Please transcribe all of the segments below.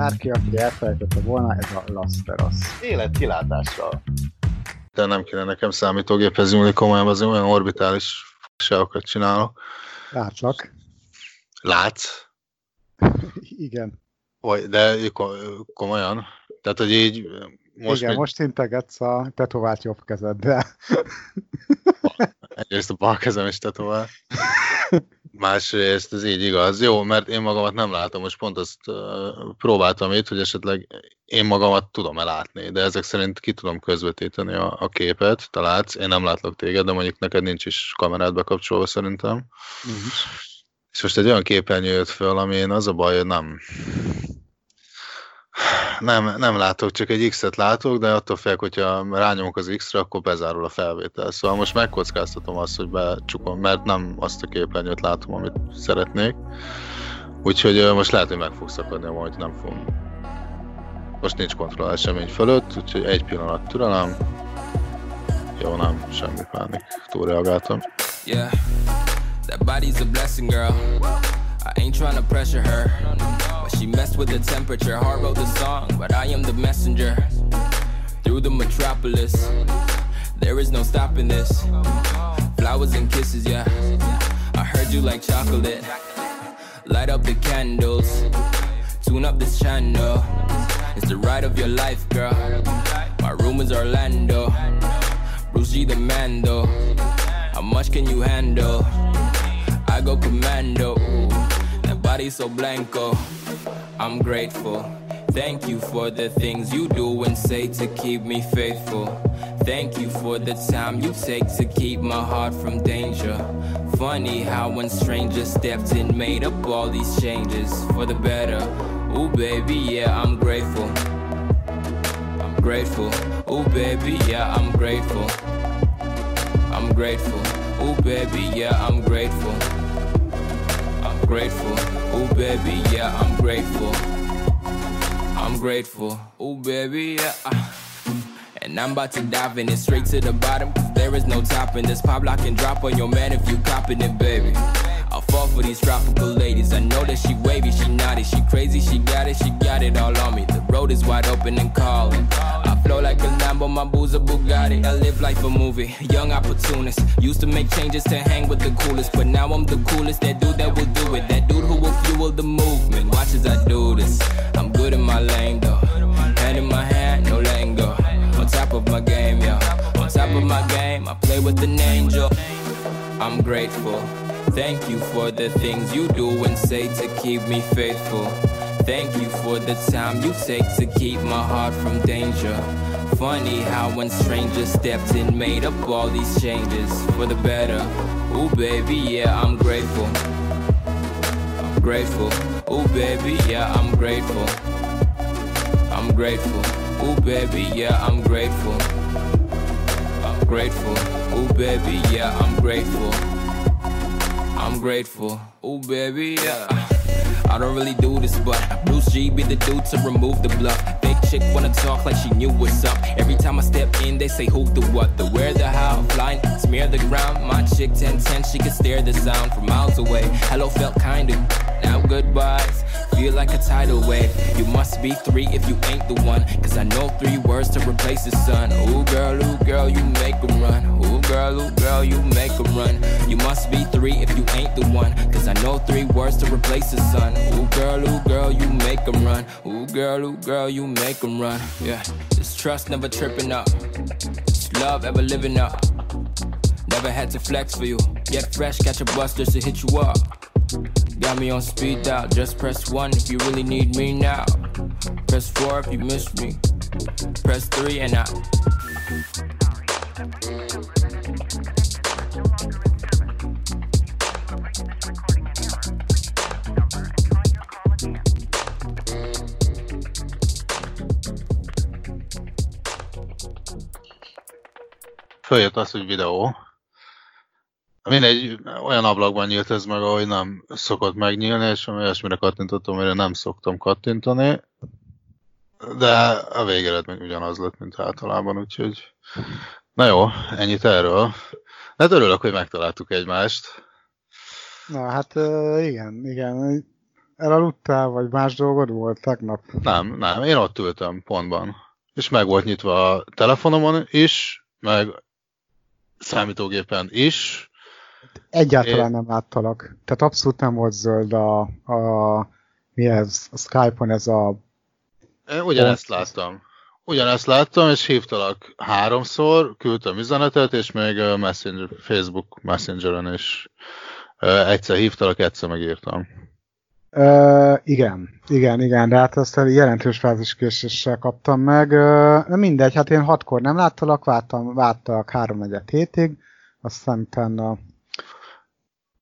bárki, aki elfelejtette volna, ez a Las Vegas. Élet kilátással. De nem kéne nekem számítógéphez ülni komolyan, az olyan orbitális sávokat csinálok. Lát csak. Látsz? Igen. Vagy, de komolyan? Tehát, hogy így most Igen, még... most integetsz a tetovált jobb kezeddel. Egyrészt a bal kezem is tetovál. Másrészt ez így igaz. Jó, mert én magamat nem látom, most pont azt uh, próbáltam itt, hogy esetleg én magamat tudom-e látni, de ezek szerint ki tudom közvetíteni a, a képet, te látsz, én nem látlak téged, de mondjuk neked nincs is kamerát bekapcsolva szerintem. Nincs. És most egy olyan képernyő jött föl, ami az a baj, hogy nem, nem, nem látok, csak egy X-et látok, de attól félek, hogyha rányomok az X-re, akkor bezárul a felvétel. Szóval most megkockáztatom azt, hogy becsukom, mert nem azt a képernyőt látom, amit szeretnék. Úgyhogy most lehet, hogy meg fog szakadni, majd nem fog. Most nincs kontroll esemény fölött, úgyhogy egy pillanat türelem. Jó, nem, semmi pánik. Túlreagáltam. Yeah, that body's a blessing, girl. I ain't trying to pressure her. But she messed with the temperature. Heart wrote the song, but I am the messenger. Through the metropolis, there is no stopping this. Flowers and kisses, yeah. I heard you like chocolate. Light up the candles, tune up this channel. It's the ride of your life, girl. My room is Orlando. Bruce G the Mando. How much can you handle? I go commando. That body so blanco. I'm grateful. Thank you for the things you do and say to keep me faithful. Thank you for the time you take to keep my heart from danger. Funny how when strangers stepped in, made up all these changes for the better. Ooh, baby, yeah, I'm grateful. I'm grateful. Ooh, baby, yeah, I'm grateful. I'm grateful. Ooh, baby, yeah, I'm grateful grateful. Oh, baby, yeah, I'm grateful. I'm grateful. Oh, baby, yeah. Ah. And I'm about to dive in it straight to the bottom. There is no topping this. Pop lock and drop on your man if you copping it, baby. I'll fall for these tropical ladies. I know that she wavy, she naughty, she crazy, she got it, she got it all on me. The road is wide open and calling. I flow like a Lambo, my boo's a Bugatti. I live life a movie, young opportunist. Used to make changes to hang with the coolest, but now I'm the coolest. That dude that will do it, that dude who will fuel the movement. Watch as I do this. I'm good in my lane though. Hand in my hand, top of my game, yo. On top of my game, I play with an angel. I'm grateful. Thank you for the things you do and say to keep me faithful. Thank you for the time you take to keep my heart from danger. Funny how when strangers stepped in, made up all these changes for the better. Ooh, baby, yeah, I'm grateful. I'm grateful. Ooh, baby, yeah, I'm grateful. I'm grateful. Ooh, baby, yeah, I'm grateful. I'm grateful. Ooh, baby, yeah, I'm grateful. I'm grateful. Ooh, baby, yeah. I don't really do this, but Bruce G be the dude to remove the bluff. Big chick wanna talk like she knew what's up. Every time I step in, they say who the what, the where, the how. Flying, smear the ground. My chick 1010, she can stare the sound from miles away. Hello felt kinda. Now goodbyes feel like a tidal wave. You must be three if you ain't the one. Cause I know three words to replace the sun. Ooh, girl, ooh, girl, you make them run. Ooh, girl, ooh, girl, you make them run. You must be three if you ain't the one. Cause I know three words to replace the sun. Ooh, girl, ooh, girl, you make them run. Ooh, girl, ooh, girl, you make them run. Yeah, this trust never tripping up. This love ever living up. Never had to flex for you. Get fresh, catch a bus just to hit you up. Got me on speed dial, just press 1 if you really need me now. Press 4 if you miss me. Press 3 and I. Az, hogy videó. Mindegy, olyan ablakban nyílt ez meg, ahogy nem szokott megnyílni, és olyasmire kattintottam, amire nem szoktam kattintani. De a végeredmény ugyanaz lett, mint általában, úgyhogy... Na jó, ennyit erről. Hát örülök, hogy megtaláltuk egymást. Na hát igen, igen. elaludtál, vagy más dolgod volt tegnap? Nem, nem, én ott ültem pontban. És meg volt nyitva a telefonomon is, meg számítógépen is. Egyáltalán én... nem láttalak. Tehát abszolút nem volt zöld a, a mi ez, a Skype-on ez a... Én ugyanezt láttam. Ugyanezt láttam, és hívtalak háromszor, küldtem üzenetet, és még Messenger, Facebook Messengeren is egyszer hívtalak, egyszer megírtam. Uh, igen, igen, igen, de hát azt jelentős fáziskéséssel kaptam meg. Uh, mindegy, hát én hatkor nem láttalak, vártam, vártak háromnegyed hétig, aztán utána...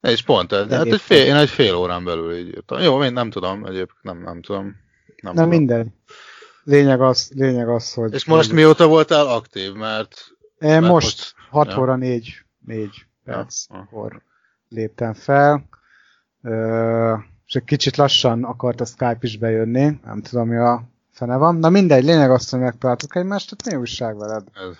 És pont, ez, hát egy fél, én egy fél órán belül így írtam. Jó, én nem tudom, egyébként nem, nem tudom. Nem, nem minden. Lényeg az, lényeg az, hogy... És most mióta voltál aktív, mert... Én mert most, most 6 ja. óra 4, 4 perckor ja. léptem fel. Uh, és egy kicsit lassan akart a Skype is bejönni, nem tudom, mi a fene van. Na mindegy, lényeg azt, hogy megtaláltuk egymást, tehát mi újság veled? Ez,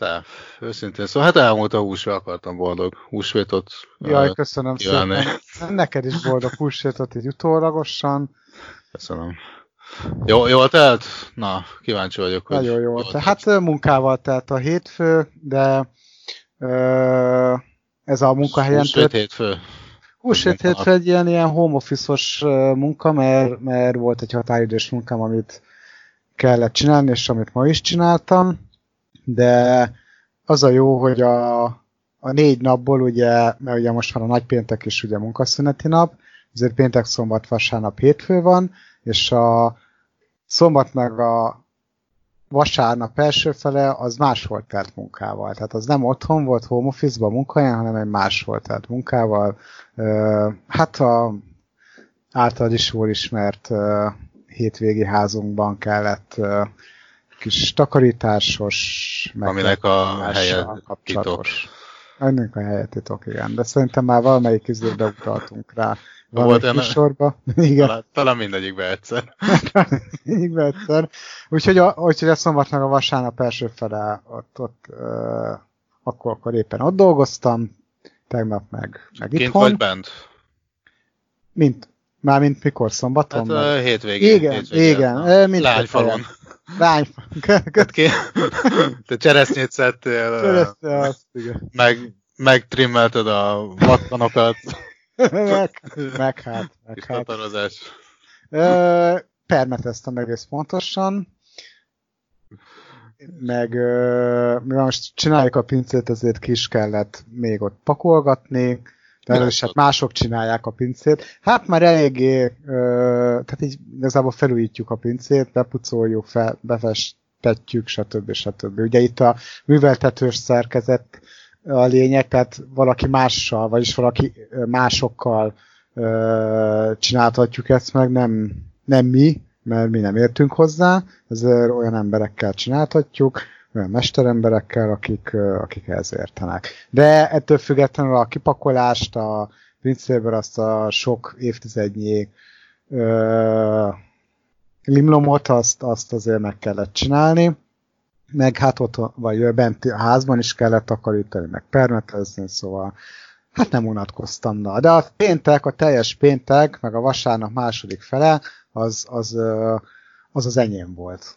te, őszintén, szóval hát elmúlt a húsra akartam boldog húsvétot Jaj, köszönöm kívánni. szépen. Neked is boldog húsvétot így utólagosan. Köszönöm. Jó, jól telt? Na, kíváncsi vagyok, hogy... Nagyon jól telt. Hát munkával telt a hétfő, de ö, ez a munkahelyen... Húsvét hétfő. Húsvét hétfő egy ilyen, ilyen home office munka, mert, mert volt egy határidős munkám, amit kellett csinálni, és amit ma is csináltam, de az a jó, hogy a, a négy napból, ugye, mert ugye most van a nagy péntek is ugye munkaszüneti nap, ezért péntek, szombat, vasárnap, hétfő van, és a szombat meg a vasárnap első fele az más volt telt munkával. Tehát az nem otthon volt, home office-ban hanem egy más volt telt munkával. Hát a általad is jól ismert hétvégi házunkban kellett kis takarításos, meg aminek a helye titok. Ennek a helye titok, igen. De szerintem már valamelyik közülbe utaltunk rá. Volt egy sorba. Igen. Talán, talán mindegyikbe egyszer. mindegyikbe egyszer. Úgyhogy, a, úgyhogy a szombat meg a vasárnap első fele ott, ott uh, akkor, akkor éppen ott dolgoztam, tegnap meg, meg Kint itthon. vagy bent? Mint, már mint mikor, szombaton? Hát uh, hétvégén. Igen, hétvégén. igen. Mint Lányfalon. Lány. Te cseresznyét szedtél. Cseresznye, azt, igen. Meg, megtrimmelted a vattanokat. meg, meg hát. Meg hát. permeteztem egész pontosan. Meg mivel most csináljuk a pincét, ezért kis kellett még ott pakolgatni, először hát mások csinálják a pincét. Hát már eléggé, tehát így igazából felújítjuk a pincét, bepucoljuk, fel, befestetjük, stb. stb. Ugye itt a műveltetős szerkezet a lényeg, tehát valaki mással, vagyis valaki másokkal ö, csináltatjuk ezt meg, nem, nem mi, mert mi nem értünk hozzá, ezért olyan emberekkel csináltatjuk, mesteremberekkel, akik, akik ehhez értenek. De ettől függetlenül a kipakolást, a pincéből azt a sok évtizednyi ö, limlomot, azt, azt azért meg kellett csinálni meg hát ott, vagy bent a házban is kellett takarítani, meg permetezni, szóval hát nem unatkoztam. Na. De a péntek, a teljes péntek, meg a vasárnap második fele, az az, az, az enyém volt.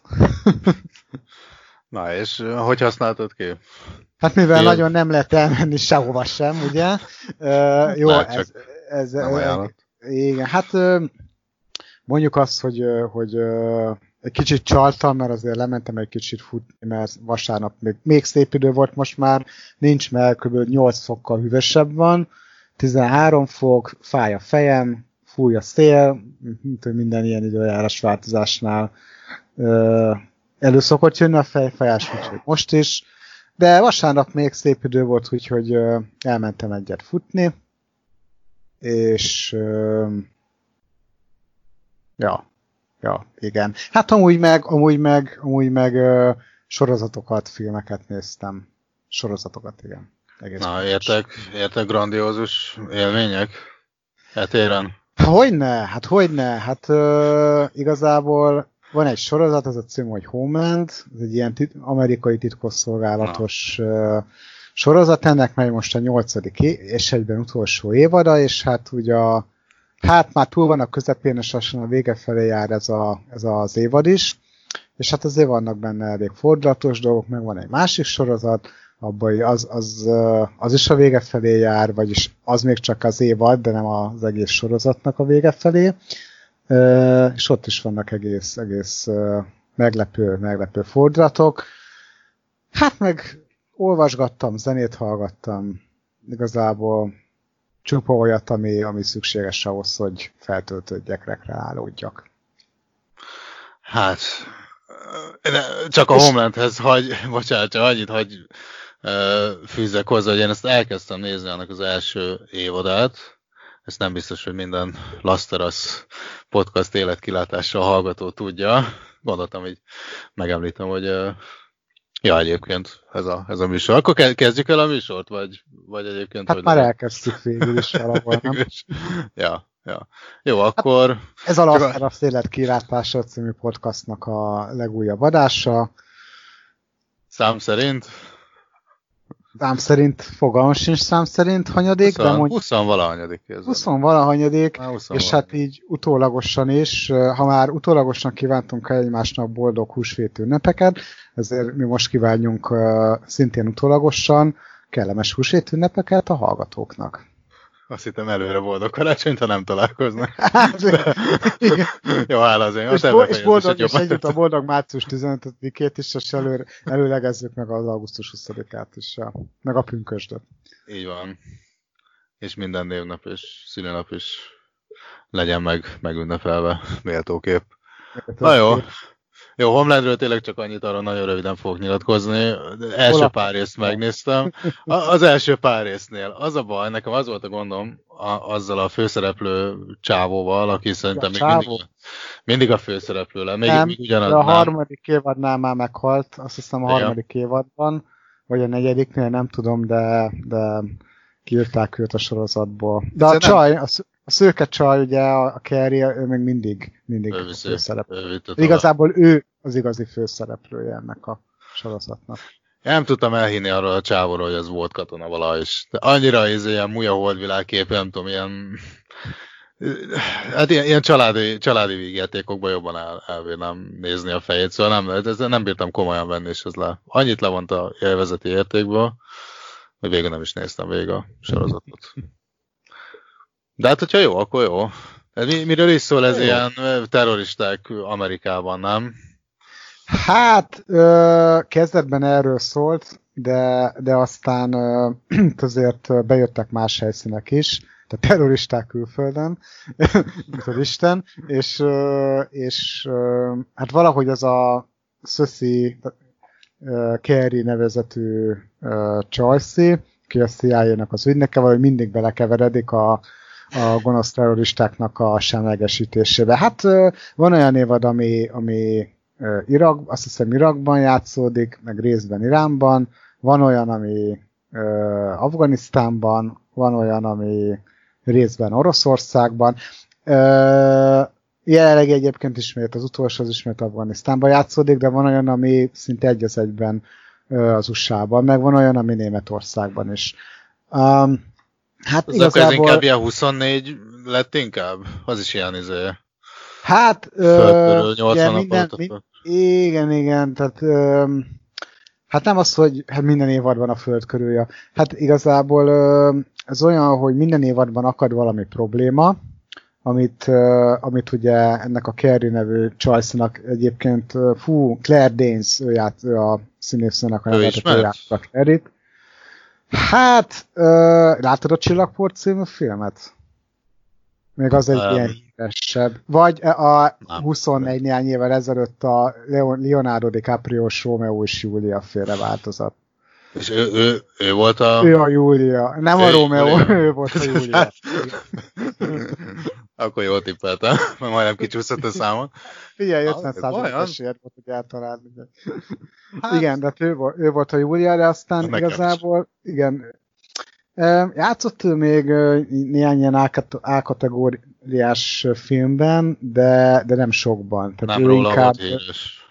Na, és hogy használtad ki? Hát mivel Én... nagyon nem lehet elmenni sehova sem, ugye? Uh, jó, Lehet, ez, ez, ez igen, hát mondjuk azt, hogy, hogy egy kicsit csaltam, mert azért lementem egy kicsit futni, mert vasárnap még, még szép idő volt most már, nincs, mert kb. 8 fokkal hűvösebb van, 13 fok, fáj a fejem, fúj a szél, mint minden ilyen időjárás változásnál elő szokott jönni a fejfájás, úgyhogy most is, de vasárnap még szép idő volt, úgyhogy elmentem egyet futni, és ja, Ja, igen. Hát amúgy meg, amúgy meg, amúgy meg sorozatokat, filmeket néztem. Sorozatokat, igen. Egész Na, értek, értek grandiózus élmények? Etéren? Hogyne, hát hogyne. Hát ö, igazából van egy sorozat, az a cím, hogy Homeland, ez egy ilyen tit- amerikai titkosszolgálatos ö, sorozat, ennek megy most a nyolcadik és egyben utolsó évada, és hát ugye a hát már túl van a közepén, és lassan a vége felé jár ez, a, ez az évad is, és hát azért vannak benne elég fordulatos dolgok, meg van egy másik sorozat, abban az, az, az is a vége felé jár, vagyis az még csak az évad, de nem az egész sorozatnak a vége felé. És ott is vannak egész, egész meglepő, meglepő fordulatok. Hát meg olvasgattam, zenét hallgattam, igazából csupa olyat, ami, ami szükséges ahhoz, hogy feltöltődjek, rekreálódjak. Hát, csak a Homelandhez hagy, bocsánat, csak annyit hagy fűzek hozzá, hogy én ezt elkezdtem nézni annak az első évadát. Ezt nem biztos, hogy minden Lasteras podcast életkilátással hallgató tudja. Gondoltam, hogy megemlítem, hogy ja, egyébként ez a, ez a műsor. Akkor kezdjük el a műsort, vagy, vagy egyébként... Hát hogy már elkezdtük végül is valahol, nem? ja, ja. Jó, akkor... Hát ez a Lasteras életkilátása című podcastnak a legújabb adása. Szám szerint? Szám szerint, fogalmam sincs szám szerint hanyadik, 20, de mondjuk... 20 valahanyadik. 20 valahanyadik, és hát így utólagosan is, ha már utólagosan kívántunk egymásnak boldog húsvét ünnepeket, ezért mi most kívánjunk szintén utólagosan kellemes húsvét ünnepeket a hallgatóknak. Azt hittem előre boldog karácsonyt, ha nem találkoznak. Hát, Jó, hála azért. És, bo- és boldog, és együtt a boldog március 15-ét is, és elő, előlegezzük meg az augusztus 20-át is, meg a pünkösdöt. Így van. És minden névnap és szülinap is legyen meg megünnepelve méltóképp. Na jó, jó, Homelandről tényleg csak annyit arra nagyon röviden fogok nyilatkozni. Első Hol pár részt megnéztem. A, az első pár résznél. Az a baj, nekem az volt a gondom a, azzal a főszereplő csávóval, aki szerintem még mindig, mindig a főszereplő le. Még, nem, még ugyanaz, de a nem. harmadik évadnál már meghalt, azt hiszem a harmadik Igen. évadban, vagy a negyediknél, nem tudom, de, de kiírták őt a sorozatból. De a csaj, a, a szőke csaj, ugye a Kerry, ő még mindig, mindig ő viszi, főszereplő. Ő Igazából ő az igazi főszereplője ennek a sorozatnak. Nem tudtam elhinni arról a csávóról, hogy ez volt katona valaha is. De annyira ez ilyen múja holdvilág kép, nem tudom, ilyen Hát ilyen, ilyen családi, családi vígjátékokban jobban el, elvérném nézni a fejét, szóval nem, ez nem bírtam komolyan venni, és ez le, annyit levont a élvezeti értékből, hogy végül nem is néztem végig a sorozatot. De hát, hogyha jó, akkor jó. Mi, miről is szól ez jó. ilyen terroristák Amerikában, nem? Hát, ö, kezdetben erről szólt, de, de aztán ö, azért bejöttek más helyszínek is, tehát terroristák külföldön, mint Isten, és, ö, és ö, hát valahogy az a Szöszi Kerry nevezetű Csajci, ki a CIA-nak az ügynöke, vagy mindig belekeveredik a, a gonosz terroristáknak a semlegesítésébe. Hát van olyan évad, ami, ami Irak, azt hiszem Irakban játszódik, meg részben Iránban, van olyan, ami Afganisztánban, van olyan, ami részben Oroszországban. Jelenleg egyébként ismét az utolsó az ismét Afganisztánban játszódik, de van olyan, ami szinte egy az egyben az USA-ban, meg van olyan, ami Németországban is. Um, Hát az igazából... ez inkább ilyen 24 lett inkább? Az is ilyen izé. Hát, ö, ugye minden, mi, igen, igen, tehát ö, hát nem az, hogy hát minden évadban a föld körülje. Hát igazából ö, ez olyan, hogy minden évadban akad valami probléma, amit, uh, amit ugye ennek a Kerry nevű Csajsznak egyébként, fú, Claire Danes, ő, ját, ő a színésznőnek a nevet, ő játszott a Kerry-t. Hát, ö, látod a Csillagport című filmet? Még az egy um, ilyen híresebb. Vagy a 24 néhány évvel ezelőtt a Leonardo DiCaprio-s Romeo és Julia féle változat. És ő, ő, ő volt a... Ő a Júlia. Nem ő, a Júlia. ő volt a Júlia. Akkor jól tippeltem, mert majdnem kicsúszott a számon. Figyelj, 50 százalékos ért volt, hogy eltalálni. Hát, igen, de ő, volt, ő volt a Júlia, de aztán igazából, is. igen, Játszott ő még néhány ilyen A-kategóriás filmben, de, de nem sokban. Tehát nem róla inkább... volt híres.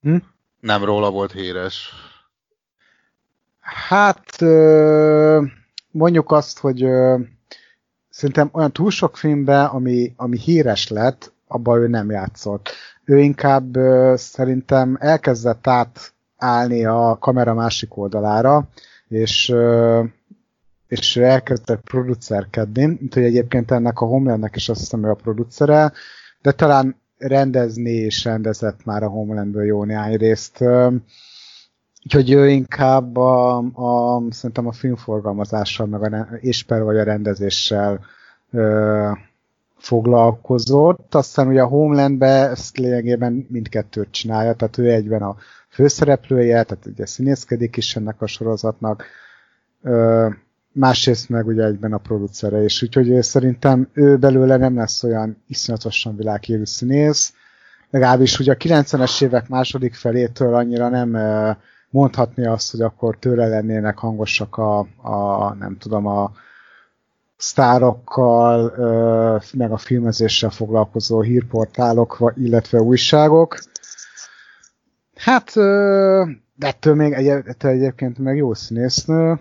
Hm? Nem róla volt híres. Hát mondjuk azt, hogy szerintem olyan túl sok filmben, ami, ami híres lett, abban ő nem játszott. Ő inkább szerintem elkezdett átállni a kamera másik oldalára, és ö, és elkezdett producerkedni, mint hogy egyébként ennek a Homelandnek is azt hiszem, ő a producere, de talán rendezni és rendezett már a Homelandből jó néhány részt. Úgyhogy ő inkább a, a, szerintem a filmforgalmazással, meg a, és per vagy a rendezéssel ö, foglalkozott. Aztán ugye a Homelandbe ezt lényegében mindkettőt csinálja, tehát ő egyben a főszereplője, tehát ugye színészkedik is ennek a sorozatnak, ö, másrészt meg ugye egyben a producere is, úgyhogy szerintem ő belőle nem lesz olyan iszonyatosan világhírű színész, legalábbis ugye a 90-es évek második felétől annyira nem mondhatni azt, hogy akkor tőle lennének hangosak a, a nem tudom, a sztárokkal, meg a filmezéssel foglalkozó hírportálok, illetve újságok. Hát, de ettől még egy, ettől egyébként meg jó színésznő.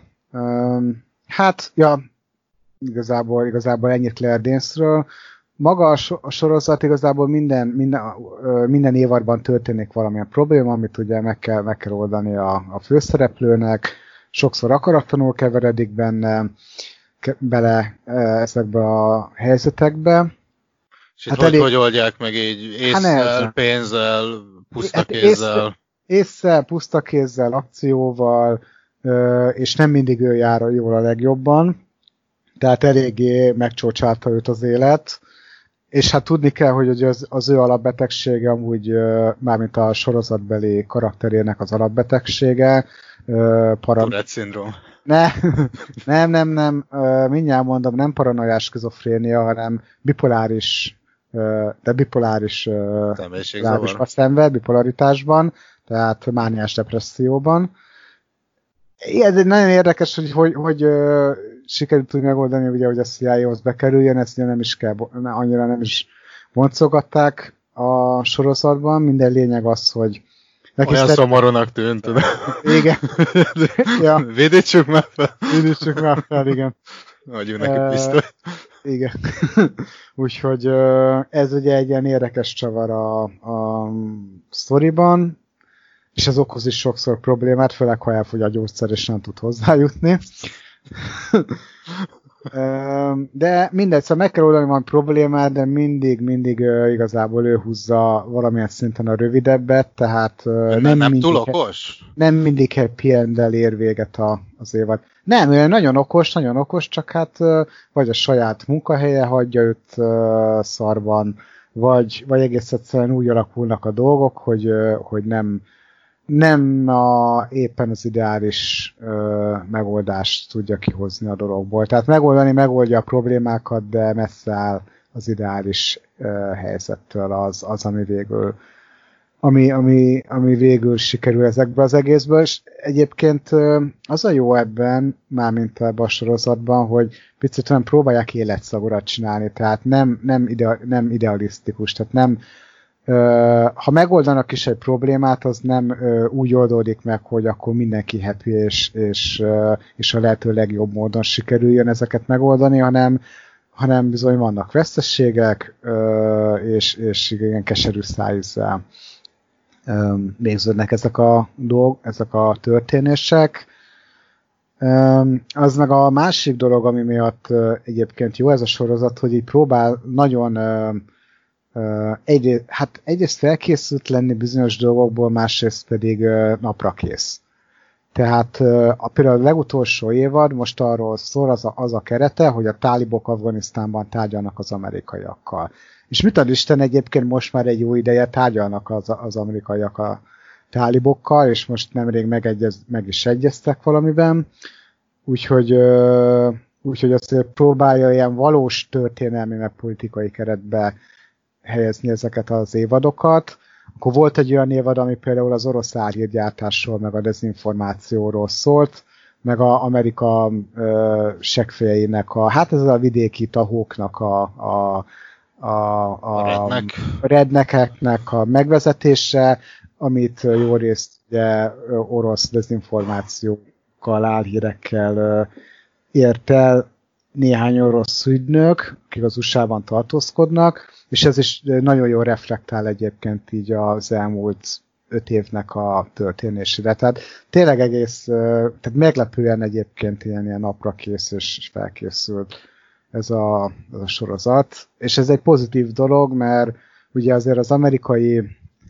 Hát, ja, igazából, igazából ennyit Claire Danes-ről. Maga a, so- a sorozat igazából minden, minden, minden évadban történik valamilyen probléma, amit ugye meg kell, meg kell oldani a, a főszereplőnek, sokszor akaratlanul keveredik benne, ke- bele ezekbe a helyzetekbe. És hát hogy, elég... hogy oldják meg így? Észszel, hát pénzzel, puszta hát kézzel? Észszel, puszta kézzel, akcióval, és nem mindig ő jár jól a legjobban, tehát eléggé megcsócsálta őt az élet, és hát tudni kell, hogy az, az ő alapbetegsége amúgy, mármint a sorozatbeli karakterének az alapbetegsége. Para... Tourette szindróm. Ne, nem, nem, nem, mindjárt mondom, nem paranoiás skizofrénia, hanem bipoláris, de bipoláris a szenved, bipolaritásban, tehát mániás depresszióban ez egy nagyon érdekes, hogy, hogy, hogy sikerült úgy megoldani, ugye, hogy a CIA-hoz bekerüljön, ezt ugye nem is kell, annyira nem is boncogatták a sorozatban, minden lényeg az, hogy Olyan szeret... szomorúnak tűnt. Igen. ja. Védítsük már fel. Védítsük már fel, igen. Adjunk neki uh, pisztoly. Igen. Úgyhogy ez ugye egy ilyen érdekes csavar a, a sztoriban, és ez okoz is sokszor problémát, főleg ha elfogy a gyógyszer, és nem tud hozzájutni. De mindegy, szóval meg kell oldani van problémát, de mindig, mindig igazából ő húzza valamilyen szinten a rövidebbet, tehát nem, nem, nem mindig, túl okos? Nem mindig happy end ér véget a, az évad. Nem, ő nagyon okos, nagyon okos, csak hát vagy a saját munkahelye hagyja őt szarban, vagy, vagy egész egyszerűen úgy alakulnak a dolgok, hogy, hogy nem, nem a, éppen az ideális ö, megoldást tudja kihozni a dologból. Tehát megoldani megoldja a problémákat, de messze áll az ideális ö, helyzettől az, az ami végül ami, ami, ami végül sikerül ezekbe az egészből, és egyébként az a jó ebben, mármint ebben a sorozatban, hogy picit olyan próbálják életszagorat csinálni, tehát nem, nem, ide, nem idealisztikus, tehát nem ha megoldanak is egy problémát, az nem úgy oldódik meg, hogy akkor mindenki happy és, és, és a lehető legjobb módon sikerüljön ezeket megoldani, hanem, hanem bizony vannak veszességek, és, és igen, keserű szájűzzel végződnek ezek a dolg, ezek a történések. Az meg a másik dolog, ami miatt egyébként jó ez a sorozat, hogy így próbál nagyon egy, hát egyrészt felkészült lenni bizonyos dolgokból, másrészt pedig napra kész. Tehát a, például a legutolsó évad most arról szól az a, az a kerete, hogy a tálibok Afganisztánban tárgyalnak az amerikaiakkal. És mit ad Isten egyébként most már egy jó ideje tárgyalnak az, az amerikaiak a tálibokkal, és most nemrég megegyez, meg is egyeztek valamiben. Úgyhogy, úgyhogy azért próbálja ilyen valós történelmi meg politikai keretbe helyezni ezeket az évadokat. Akkor volt egy olyan évad, ami például az orosz árhírgyártásról, meg a dezinformációról szólt, meg a Amerika ö, segfejeinek, a, hát ez a vidéki tahóknak a, a, a, a, a rednekeknek a megvezetése, amit jó részt ugye, orosz dezinformációkkal, álhírekkel ért el, néhány orosz ügynök, akik az USA-ban tartózkodnak, és ez is nagyon jól reflektál egyébként így az elmúlt öt évnek a történésére. Tehát tényleg egész, tehát meglepően egyébként ilyen, ilyen naprakész és felkészült ez a, ez a sorozat. És ez egy pozitív dolog, mert ugye azért az amerikai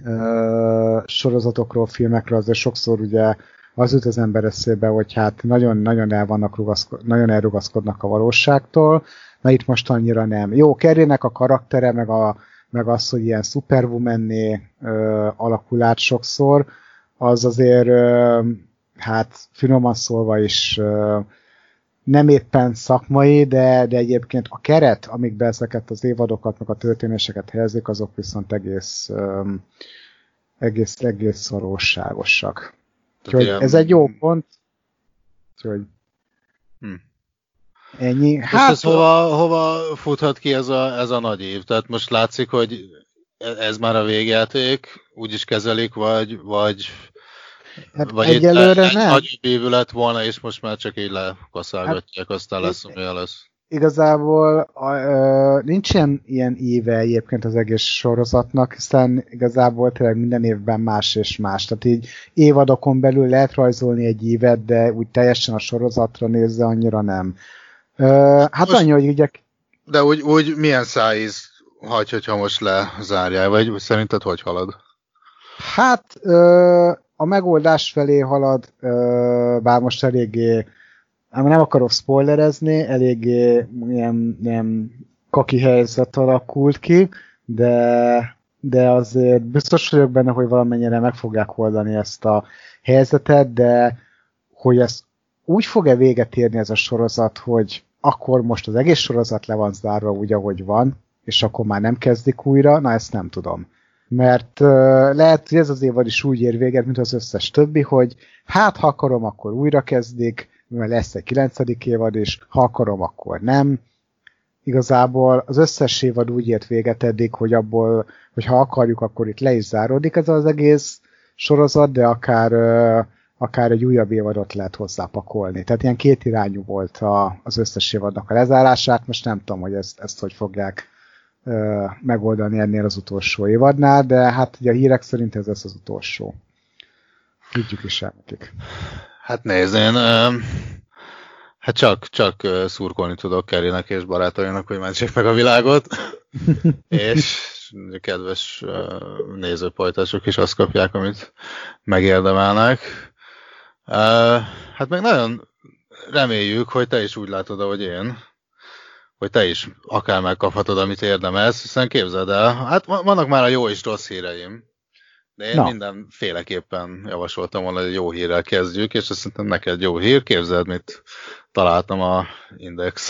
uh, sorozatokról, filmekről azért sokszor ugye az jut az ember eszébe, hogy hát nagyon-nagyon el vannak rugaszko- nagyon elrugaszkodnak a valóságtól, na itt most annyira nem. Jó, Kerrynek a karaktere, meg, a, meg az, hogy ilyen superwomanné alakul át sokszor, az azért ö, hát finoman szólva is ö, nem éppen szakmai, de, de egyébként a keret, amikbe ezeket az évadokat, meg a történéseket helyezik, azok viszont egész, ö, egész, egész. Úgyhogy ilyen... ez egy jó pont. Úgyhogy. Ennyi. Hát, hát ez hova, hova futhat ki ez a, ez a nagy év? Tehát most látszik, hogy ez már a végjáték, úgy is kezelik, vagy, vagy, hát vagy egyelőre itt egy nem. nagyobb évű lett volna, és most már csak így lekaszálgatják, hát, aztán lesz, ami lesz igazából a, ö, nincsen ilyen éve egyébként az egész sorozatnak, hiszen igazából tényleg minden évben más és más. Tehát így évadokon belül lehet rajzolni egy évet, de úgy teljesen a sorozatra nézve annyira nem. Hát most, annyi, hogy ugye... De úgy, úgy milyen szájíz hagy, hogyha most lezárjál, vagy szerinted hogy halad? Hát a megoldás felé halad, bár most eléggé nem akarok spoilerezni, eléggé ilyen, ilyen kaki helyzet alakult ki, de, de azért biztos vagyok benne, hogy valamennyire meg fogják oldani ezt a helyzetet, de hogy ez úgy fog-e véget érni ez a sorozat, hogy akkor most az egész sorozat le van zárva úgy, ahogy van, és akkor már nem kezdik újra, na ezt nem tudom. Mert uh, lehet, hogy ez az évad is úgy ér véget, mint az összes többi, hogy hát ha akarom, akkor újra kezdik, mert lesz egy kilencedik évad, és ha akarom, akkor nem. Igazából az összes évad úgy ért véget eddig, hogy abból, hogy ha akarjuk, akkor itt le is záródik ez az egész sorozat, de akár, akár egy újabb évadot lehet hozzápakolni. Tehát ilyen két irányú volt a, az összes évadnak a lezárását, most nem tudom, hogy ezt, ezt hogy fogják megoldani ennél az utolsó évadnál, de hát ugye a hírek szerint ez lesz az utolsó. Tudjuk is el nekik. Hát nézd, én hát csak, csak szurkolni tudok Kerrynek és barátainak, hogy mentsék meg a világot, és kedves nézőpajtások is azt kapják, amit megérdemelnek. Hát meg nagyon reméljük, hogy te is úgy látod, ahogy én, hogy te is akár megkaphatod, amit érdemelsz, hiszen képzeld el, hát vannak már a jó és rossz híreim. De én Na. mindenféleképpen javasoltam volna, hogy jó hírrel kezdjük, és azt szerintem neked jó hír. Képzeld, mit találtam a Index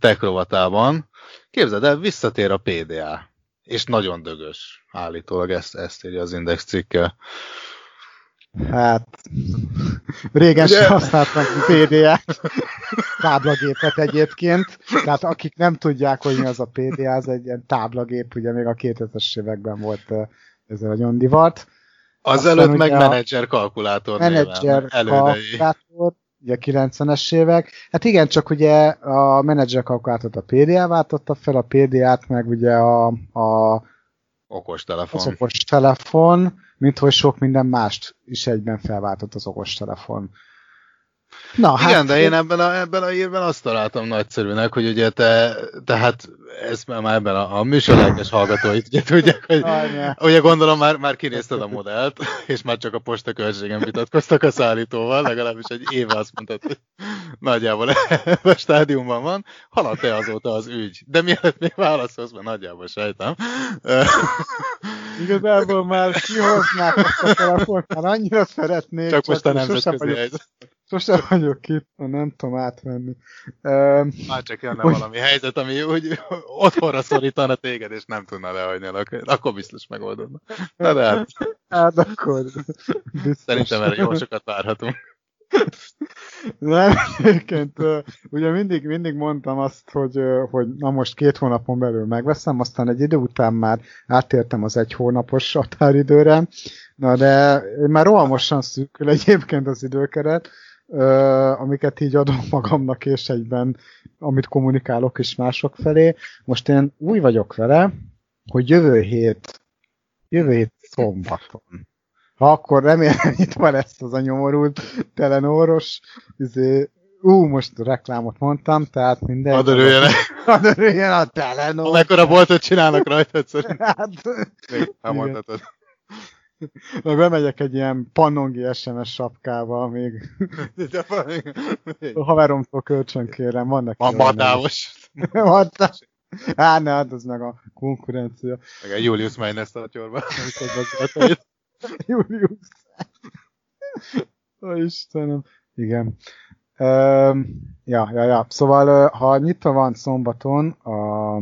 tech rovatában. Képzeld el, visszatér a PDA. És nagyon dögös. Állítólag ezt, ezt írja az Index cikke. Hát, régen sem használtam PDA-t, táblagépet egyébként, tehát akik nem tudják, hogy mi az a PDA, az egy ilyen táblagép, ugye még a 2000-es években volt ez nagyon divat. Azelőtt meg menedzser kalkulátor Menedzser kalkulátor, ugye 90-es évek. Hát igen, csak ugye a menedzser kalkulátort a PDA váltotta fel, a PDA-t meg ugye a, a okos telefon. Az okos telefon, mint hogy sok minden mást is egyben felváltott az okos telefon. Na, Igen, hát, de én ebben a, ebben a írben azt találtam nagyszerűnek, hogy ugye te, tehát ez már ebben a, a műsorlelkes hallgatóit ugye tudják, hogy Anya. ugye gondolom már, már kinézted a modellt, és már csak a posta költségen vitatkoztak a szállítóval, legalábbis egy éve azt mondtad, hogy nagyjából a stádiumban van, haladt-e azóta az ügy? De mielőtt még válaszolsz, mert nagyjából sejtem. Igazából már kihoznák azt a telefont, már annyira szeretnék. Csak, csak most a nemzetközi helyzet. Sose vagyok itt, nem tudom átvenni. Um, Már csak jönne hogy... valami helyzet, ami úgy otthonra szorítana téged, és nem tudna lehagyni, akkor, akkor biztos megoldódna. Na de hát. Hát akkor. Biztos. Szerintem erre jó sokat várhatunk. Nem, egyébként ugye mindig, mindig mondtam azt, hogy, hogy na most két hónapon belül megveszem, aztán egy idő után már átértem az egy hónapos határidőre, na de már rohamosan szűkül egyébként az időkeret, amiket így adom magamnak, és egyben, amit kommunikálok is mások felé. Most én úgy vagyok vele, hogy jövő hét, jövő hét szombaton, ha akkor remélem itt van ezt az a nyomorult telenóros, izé, ú, most reklámot mondtam, tehát mindegy. Hadd örüljenek. Hadd örüljen a telenór. Amekkora boltot csinálnak rajta, egyszerűen. Hát, Még elmondhatod. meg bemegyek egy ilyen pannongi SMS sapkával, még a haveromtól kölcsön kérem, van neki. Van matávos. Matás. Á, ne, hát az meg a konkurencia. Meg egy Julius Meines tartyorban. Julius. Ó, Istenem. Igen. Um, ja, ja, ja. Szóval, ha nyitva van szombaton, a,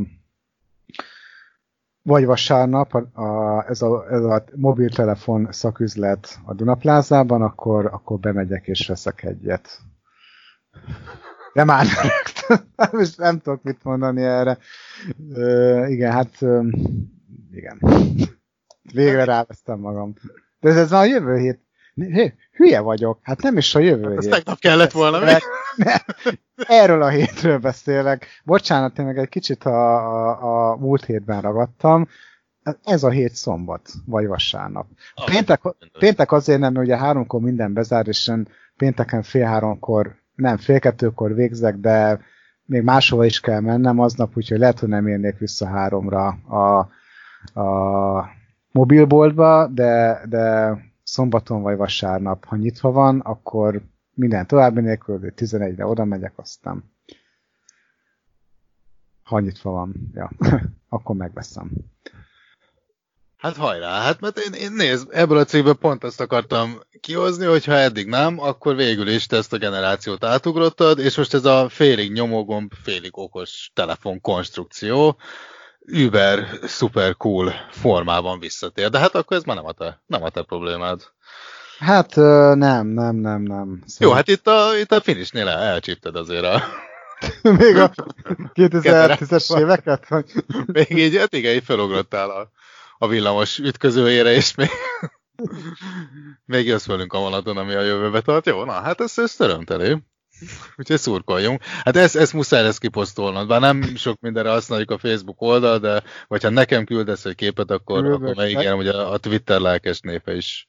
vagy vasárnap a, a, ez, a, ez a mobiltelefon szaküzlet a Dunaplázában, akkor, akkor bemegyek és veszek egyet. De már. Most nem tudok mit mondani erre. Ö, igen, hát ö, igen. Végre rávesztem magam. De ez, ez a jövő hét. Hé, Hülye vagyok. Hát nem is a jövő Ez hét. tegnap kellett volna még. Erről a hétről beszélek. Bocsánat, én meg egy kicsit a, a, a múlt hétben ragadtam. Ez a hét szombat, vagy vasárnap. Péntek, péntek azért nem, mert ugye háromkor minden bezár, és én pénteken fél háromkor, nem, fél kettőkor végzek, de még máshova is kell mennem aznap, úgyhogy lehet, hogy nem érnék vissza háromra a, a mobilboltba, de, de szombaton vagy vasárnap, ha nyitva van, akkor minden további nélkül, de 11-re oda megyek, aztán ha nyitva van, ja, akkor megveszem. Hát hajrá, hát mert én, én nézd, ebből a cikkből pont azt akartam kihozni, hogy ha eddig nem, akkor végül is te ezt a generációt átugrottad, és most ez a félig nyomógomb, félig okos telefon konstrukció, über, super cool formában visszatér. De hát akkor ez már nem a te, nem a te problémád. Hát nem, nem, nem, nem. Jó, hát itt a, itt a finishnél el, elcsípted azért a... Még a 2010-es éveket? Vagy? Még így, hát igen, így felugrottál a, a villamos ütközőjére, és még, még jössz velünk a vonaton, ami a jövőbe tart. Jó, na, hát ez, ez örömtelő. Úgyhogy szurkoljunk. Hát ezt, ezt muszáj lesz kiposztolnod, bár nem sok mindenre használjuk a Facebook oldal, de vagy ha nekem küldesz egy képet, akkor, Küldök, akkor megígérem, hogy a, a Twitter lelkes népe is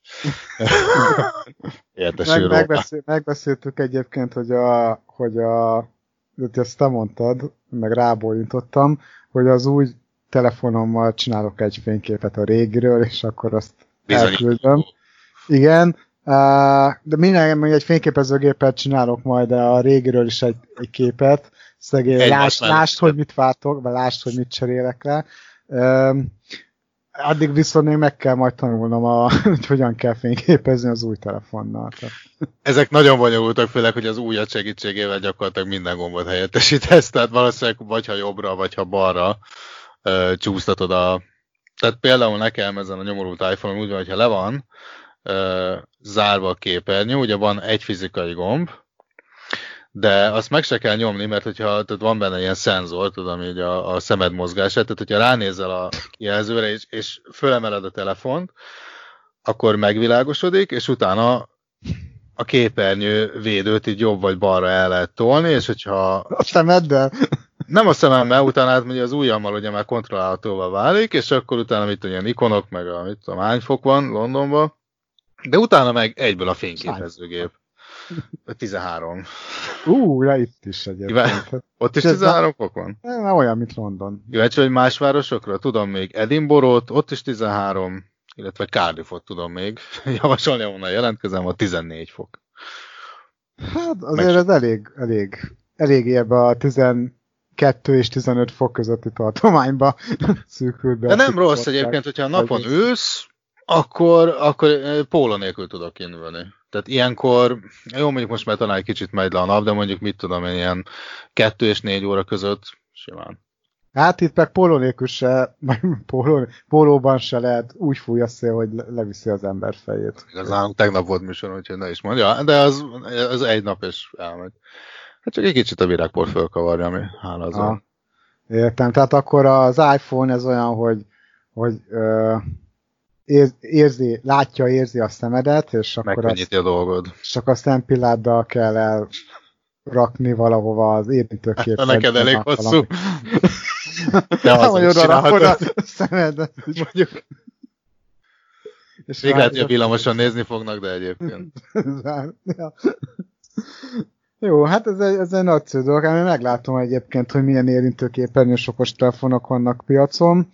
értesül Meg, megbeszél, megbeszéltük egyébként, hogy a, hogy a hogy ezt te mondtad, meg rábólintottam, hogy az új telefonommal csinálok egy fényképet a régiről, és akkor azt Bizony. elküldöm. Igen, de minden, még egy fényképezőgéppel csinálok majd a régiről is egy, egy képet. Szegény, Egy lásd, lásd, hogy mit váltok, vagy lásd, hogy mit cserélek le. Addig viszont még meg kell majd tanulnom, a, hogy hogyan kell fényképezni az új telefonnal. Ezek nagyon bonyolultak, főleg, hogy az újat segítségével gyakorlatilag minden gombot helyettesítesz, tehát valószínűleg vagy ha jobbra, vagy ha balra ö, csúsztatod a... Tehát például nekem ezen a nyomorult iPhone úgy van, hogyha le van ö, zárva a képernyő, ugye van egy fizikai gomb, de azt meg se kell nyomni, mert hogyha tehát van benne ilyen szenzor, tudom, így a, a szemed mozgását, tehát hogyha ránézel a jelzőre, és, és fölemeled a telefont, akkor megvilágosodik, és utána a képernyő védőt így jobb vagy balra el lehet tolni, és hogyha a szemeddel? nem a szememmel, utána átmegy az ujjammal, ugye már kontrollálhatóvá válik, és akkor utána mit tudom, ilyen ikonok, meg a, mit tudom, hány fok van Londonban, de utána meg egyből a fényképezőgép. 13. Ú, ja, itt is egyébként. Ott is Ez 13 fok van? Nem olyan, mint London. Kíváncsi, hogy más városokra? Tudom még Edinburgh-ot, ott is 13, illetve Cardiffot tudom még javasolni, ahonnan jelentkezem, a 14 fok. Hát azért ez elég, elég, elég ebbe a 12 és 15 fok közötti tartományba szűkült be. De nem rossz egyébként, hogyha a napon Ez- ülsz, akkor, akkor póló nélkül tudok indulni. Tehát ilyenkor, jó mondjuk most már talán egy kicsit megy le a nap, de mondjuk mit tudom én, ilyen kettő és négy óra között simán. Hát itt meg póló nélkül se, póló, pólóban se lehet úgy fúj a szél, hogy le- leviszi az ember fejét. Igazán tegnap volt műsor, úgyhogy ne is mondja, de az, az egy nap és elmegy. Hát csak egy kicsit a virágpor fölkavarja, ami hála az. Aha. Értem, tehát akkor az iPhone ez olyan, hogy, hogy ö, érzi, látja, érzi a szemedet, és akkor azt, a dolgod. És akkor a szempilláddal kell elrakni valahova az érintőképet. Hát, neked elég hosszú. De az hogy oda rakod a szemedet, mondjuk. És Még lehet, hogy a villamosan nézni fognak, de egyébként. ja. Jó, hát ez egy, ez egy nagyszerű dolog. Én meglátom egyébként, hogy milyen érintőképernyős okos telefonok vannak piacon.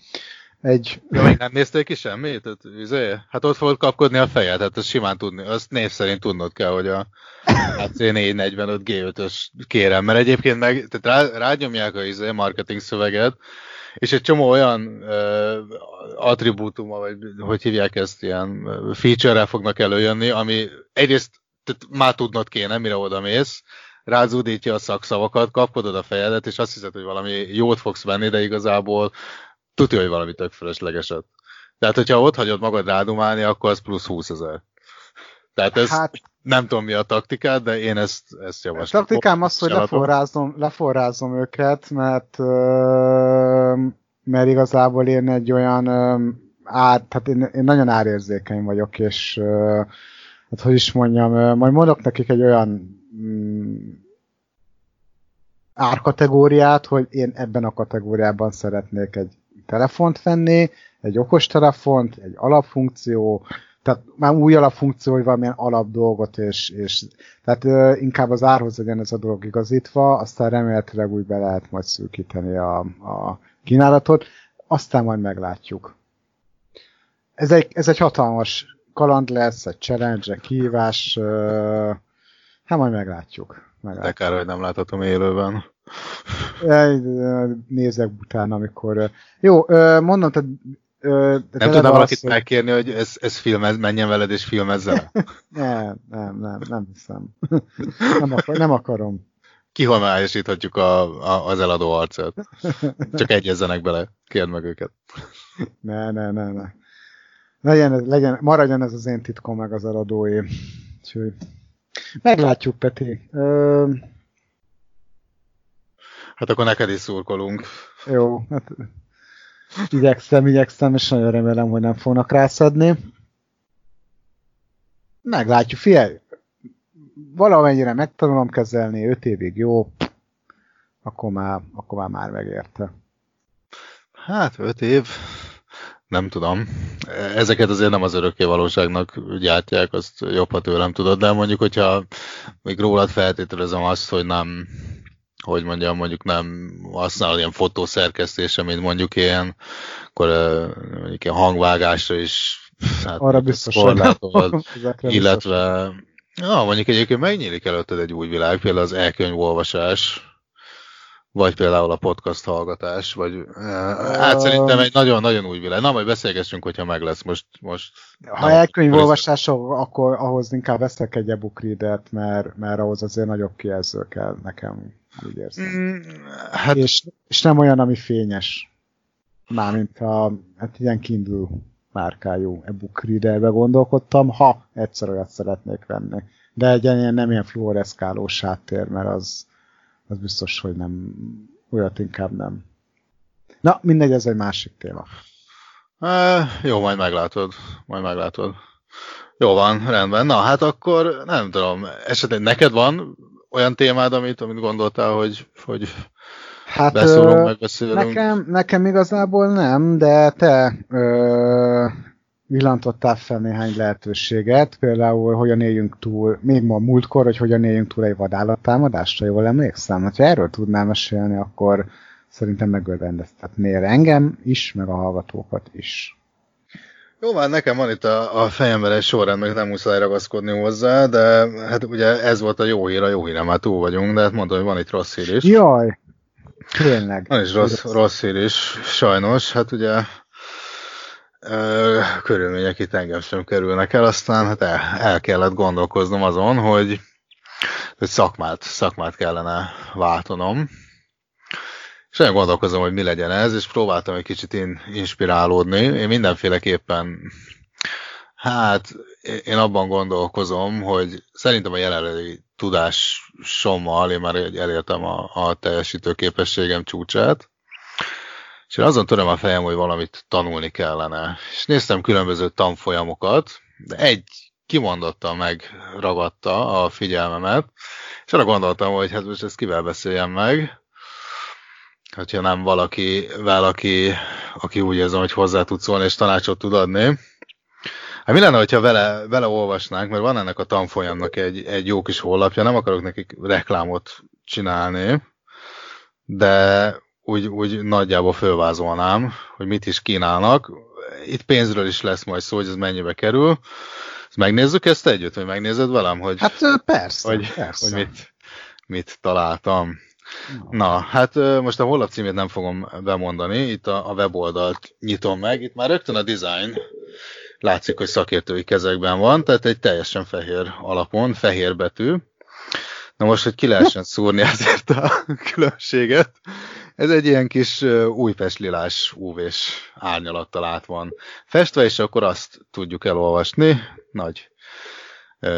Egy... Ja, még nem néztél ki semmit? Tehát, izé, hát ott fogod kapkodni a fejed, hát ezt simán tudni. Azt név szerint tudnod kell, hogy a AC445 G5-ös kérem, mert egyébként meg, tehát rá, rányomják a izé, marketing szöveget, és egy csomó olyan uh, attribútuma, vagy hogy hívják ezt, ilyen feature-rel fognak előjönni, ami egyrészt tehát már tudnod kéne, mire oda mész, rázúdítja a szakszavakat, kapkodod a fejedet, és azt hiszed, hogy valami jót fogsz venni, de igazából tudja, hogy valami tök fölöslegeset. Tehát, hogyha ott hagyod magad rádumálni, akkor az plusz 20 ezer. Tehát ez hát, nem tudom mi a taktikád, de én ezt, ezt javaslom. A taktikám az, hogy leforrázom, leforrázom őket, mert, mert igazából én egy olyan ár, tehát én, én nagyon árérzékeny vagyok, és hát hogy is mondjam, majd mondok nekik egy olyan mm, árkategóriát, hogy én ebben a kategóriában szeretnék egy telefont venni, egy okostelefont, egy alapfunkció, tehát már új alapfunkció, hogy valamilyen alap dolgot, és, és tehát ö, inkább az árhoz legyen ez a dolog igazítva, aztán remélhetőleg úgy be lehet majd szűkíteni a, a kínálatot, aztán majd meglátjuk. Ez egy, ez egy hatalmas kaland lesz, egy challenge, egy kihívás, hát majd meglátjuk. meglátjuk. De kár, hogy nem láthatom élőben. Nézek utána, amikor... Jó, mondom, tehát nem tudnám valakit hogy... megkérni, hogy ez, ez filmez, menjen veled és filmezze nem, nem, nem, nem hiszem. nem, akar, nem akarom. Kihomályosíthatjuk a, a, az eladó arcát. Csak egyezzenek bele, kérd meg őket. ne, ne, ne, ne. Legyen, legyen, maradjon ez az én titkom meg az. Úgyhogy meglátjuk, Peti. Ö... Hát akkor neked is szurkolunk. Jó, hát igyekszem, igyekszem, és nagyon remélem, hogy nem fognak rászadni. Meglátjuk, figyelj! Valamennyire megtanulom kezelni, 5 évig jó, akkor már, akkor már, már megérte. Hát 5 év, nem tudom. Ezeket azért nem az örökké valóságnak gyártják, azt jobb, ha tőlem tudod, de mondjuk, hogyha még rólad feltételezem azt, hogy nem hogy mondjam, mondjuk nem használ ilyen fotószerkesztésre, mint mondjuk ilyen, akkor mondjuk ilyen hangvágásra is hát, Arra biztos korlátod, illetve ja, mondjuk egyébként megnyílik előtted egy új világ, például az elkönyvolvasás, vagy például a podcast hallgatás, vagy hát szerintem egy nagyon-nagyon új világ. Na, majd beszélgessünk, hogyha meg lesz most. most ha elkönyvolvasás, akkor ahhoz inkább veszek egy e-book readert, mert, mert ahhoz azért nagyobb kijelző kell nekem úgy érzem. Mm, hát... és, és nem olyan, ami fényes. Mármint a hát ilyen Kindle márkájú e-book readerbe gondolkodtam, ha egyszer olyat szeretnék venni. De egy ilyen nem ilyen fluoreszkálós háttér, mert az, az biztos, hogy nem, olyat inkább nem. Na, mindegy, ez egy másik téma. E, jó, majd meglátod. Majd meglátod. Jó van, rendben. Na, hát akkor nem tudom, esetleg neked van olyan témád, amit, amit gondoltál, hogy, hogy hát, beszólunk, megbeszélünk? Nekem, nekem igazából nem, de te ö, villantottál fel néhány lehetőséget, például hogyan éljünk túl, még ma múltkor, hogy hogyan éljünk túl egy vadállattámadásra, jól emlékszem? Ha erről tudnám mesélni, akkor szerintem megörvendeztetnél engem is, meg a hallgatókat is. Jó, már nekem van itt a, a fejemben egy sorrend, meg nem muszáj ragaszkodni hozzá, de hát ugye ez volt a jó hír, a jó hír, már túl vagyunk, de hát mondom, hogy van itt rossz hír is. Jaj, tényleg. Van is rossz, rossz hír is, sajnos, hát ugye ö, körülmények itt engem sem kerülnek el, aztán hát el, el kellett gondolkoznom azon, hogy, hogy szakmát, szakmát kellene váltanom és nagyon gondolkozom, hogy mi legyen ez, és próbáltam egy kicsit in, inspirálódni. Én mindenféleképpen, hát én abban gondolkozom, hogy szerintem a jelenlegi tudásommal én már elértem a, a teljesítő képességem csúcsát, És én azon töröm a fejem, hogy valamit tanulni kellene. És néztem különböző tanfolyamokat, de egy kimondottan megragadta a figyelmemet, és arra gondoltam, hogy hát most ezt kivel beszéljem meg, hogyha nem valakivel, aki, aki úgy érzem, hogy hozzá tud szólni és tanácsot tud adni. Hát mi lenne, hogyha vele, vele olvasnánk, mert van ennek a tanfolyamnak egy, egy jó kis honlapja, nem akarok nekik reklámot csinálni, de úgy, úgy nagyjából fölvázolnám, hogy mit is kínálnak. Itt pénzről is lesz majd szó, hogy ez mennyibe kerül. Megnézzük ezt együtt, vagy megnézed velem, hogy, Hát persze, hogy, persze. hogy mit, mit találtam. Na, hát most a honlap címét nem fogom bemondani, itt a, a weboldalt nyitom meg, itt már rögtön a design látszik, hogy szakértői kezekben van, tehát egy teljesen fehér alapon, fehér betű. Na most, hogy ki lehessen szúrni ezért a különbséget, ez egy ilyen kis Újpest lilás UV-s árnyalattal át van festve, és akkor azt tudjuk elolvasni, nagy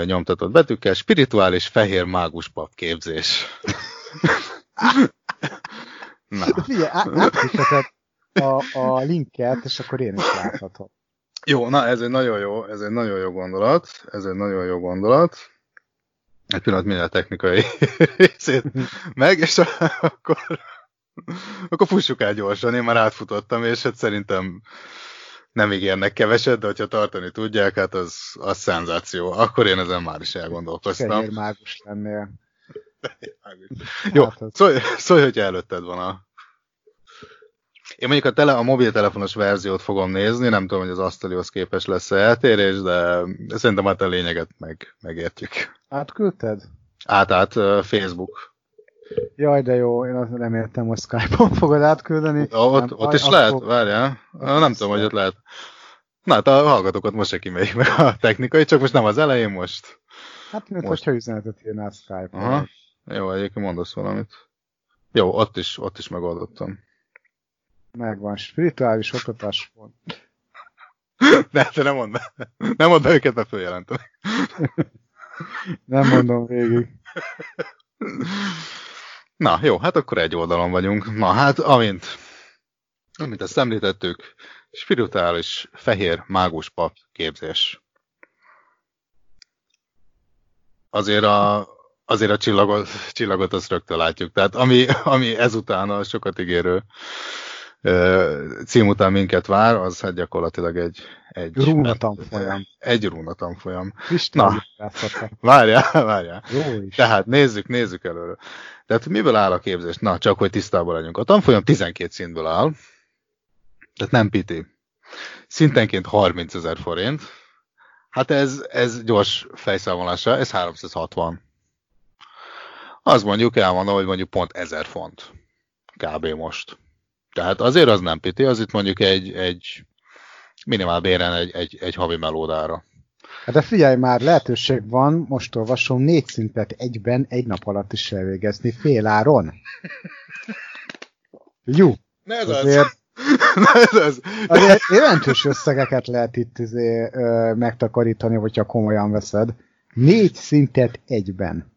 nyomtatott betűkkel, spirituális fehér mágus pap képzés. Na, Figyelj, á- átküldheted a, a linket, és akkor én is láthatom. jó, na ez egy nagyon jó, ez egy nagyon jó gondolat, ez egy nagyon jó gondolat. Egy pillanat minden technikai részét meg, és akkor, akkor fussuk el gyorsan, én már átfutottam, és hát szerintem nem ígérnek keveset, de hogyha tartani tudják, hát az, az szenzáció. Akkor én ezen már is elgondolkoztam. Fehér mágus lennél. Jó, szólj, szólj, hogyha előtted van a... Én mondjuk a, tele, a mobiltelefonos verziót fogom nézni, nem tudom, hogy az asztalihoz képes lesz-e eltérés, de szerintem hát a lényeget meg, megértjük. Átküldted? Át, át Facebook. Jaj, de jó, én azt reméltem, hogy Skype-on fogod átküldeni. Ja, ott, Nem ott is lehet? akkor- Várjál. Nem tudom, hogy ott lehet. Na hát a hallgatókat most se kimeljük meg a technikai, csak most nem az elején, most. Hát, mint Most. hogyha üzenetet írnál Skype-on. Jó, egyébként mondasz valamit. Jó, ott is, ott is megoldottam. Megvan, spirituális oktatás pont. De te nem mondd. Nem mondd őket, mert följelentem. Nem mondom végig. Na, jó, hát akkor egy oldalon vagyunk. Na, hát amint, amint ezt említettük, spirituális fehér mágus pap képzés. Azért a, azért a csillagot, csillagot azt rögtön látjuk. Tehát ami, ami ezután a sokat ígérő cím után minket vár, az hát gyakorlatilag egy, egy, Rúna tanfolyam. egy rúna tanfolyam. Kristály Na. Na. Várjál, várjál. Jó is. Tehát nézzük, nézzük előre. Tehát miből áll a képzés? Na, csak hogy tisztában legyünk. A tanfolyam 12 szintből áll, tehát nem piti. Szintenként 30 ezer forint. Hát ez, ez gyors fejszámolása, ez 360. Az mondjuk elmondom, hogy mondjuk pont 1000 font. Kb. most. Tehát azért az nem piti, az itt mondjuk egy, egy minimál béren egy, egy, egy havi melódára. Hát de figyelj már, lehetőség van, most olvasom, négy szintet egyben egy nap alatt is elvégezni, fél áron. Jó. Ne ez Azért, Na ez az. azért jelentős összegeket lehet itt izé, ö, megtakarítani, hogyha komolyan veszed. Négy szintet egyben.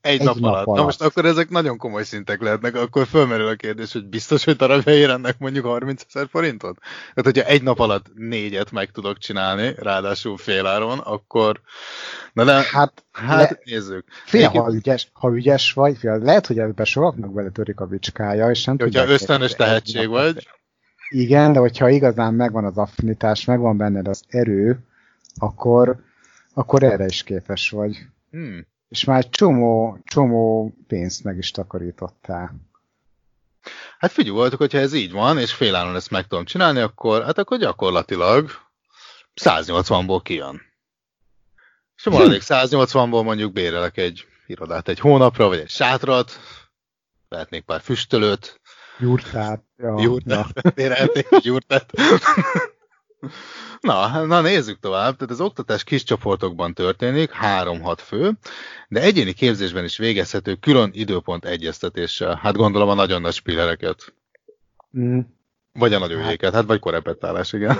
Egy, Egy nap, nap alatt. Na alatt. most akkor ezek nagyon komoly szintek lehetnek, akkor fölmerül a kérdés, hogy biztos, hogy darabjaira ennek mondjuk 30 ezer forintot? Tehát, hogyha egy nap alatt négyet meg tudok csinálni, ráadásul féláron, akkor... Na de, Hát, hát le- nézzük. fél, ha ügyes, ha ügyes vagy, fél, lehet, hogy ebbe sokaknak beletörik a bicskája, és nem Hogyha ösztönös tehetség vagy, Igen, de hogyha igazán megvan az affinitás, megvan benned az erő, akkor, akkor erre is képes vagy. hmm, És már csomó, csomó pénzt meg is takarítottál. hát figyelj voltok, hogyha ez így van, és féláron ezt meg tudom csinálni, akkor, hát akkor gyakorlatilag 180-ból kijön. És a maradék 180-ból mondjuk bérelek egy irodát egy hónapra, vagy egy sátrat, vehetnék pár füstölőt, Jurtát. Ja. Jurtát. Bérelték egy jurtát. Na, na nézzük tovább. Tehát az oktatás kis csoportokban történik, 3-6 fő, de egyéni képzésben is végezhető külön időpont egyeztetéssel. Hát gondolom a nagyon nagy spillereket. Mm. Vagy a nagyőjéket, hát vagy korepetálás, igen.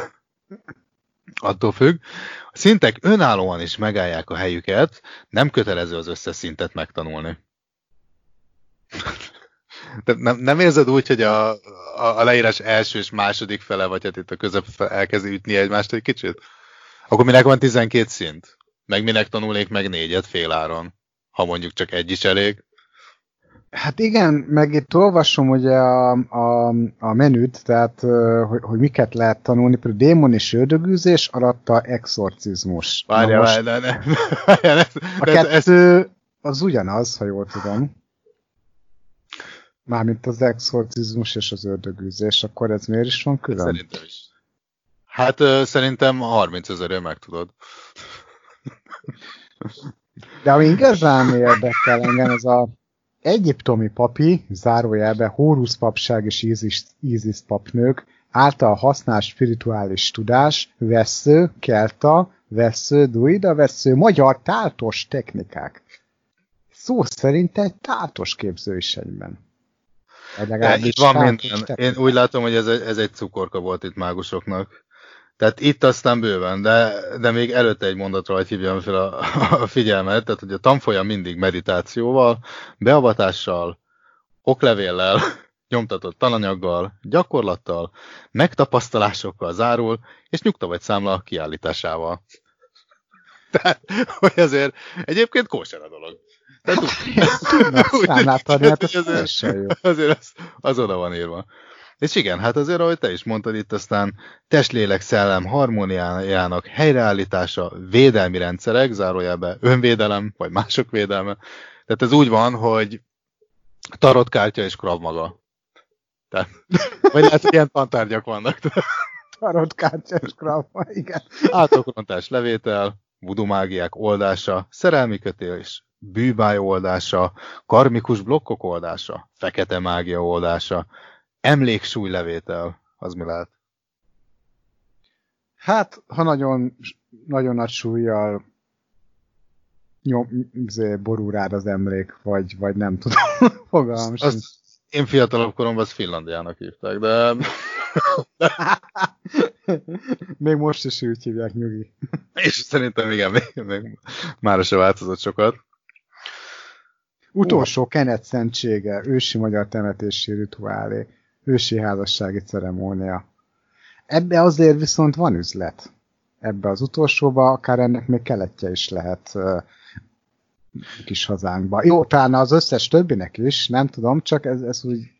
Attól függ. A szintek önállóan is megállják a helyüket, nem kötelező az összes szintet megtanulni. De nem, nem érzed úgy, hogy a, a, a leírás első és második fele, vagy hát itt a közep elkezdi ütni egymást egy kicsit, akkor minek van 12 szint? Meg minek tanulnék meg négyet féláron? Ha mondjuk csak egy is elég. Hát igen, meg itt olvasom ugye a, a, a menüt, tehát hogy, hogy miket lehet tanulni, például démon és ördögűzés, alatta exorcizmus. Várja, várja, ne, ne, várja, ne, A kettő az ugyanaz, ha jól tudom. Mármint az exorcizmus és az ördögűzés, akkor ez miért is van külön? Szerintem is. Hát uh, szerintem 30 ezerért meg tudod. De ami igazán érdekel engem, ez a egyiptomi papi, zárójelben Hórusz papság és Ízis, Ízis papnők által használt spirituális tudás, vesző, kelta, vesző, druida, vesző, magyar táltos technikák. Szó szerint egy táltos képző is egyben. Itt van minden. Én úgy látom, hogy ez egy, ez egy cukorka volt itt mágusoknak. Tehát itt aztán bőven, de, de még előtte egy mondatra, hogy hívjam fel a, a figyelmet, tehát hogy a tanfolyam mindig meditációval, beavatással, oklevéllel, nyomtatott tananyaggal, gyakorlattal, megtapasztalásokkal zárul, és nyugta vagy számla kiállításával. Tehát, hogy azért egyébként kóser a dolog. Tehát úgy, hát azért, azért az, az oda van írva. És igen, hát azért, ahogy te is mondtad itt, aztán testlélek szellem harmóniájának helyreállítása, védelmi rendszerek, zárójelbe önvédelem, vagy mások védelme. Tehát ez úgy van, hogy tarotkártya és krav maga. Tehát, vagy lehet, hogy ilyen tantárgyak vannak. tarotkártya és krav maga, igen. Átokrontás levétel, vudumágiák oldása, szerelmi kötés, bűbáj oldása, karmikus blokkok oldása, fekete mágia oldása, Emléksúlylevétel, az mi lehet? Hát, ha nagyon, nagyon nagy súlyjal nyom, izé, borul rád az emlék, vagy, vagy nem tudom, fogalmam az, Én fiatalabb koromban azt Finlandiának hívták, de... még most is úgy hívják, nyugi. És szerintem igen, még, még már se változott sokat. Utolsó kenet szentsége, ősi magyar temetési rituálé ősi házassági ceremónia. Ebbe azért viszont van üzlet. Ebbe az utolsóba akár ennek még keletje is lehet kis hazánkba. Jó, talán az összes többinek is, nem tudom, csak ez, ez úgy...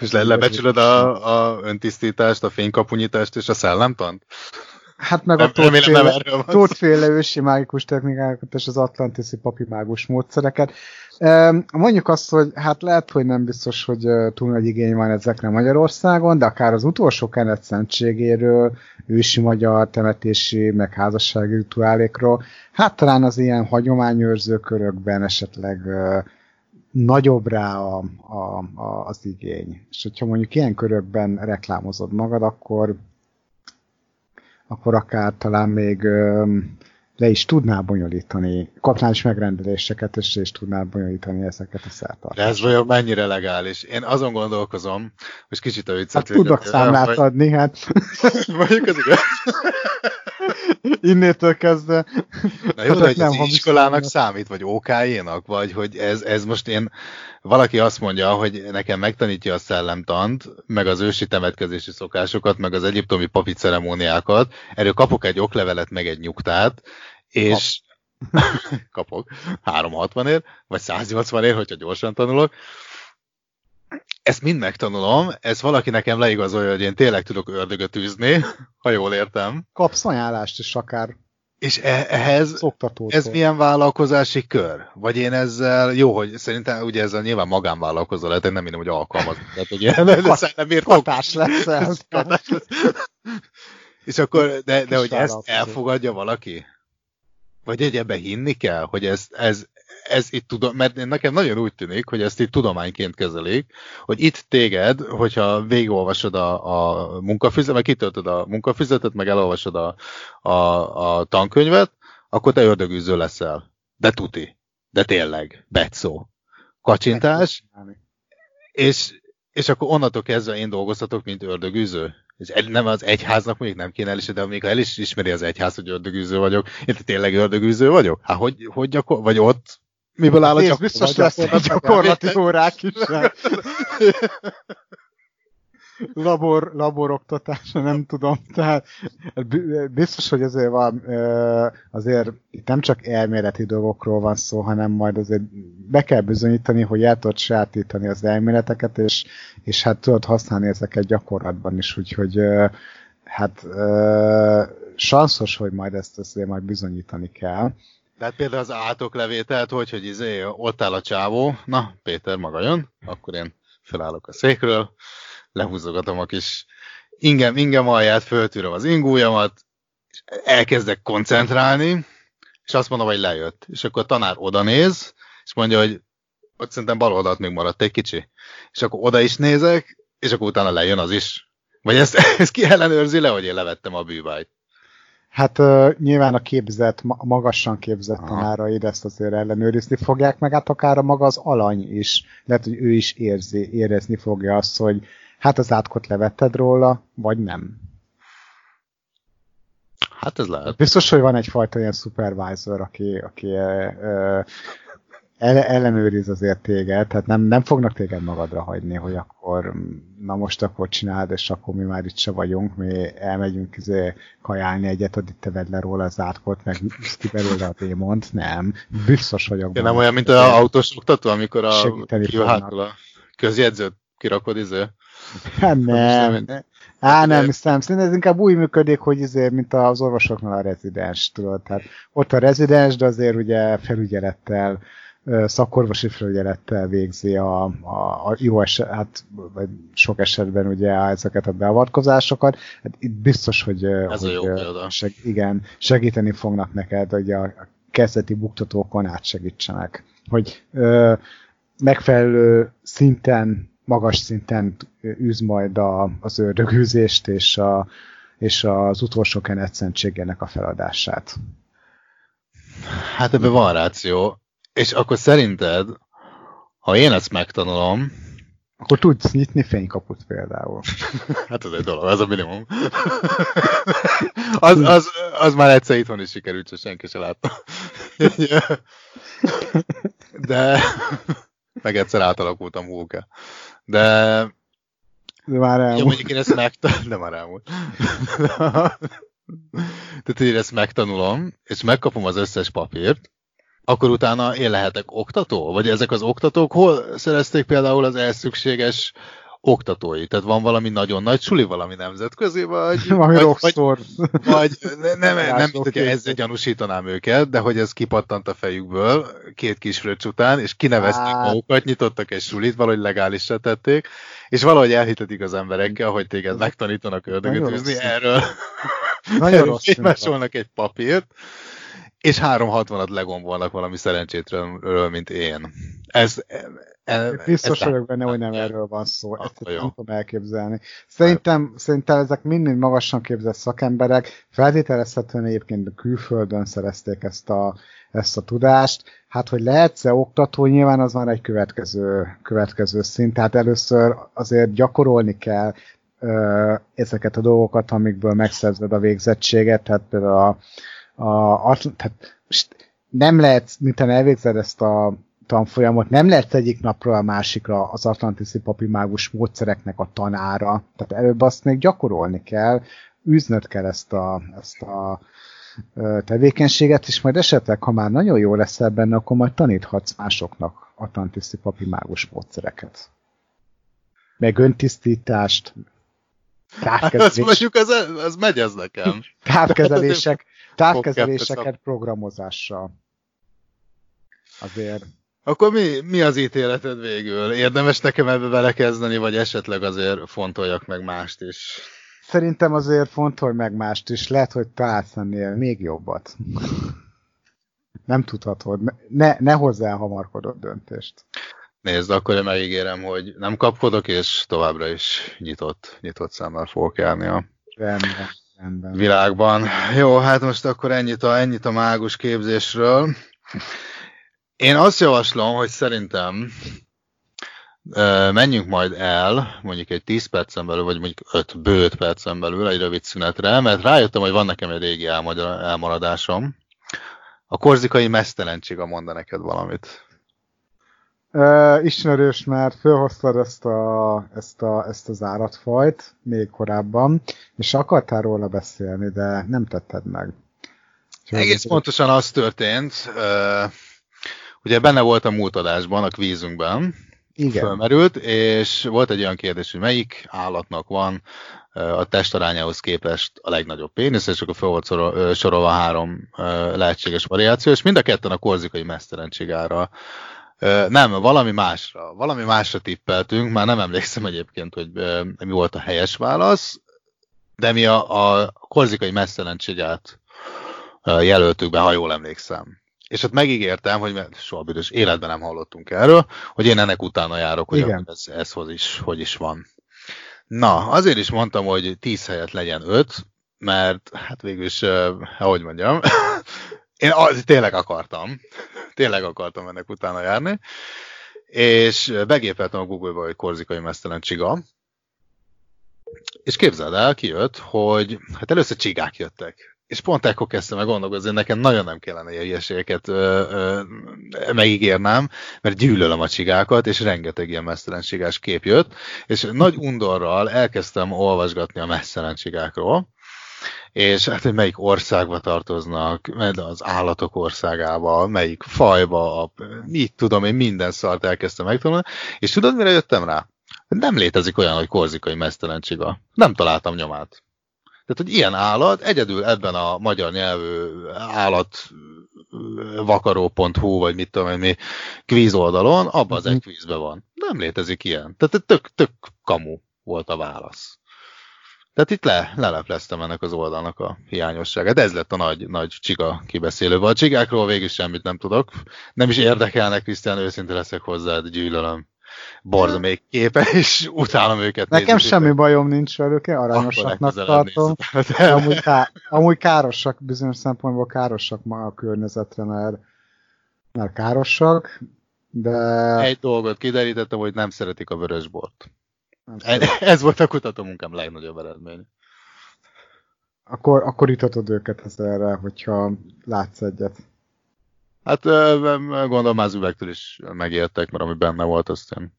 És le, lebecsülöd a, a öntisztítást, a fénykapunyítást és a szellemtant? Hát meg a tótféle, tótféle ősi mágikus technikákat és az atlantiszi papi mágus módszereket. Mondjuk azt, hogy hát lehet, hogy nem biztos, hogy túl nagy igény van ezekre Magyarországon, de akár az utolsó kenet szentségéről, ősi magyar temetési, meg házassági rituálékról, hát talán az ilyen hagyományőrző körökben esetleg nagyobb rá a, a, a, az igény. És hogyha mondjuk ilyen körökben reklámozod magad, akkor akkor akár talán még le is tudná bonyolítani, kapnál is megrendeléseket, és is tudná bonyolítani ezeket a szertartásokat. De ez vajon mennyire legális? Én azon gondolkozom, hogy kicsit a viccet... Hát tudok számlát vagy... adni, hát... Mondjuk az igaz. Innétől kezdve... Na jó, de hogy nem az iskolának számít, vagy OK-énak, vagy hogy ez, ez most én... Valaki azt mondja, hogy nekem megtanítja a szellemtant, meg az ősi temetkezési szokásokat, meg az egyiptomi papi ceremóniákat, erről kapok egy oklevelet, meg egy nyugtát, és Kap. kapok 360 ér, vagy 180 ér, hogyha gyorsan tanulok. Ezt mind megtanulom, ez valaki nekem leigazolja, hogy én tényleg tudok ördögöt űzni, ha jól értem. Kapsz ajánlást is akár. És e- ehhez, ez milyen vállalkozási kör? Vagy én ezzel, jó, hogy szerintem ugye ezzel nyilván magánvállalkozó lehet, én nem minden, hogy alkalmazni. Tehát, hogy ilyen, Kat, katás lesz. Katás lesz. És akkor, de, de hogy ezt elfogadja valaki? Vagy egy ebbe hinni kell, hogy ez, ez, ez itt tudom, mert nekem nagyon úgy tűnik, hogy ezt itt tudományként kezelik, hogy itt téged, hogyha végigolvasod a, a munkafizetet, meg kitöltöd a munkafizetet, meg elolvasod a, a, a tankönyvet, akkor te ördögűző leszel. De tuti. De tényleg. Betszó. Kacsintás. És, és akkor onnantól kezdve én dolgozhatok, mint ördögűző. És nem az egyháznak még nem kéne elismerni, de még ha el is ismeri az egyház, hogy ördögűző vagyok, én tényleg ördögűző vagyok? Hát hogy, hogy gyakor, vagy ott miből áll a gyakorlat? Biztos lesz a gyakorlati órák is. labor, laboroktatása, nem tudom, tehát biztos, hogy azért van, azért itt nem csak elméleti dolgokról van szó, hanem majd azért be kell bizonyítani, hogy el tudod sajátítani az elméleteket, és, és hát tudod használni ezeket gyakorlatban is, úgyhogy hát sanszos, hogy majd ezt azért majd bizonyítani kell. Tehát például az átoklevételt, hogy, hogy izé, ott áll a csávó, na, Péter maga jön, akkor én felállok a székről, lehúzogatom a kis ingem, ingem alját, föltűröm az ingújamat, és elkezdek koncentrálni, és azt mondom, hogy lejött. És akkor a tanár oda néz, és mondja, hogy ott szerintem bal oldalt még maradt egy kicsi. És akkor oda is nézek, és akkor utána lejön az is. Vagy ezt, ezt ki ellenőrzi le, hogy én levettem a bűvájt? Hát uh, nyilván a képzett, magasan képzett tanáraid ezt azért ellenőrizni fogják, meg hát akár a maga az alany is. Lehet, hogy ő is érzi, érezni fogja azt, hogy hát az átkot levetted róla, vagy nem. Hát ez lehet. Biztos, hogy van egyfajta ilyen supervisor, aki, aki uh, ellenőriz azért téged, tehát nem, nem fognak téged magadra hagyni, hogy akkor na most akkor csináld, és akkor mi már itt se vagyunk, mi elmegyünk izé kajálni egyet, addig te vedd le róla az átkot, meg ki belőle a démont, nem. Biztos vagyok. Ja, nem olyan, mint az autós oktató, amikor a hátul a közjegyzőt kirakod, izé. Hát nem. nem. Á, nem hiszem. Szerintem ez inkább úgy működik, hogy izé, mint az orvosoknál a rezidens, tudod. Tehát ott a rezidens, de azért ugye felügyelettel szakorvosi felügyelettel végzi a, a, a jó eset, hát vagy sok esetben ugye ezeket a beavatkozásokat. Hát itt biztos, hogy, Ez hogy a jó seg, igen, segíteni fognak neked, hogy a, a kezdeti buktatókon átsegítsenek. Hogy ö, megfelelő szinten, magas szinten űz majd a, az ördögűzést és, a, és az utolsó kenetszentségének a feladását. Hát ebben van ráció. És akkor szerinted, ha én ezt megtanulom, akkor tudsz nyitni fénykaput például. hát ez egy dolog, az a minimum. az, az, az már egyszer itthon is sikerült, csak senki se látta. De meg egyszer átalakultam húke. De de már elmúlt. Jó, mondjuk én ezt megtanulom, de már elmúlt. Tehát én ezt megtanulom, és megkapom az összes papírt, akkor utána én lehetek oktató? Vagy ezek az oktatók hol szerezték például az elszükséges oktatói? Tehát van valami nagyon nagy suli, valami nemzetközi, vagy... Valami vagy, vagy, vagy nem, nem, nem, hogyha ezzel gyanúsítanám őket, de hogy ez kipattant a fejükből két kis fröccs után, és kinevezték hát. magukat, nyitottak egy sulit, valahogy legálisra tették, és valahogy elhitetik az emberekkel, hogy téged megtanítanak ördögöt űzni, erről nagyon rossz másolnak egy papírt, és 360-at legombolnak valami szerencsétről, mint én. Ez, e, Biztos vagyok benne, hogy nem erről van szó. Ezt ah, nem tudom elképzelni. Szerintem, szerintem ezek mind magasan képzett szakemberek, feltételezhetően egyébként külföldön szerezték ezt a, ezt a tudást. Hát, hogy lehetsz-e oktató, nyilván az már egy következő, következő szint. Tehát először azért gyakorolni kell ö, ezeket a dolgokat, amikből megszerzed a végzettséget. Tehát például a, a, a, tehát nem lehet, miután elvégzed ezt a tanfolyamot, nem lehet egyik napról a másikra az atlantiszi papimágus módszereknek a tanára. Tehát előbb azt még gyakorolni kell, űznöd kell ezt a, ezt a tevékenységet, és majd esetleg, ha már nagyon jó lesz ebben, akkor majd taníthatsz másoknak atlantiszi papimágus módszereket. Meg öntisztítást, távkezelés. Hát mondjuk, ez, ez megy ez nekem. Távkezelések, távkezeléseket programozással. Azért. Akkor mi, mi az ítéleted végül? Érdemes nekem ebbe belekezdeni, vagy esetleg azért fontoljak meg mást is? Szerintem azért fontolj meg mást is. Lehet, hogy találsz ennél még jobbat. Nem tudhatod. Ne, ne hozzá hamarkodott döntést. Nézd, akkor én megígérem, hogy nem kapkodok, és továbbra is nyitott, nyitott szemmel fogok járni a rendben, rendben. világban. Jó, hát most akkor ennyit a, ennyit a mágus képzésről. Én azt javaslom, hogy szerintem menjünk majd el, mondjuk egy 10 percen belül, vagy mondjuk 5 bő percen belül egy rövid szünetre, mert rájöttem, hogy van nekem egy régi elmaradásom. A korzikai mesztelenség a monda neked valamit. Uh, ismerős, mert felhoztad ezt, a, ezt, a, ezt az állatfajt még korábban, és akartál róla beszélni, de nem tetted meg. Úgyhogy Egész pontosan az történt, uh, ugye benne volt a múlt adásban, a kvízünkben, igen. fölmerült, és volt egy olyan kérdés, hogy melyik állatnak van a testarányához képest a legnagyobb pénisz, és akkor fel volt sorolva három lehetséges variáció, és mind a ketten a korzikai meszterencségára nem, valami másra. Valami másra tippeltünk, már nem emlékszem egyébként, hogy mi volt a helyes válasz, de mi a, a korzikai mesztelenségát jelöltük be, ha jól emlékszem. És ott megígértem, hogy soha büdös életben nem hallottunk erről, hogy én ennek utána járok, hogy Igen. ez, ez hogy, is, hogy is van. Na, azért is mondtam, hogy 10 helyet legyen 5, mert hát végül is, ahogy mondjam, én az, tényleg akartam, tényleg akartam ennek utána járni, és begépeltem a Google-ba, hogy korzikai mesztelen csiga, és képzeld el, kijött, hogy hát először csigák jöttek. És pont ekkor kezdtem meg gondolkozni, nekem nagyon nem kellene ilyen hülyeségeket ö, mert gyűlölöm a csigákat, és rengeteg ilyen mesztelen csigás kép jött, és nagy undorral elkezdtem olvasgatni a mesztelen csigákról, és hát hogy melyik országba tartoznak, az állatok országába, melyik fajba, mit tudom én, minden szart elkezdtem megtanulni, és tudod, mire jöttem rá? Nem létezik olyan, hogy korzikai mesztelen csiga. Nem találtam nyomát. Tehát, hogy ilyen állat egyedül ebben a magyar nyelvű állatvakaró.hu, vagy mit tudom én, mi kvíz oldalon, abban az egy mhm. kvízben van. Nem létezik ilyen. Tehát tök, tök kamu volt a válasz. Tehát itt le, lelepleztem ennek az oldalnak a hiányosságát. Ez lett a nagy, nagy csiga kibeszélő. A csigákról végül semmit nem tudok. Nem is érdekelnek, Krisztián, őszinte leszek hozzá, gyűlölöm még képe, és utálom őket. Nekem nézni. semmi bajom nincs velük, aranyosaknak tartom. Amúgy, ká, amúgy károsak, bizonyos szempontból károsak ma a környezetre, mert, mert károsak, de... Egy dolgot kiderítettem, hogy nem szeretik a vörösbort. Ez volt a kutatómunkám legnagyobb eredmény. Akkor, akkor itatod őket ezerre, hogyha látsz egyet. Hát gondolom az üvegtől is megértek, mert ami benne volt, azt én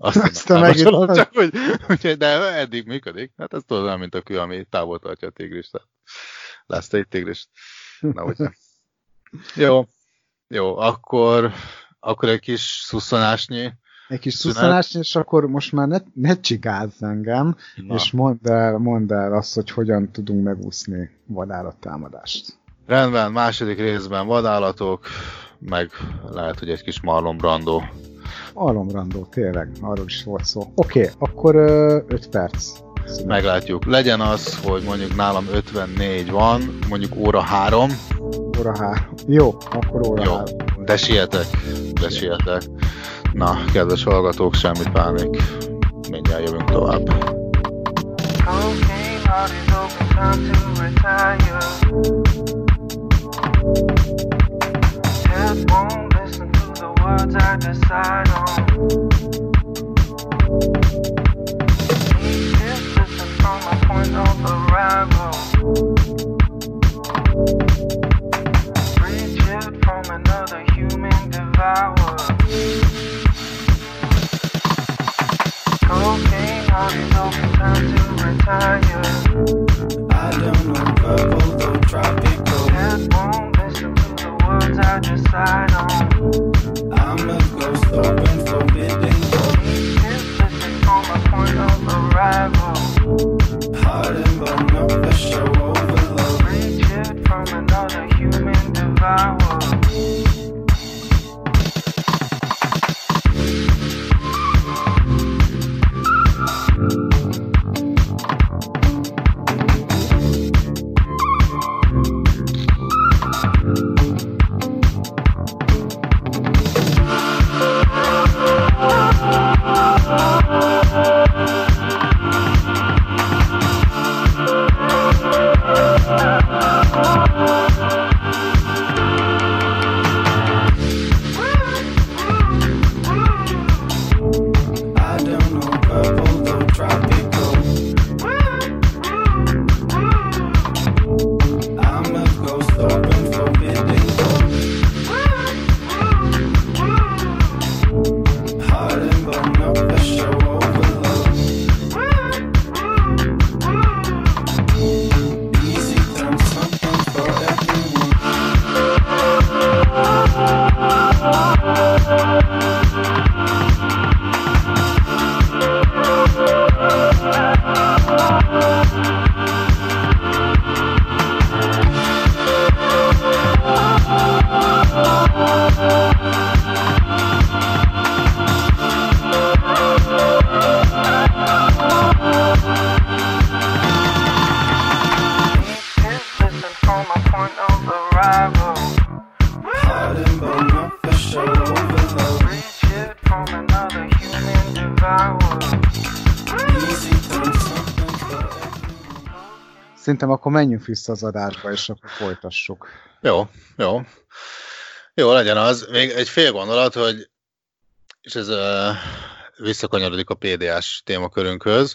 azt, azt nem, nem csak hogy, hogy, de eddig működik. Hát ez tudod mint a kő, ami távol tartja a tigrist. Tehát lesz egy tigrist. Na, ugye. Jó. Jó, akkor, akkor egy kis szusszanásnyi egy kis szuszanás, és akkor most már ne, ne csigázz engem, Na. és mondd el, mondd el azt, hogy hogyan tudunk megúszni vadállattámadást. Rendben, második részben vadállatok, meg lehet, hogy egy kis Marlon Brando. Marlon Brando, tényleg, arról is volt szó. Oké, okay, akkor 5 perc. Szünet. Meglátjuk. Legyen az, hogy mondjuk nálam 54 van, mondjuk óra 3. Óra 3. Jó, akkor óra Jó. 3. De sietek, de sietek. Na, kedves hallgatók, semmi pánik. Mindjárt jövünk tovább. I decide on. from my point of arrival. from another human Cocaine, I don't know purple, though tropical. Head won't listen to the words I decide on. I'm a ghost, open, forbidden. My point of arrival. Hardened, but no pressure overload. Reach from another human devour. Szerintem akkor menjünk vissza az adásba, és akkor folytassuk. Jó, jó. Jó, legyen az. Még egy fél gondolat, hogy és ez uh, visszakanyarodik a PDA-s témakörünkhöz.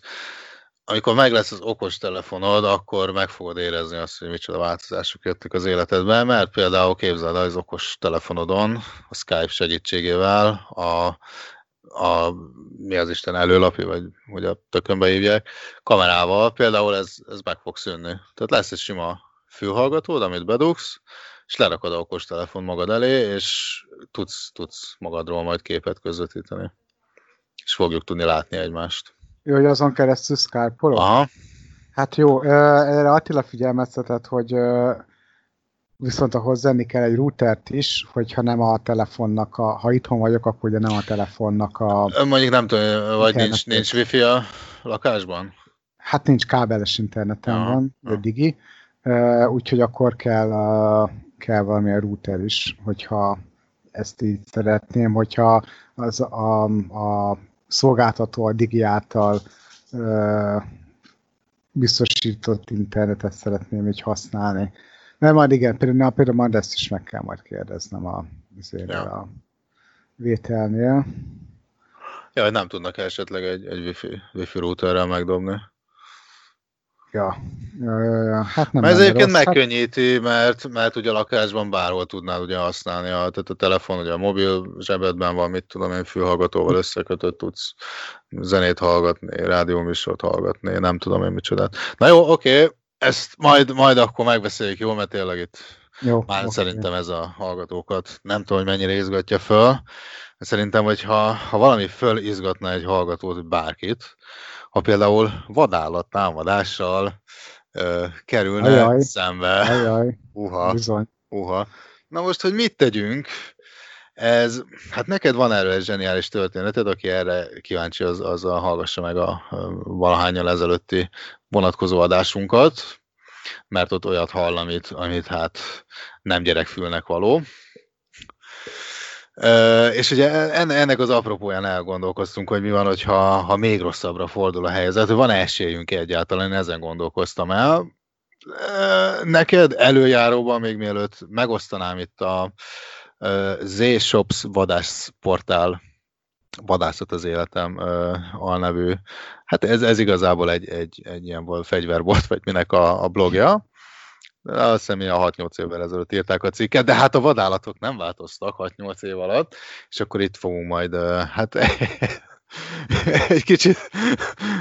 Amikor meg lesz az okos telefonod, akkor meg fogod érezni azt, hogy micsoda változások jöttek az életedbe, mert például képzeld az okos telefonodon, a Skype segítségével, a, a mi az Isten előlapja, vagy hogy a tökönbe hívják, kamerával, például ez, ez meg fog szűnni. Tehát lesz egy sima fülhallgatód, amit bedugsz, és lerakod a okos telefon magad elé, és tudsz, tudsz magadról majd képet közvetíteni. És fogjuk tudni látni egymást. Jó, hogy azon keresztül skype -olok? Aha. Hát jó, erre Attila figyelmeztetett, hogy viszont ahhoz zenni kell egy routert is, hogyha nem a telefonnak a, ha itthon vagyok, akkor ugye nem a telefonnak a... Mondjuk nem tudom, vagy nincs, nincs wifi a lakásban? Hát nincs kábeles interneten ja, van, de digi, úgyhogy akkor kell, kell valamilyen router is, hogyha ezt így szeretném, hogyha az a, a szolgáltató a Digi által biztosított internetet szeretném így használni. Nem, majd igen, például, például majd ezt is meg kell majd kérdeznem a, ja. a vételnél. Ja, nem tudnak esetleg egy, egy wifi, wifi routerrel megdobni. Ja, ja, ja, ja. Hát nem ez egyébként rossz. megkönnyíti, mert, mert ugye a lakásban bárhol tudnád ugye használni, a, tehát a telefon ugye a mobil zsebedben van, mit tudom én, fülhallgatóval összekötött, tudsz zenét hallgatni, rádióműsort hallgatni, nem tudom én micsodát. Na jó, oké, ezt majd, majd akkor megbeszéljük, jó, mert tényleg itt jó, már okay. szerintem ez a hallgatókat nem tudom, hogy mennyire izgatja föl. Szerintem, hogy ha, ha valami fölizgatna egy hallgatót, bárkit, ha például vadállat támadással ö, kerülne ajaj, szembe. Ajaj, uha, bizony. uha. Na most, hogy mit tegyünk? Ez, hát neked van erről egy zseniális történeted, aki erre kíváncsi, az, az a hallgassa meg a, valahányal ezelőtti vonatkozó adásunkat, mert ott olyat hall, amit, amit hát nem gyerekfülnek való. És ugye ennek az apropóján elgondolkoztunk, hogy mi van, hogyha, ha még rosszabbra fordul a helyzet, hogy van-e esélyünk egyáltalán, én ezen gondolkoztam el. Neked előjáróban, még mielőtt megosztanám itt a Z-Shops vadászportál vadászat az életem alnevű, hát ez, ez igazából egy, egy, egy ilyen volt fegyverbolt, vagy minek a, a blogja, azt hiszem, a 6-8 évvel ezelőtt írták a cikket, de hát a vadállatok nem változtak 6-8 év alatt, és akkor itt fogunk majd, hát egy kicsit,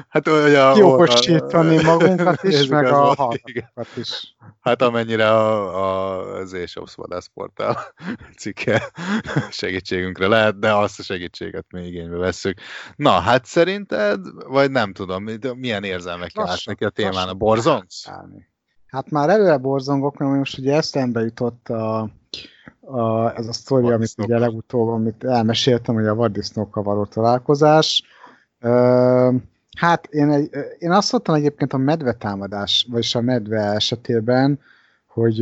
hát olyan... Jókosítani magunkat is, meg a hallgatókat is. Hát amennyire a, az Ésops vadászportál cikke segítségünkre lehet, de azt a segítséget még igénybe vesszük. Na, hát szerinted, vagy nem tudom, milyen érzelmek járnak neki a témán? A borzongsz? Hát már előre borzongok, mert most ugye eszembe jutott a, a, ez a sztori, amit ugye legutóbb, amit elmeséltem, hogy a vaddisznókkal való találkozás. Ö, hát én, egy, én azt mondtam egyébként a medvetámadás, vagyis a medve esetében, hogy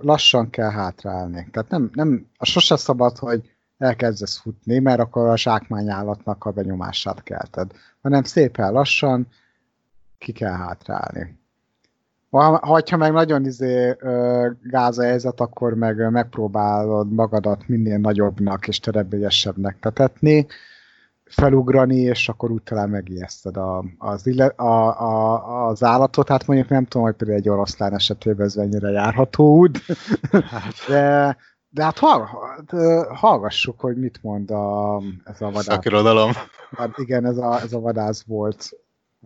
lassan kell hátrálni. Tehát nem, nem, a sose szabad, hogy elkezdesz futni, mert akkor a zsákmányállatnak a benyomását kelted, hanem szépen lassan ki kell hátrálni. Ha, ha meg nagyon izé, gáz a helyzet, akkor meg megpróbálod magadat minél nagyobbnak és terebélyesebbnek tetetni, felugrani, és akkor úgy talán megijeszted a, az, a, a, az állatot. Hát mondjuk nem tudom, hogy például egy oroszlán esetében ez mennyire járható út, hát. de, de hát hallgassuk, hogy mit mond a, ez a vadász. Szakirodalom. Hát igen, ez a, ez a vadász volt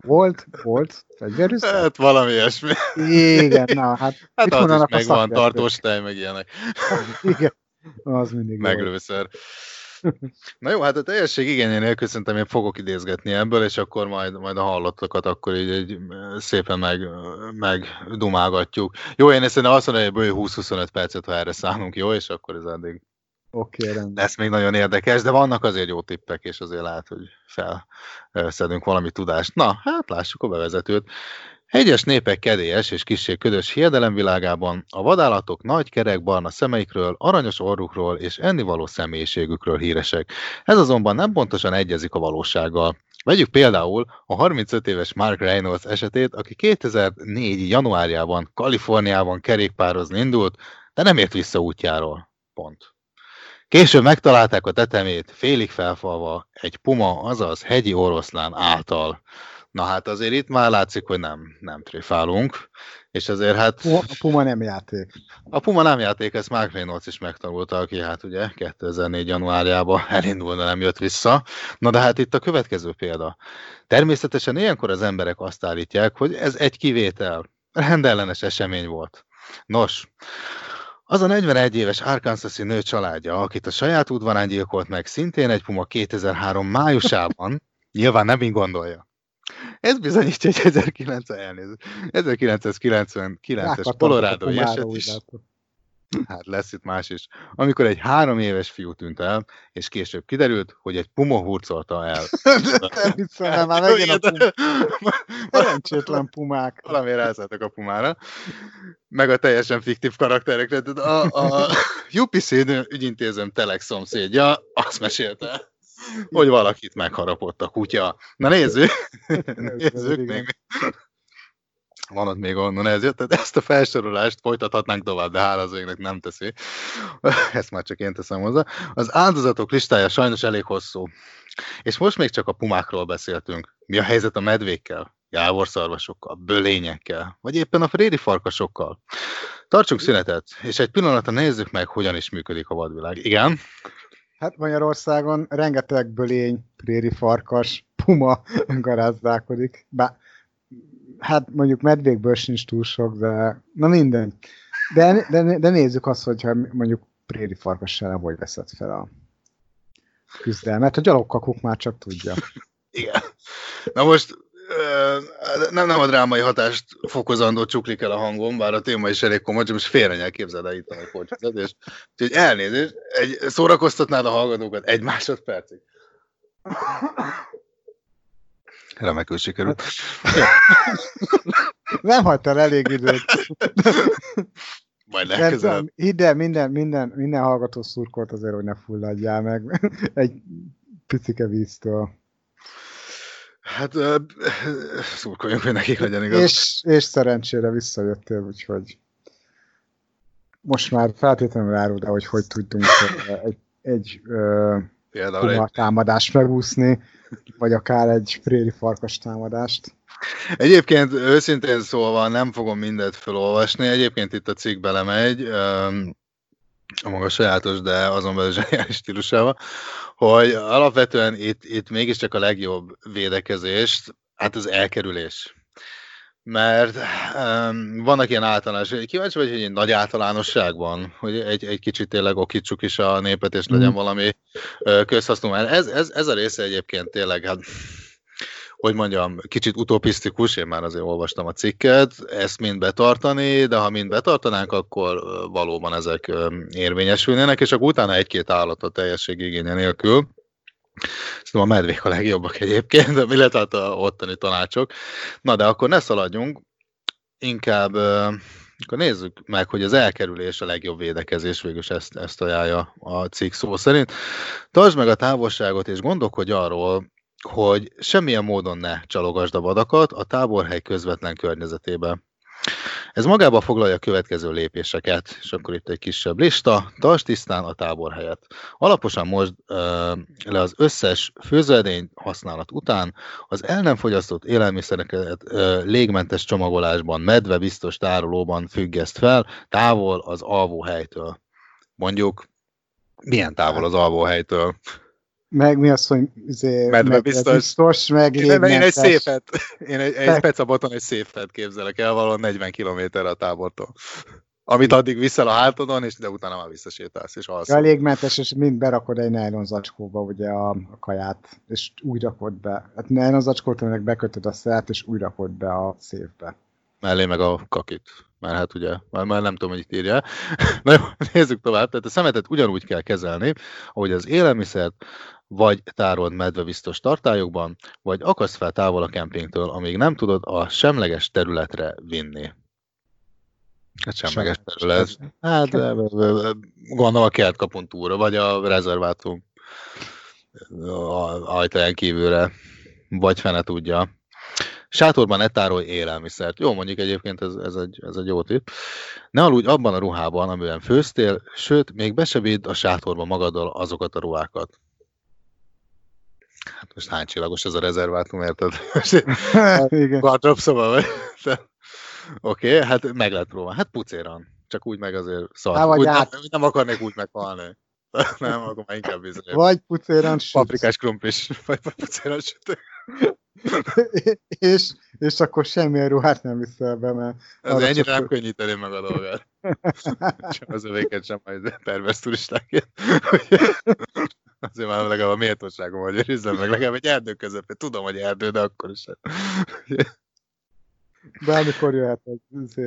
volt, volt, fegyverűszer? Hát valami ilyesmi. Igen, na hát. Hát az is megvan, tartós tej, meg ilyenek. Igen, az mindig Meglőszer. Na jó, hát a teljesség igényénél köszöntem, én fogok idézgetni ebből, és akkor majd, majd a hallottakat akkor így, így szépen meg, meg dumálgatjuk. Jó, én ezt azt mondom, hogy 20-25 percet, ha erre szállunk, jó, és akkor ez addig Oké, okay, Lesz még nagyon érdekes, de vannak azért jó tippek, és azért lehet, hogy felszedünk valami tudást. Na, hát lássuk a bevezetőt. Hegyes népek kedélyes és kissé ködös hiedelemvilágában a vadállatok nagy kerek barna szemeikről, aranyos orrukról és ennivaló személyiségükről híresek. Ez azonban nem pontosan egyezik a valósággal. Vegyük például a 35 éves Mark Reynolds esetét, aki 2004. januárjában Kaliforniában kerékpározni indult, de nem ért vissza útjáról. Pont. Később megtalálták a tetemét, félig felfalva, egy puma, azaz hegyi oroszlán által. Na hát azért itt már látszik, hogy nem, nem tréfálunk, és azért hát... A Puma nem játék. A Puma nem játék, ezt Mark Reynolds is megtanulta, aki hát ugye 2004. januárjában elindul, de nem jött vissza. Na de hát itt a következő példa. Természetesen ilyenkor az emberek azt állítják, hogy ez egy kivétel. Rendellenes esemény volt. Nos, az a 41 éves Arkansas-i nő családja, akit a saját udvarán gyilkolt meg szintén egy Puma 2003 májusában, nyilván nem így gondolja. Ez bizonyítja, hogy 1999-es Colorado eset is. Hát lesz itt más is. Amikor egy három éves fiú tűnt el, és később kiderült, hogy egy puma hurcolta el. Nem már megint a puma. Szerencsétlen pumák. Valamiért elszálltak a pumára. Meg a teljesen fiktív karakterekre. A, a UPC ügyintézőm Telex szomszédja azt mesélte, hogy valakit megharapott a kutya. Na nézzük, nézzük még. Van ott még onnan ez jött, tehát ezt a felsorolást folytathatnánk tovább, de hála az égnek nem teszi. Ezt már csak én teszem hozzá. Az áldozatok listája sajnos elég hosszú. És most még csak a pumákról beszéltünk. Mi a helyzet a medvékkel, jávorszarvasokkal, bölényekkel, vagy éppen a préri farkasokkal? Tartsunk szünetet, és egy pillanatra nézzük meg, hogyan is működik a vadvilág. Igen? Hát Magyarországon rengeteg bölény, préri farkas, puma garázdálkodik. Bár, hát mondjuk medvékből sincs túl sok, de na minden. De, de, de nézzük azt, hogyha mondjuk préri farkas ellen hogy veszed fel a küzdelmet. A gyalogkakuk már csak tudja. Igen. Na most nem, nem a drámai hatást fokozandó csuklik el a hangom, bár a téma is elég komoly, csak most félre képzeld el itt a és Úgyhogy elnézést, egy, szórakoztatnád a hallgatókat egy másodpercig. Remekül sikerült. nem hagytál elég időt. Majd legközelebb. Hidd el, minden, minden, minden hallgató szurkolt azért, hogy ne fulladjál meg egy picike víztől. Hát szurkoljunk, hogy nekik legyen igaz. És, és szerencsére visszajöttél, úgyhogy most már feltétlenül árul, de hogy hogy tudtunk egy, egy uh, támadást megúszni, vagy akár egy préri farkas támadást. Egyébként őszintén szólva nem fogom mindent felolvasni, egyébként itt a cikk belemegy, a maga sajátos, de azon belül zseniális stílusával, hogy alapvetően itt, itt mégiscsak a legjobb védekezést, hát az elkerülés. Mert um, vannak ilyen általános, kíváncsi vagy, hogy egy nagy általánosságban, hogy egy, egy kicsit tényleg okítsuk is a népet, és legyen mm. valami közhasznú. Ez, ez, ez a része egyébként tényleg, hát hogy mondjam, kicsit utopisztikus, én már azért olvastam a cikket, ezt mind betartani, de ha mind betartanánk, akkor valóban ezek érvényesülnének, és akkor utána egy-két állatot teljesség igénye nélkül. Szerintem a medvék a legjobbak egyébként, mi lett a ottani tanácsok. Na de akkor ne szaladjunk, inkább akkor nézzük meg, hogy az elkerülés a legjobb védekezés, végülis ezt, ezt ajánlja a cikk szó szerint. Tartsd meg a távolságot, és gondolkodj arról, hogy semmilyen módon ne csalogasd a vadakat a táborhely közvetlen környezetébe. Ez magába foglalja a következő lépéseket, és akkor itt egy kisebb lista. Tartsd tisztán a táborhelyet. Alaposan most uh, le az összes főzőedény használat után az el nem fogyasztott élelmiszereket légmentes csomagolásban, medve biztos tárolóban függeszt fel, távol az alvóhelytől. Mondjuk, milyen távol az alvóhelytől? Meg mi az, hogy izé, Medve biztos. biztos, meg én, én egy széfet, én egy, egy pecaboton egy széfet képzelek el, valahol 40 km a tábortól. Amit addig viszel a hátadon, és de utána már visszasétálsz, és alszol. Ja, légmentes, és mind berakod egy nylon zacskóba ugye a, a kaját, és úgy rakod be. Hát nylon zacskót, meg bekötöd a szert, és úgy rakod be a széfbe. Mellé meg a kakit. Már hát ugye, már, már nem tudom, hogy itt írja. Na jó, nézzük tovább. Tehát a szemetet ugyanúgy kell kezelni, ahogy az élelmiszert, vagy tárold medvebiztos tartályokban, vagy akasz fel távol a kempingtől, amíg nem tudod a semleges területre vinni. Hát semleges terület. Hát gondolom a kertkapun túra, vagy a rezervátum ajtaján kívülre, vagy fene tudja. Sátorban ne tárolj élelmiszert. Jó, mondjuk egyébként ez, ez, egy, ez egy jó tipp. Ne aludj abban a ruhában, amiben főztél, sőt, még be se a sátorba magaddal azokat a ruhákat. Hát most hány csillagos ez a rezervátum, érted? Gardrop szoba vagy? Oké, okay, hát meg lehet próbálni. Hát pucéran. Csak úgy meg azért szar. Hát, úgy át... nem, nem akarnék úgy meghalni. nem, akkor már inkább bizony. Vagy pucéran süt. Paprikás krumplis, vagy pucéran süt. és, és akkor semmilyen ruhát nem viszel be, mert... Ez ennyire csak... nem könnyíteni meg a dolgát. sem az övéket, sem majd pervers turistákért. Azért már legalább a méltóságom, hogy őrizzem meg legalább egy erdő közepén. Tudom, hogy erdő, de akkor is. Bármikor jöhet az, az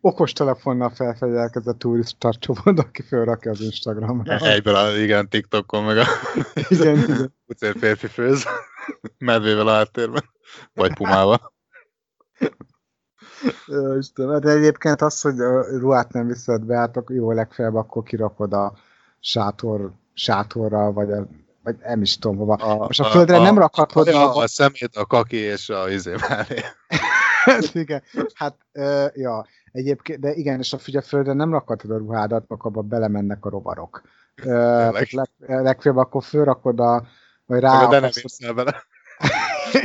okos telefonnal felfedjelek ez a turista csoport, aki felrakja az Instagramra. Egyből, a, igen, TikTokon, meg a igen, igen. Pucér férfi főz, medvével a háttérben, vagy pumával. Jó, Istenem, de egyébként az, hogy a ruhát nem viszed be, hát jó, legfeljebb akkor kirakod a sátor, sátorra, vagy a vagy nem is tudom hova. A, Most a, a földre a, nem rakhatod a... A, szemét, a kaki és a izé mellé. igen, hát, uh, ja, egyébként, de igen, és a földre nem rakhatod a ruhádat, akkor abba belemennek a rovarok. Uh, leg, legfeljebb akkor fölrakod a, vagy rá... De nem bele.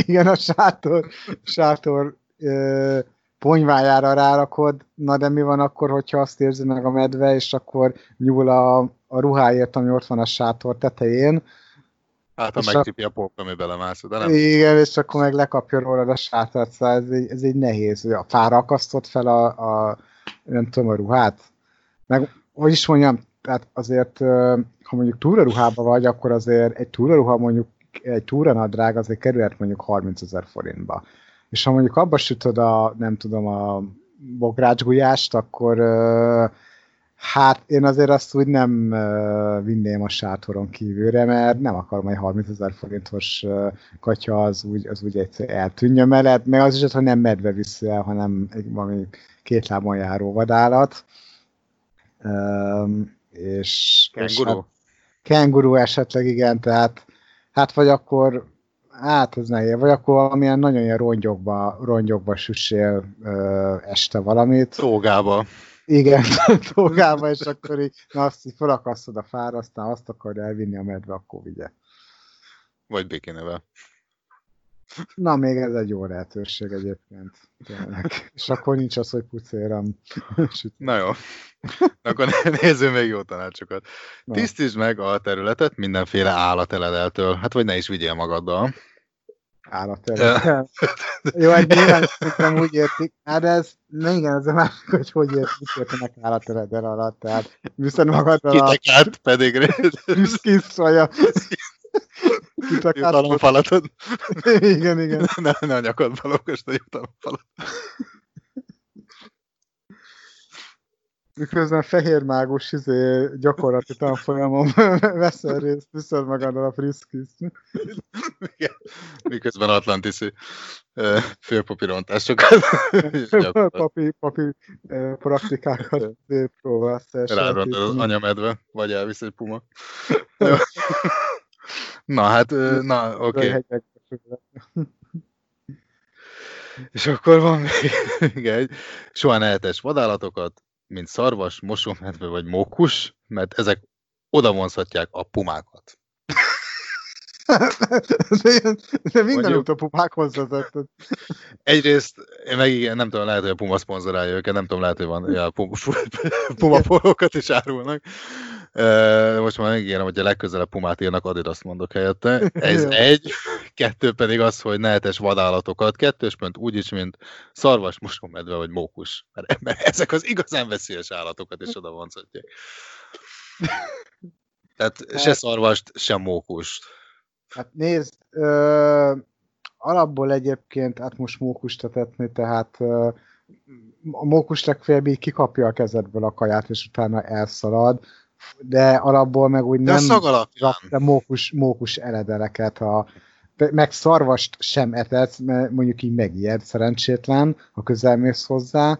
igen, a sátor, sátor uh, ponyvájára rárakod, na de mi van akkor, hogyha azt érzi meg a medve, és akkor nyúl a, a ruháért, ami ott van a sátor tetején, Hát, ha megtipi a pók, ami belemászod, de nem? Igen, és akkor meg lekapja rólad a sátrat, szóval ez egy, ez egy nehéz. A fára akasztott fel a, a, nem tudom, a ruhát. Meg, hogy is mondjam, tehát azért, ha mondjuk túraruhába vagy, akkor azért egy túraruha mondjuk, egy túranadrág azért kerülhet mondjuk 30 ezer forintba. És ha mondjuk abba sütöd a, nem tudom, a bográcsgulyást, akkor Hát én azért azt úgy nem vinném a sátoron kívülre, mert nem akarom, hogy 30 ezer forintos katya az úgy, az úgy egyszer eltűnjön mellett, meg az is, hogy nem medve viszi el, hanem egy valami két lábon járó vadállat. És, kenguru? És hát, kenguru esetleg, igen, tehát hát vagy akkor nehéz, vagy akkor valamilyen nagyon ilyen rongyokba, rongyokba süssél uh, este valamit. Szógába. Igen, dolgába, és akkor így, na azt így felakasztod a fára, aztán azt akarja elvinni a medve, akkor vigye. Vagy békénevel. Na, még ez egy jó lehetőség egyébként. Tényleg. És akkor nincs az, hogy pucéram. Na jó. Akkor nézzünk még jó tanácsokat. Na. Tisztítsd meg a területet mindenféle állateledeltől. Hát vagy ne is vigyél magaddal állatterület. Jó, egy nyilván szerintem úgy értik. Hát ez, na igen, ez a másik, hogy hogy ért, mit értenek állatterületen alatt. Tehát viszont magadra a... Kitekárt pedig. Kis vagy a... Jutalomfalatod. igen, igen. Ne, ne a nyakadba lókast a jutalomfalat. miközben fehér mágus izé, gyakorlati tanfolyamon veszel részt, viszed magadra a friskis. Miközben atlantiszi főpapírontásokat. papi, papi praktikákat próbálsz Ráront az anyamedve, vagy elvisz egy puma. Na hát, na oké. Okay. És akkor van még egy, soha ne vadállatokat, mint szarvas, mosómedve vagy mókus, mert ezek oda vonzhatják a pumákat. de, de minden út a pumákhoz vezetett. Egyrészt, én meg igen, nem tudom, lehet, hogy a Puma szponzorálja őket, nem tudom, lehet, hogy van, ja, Puma, Puma polókat is árulnak. Most már megígérem, hogy a legközelebb Pumát írnak, azt mondok helyette. Ez egy. Kettő pedig az, hogy nehetes vadállatokat. Kettős pont úgy is, mint szarvas, mosomedve vagy mókus. Mert, mert ezek az igazán veszélyes állatokat is oda vonzhatják. Tehát hát, se szarvast, se mókust. Hát nézd, ö, alapból egyébként, hát most mókust tetetni, tehát ö, a mókus legfeljebb így kikapja a kezedből a kaját, és utána elszalad, de alapból meg úgy De nem szag alapján. rakta mókus, mókus eledeleket, ha meg szarvast sem etett, mert mondjuk így megijed, szerencsétlen, ha közelmész hozzá,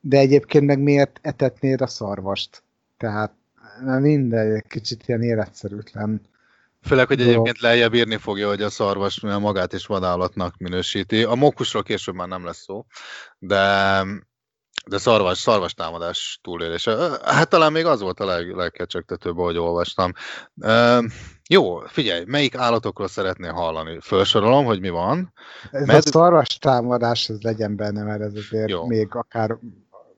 de egyébként meg miért etetnéd a szarvast? Tehát na minden egy kicsit ilyen életszerűtlen. Főleg, hogy egyébként lejjebb írni fogja, hogy a szarvas magát is vadállatnak minősíti. A mókusról később már nem lesz szó, de, de szarvas, szarvas támadás túlélése. Hát talán még az volt a leg, legkecsegtetőbb, ahogy olvastam. Ö, jó, figyelj, melyik állatokról szeretnél hallani? Felsorolom, hogy mi van. Ez Med- a szarvas támadás, ez legyen benne, mert ez azért Jó. még akár...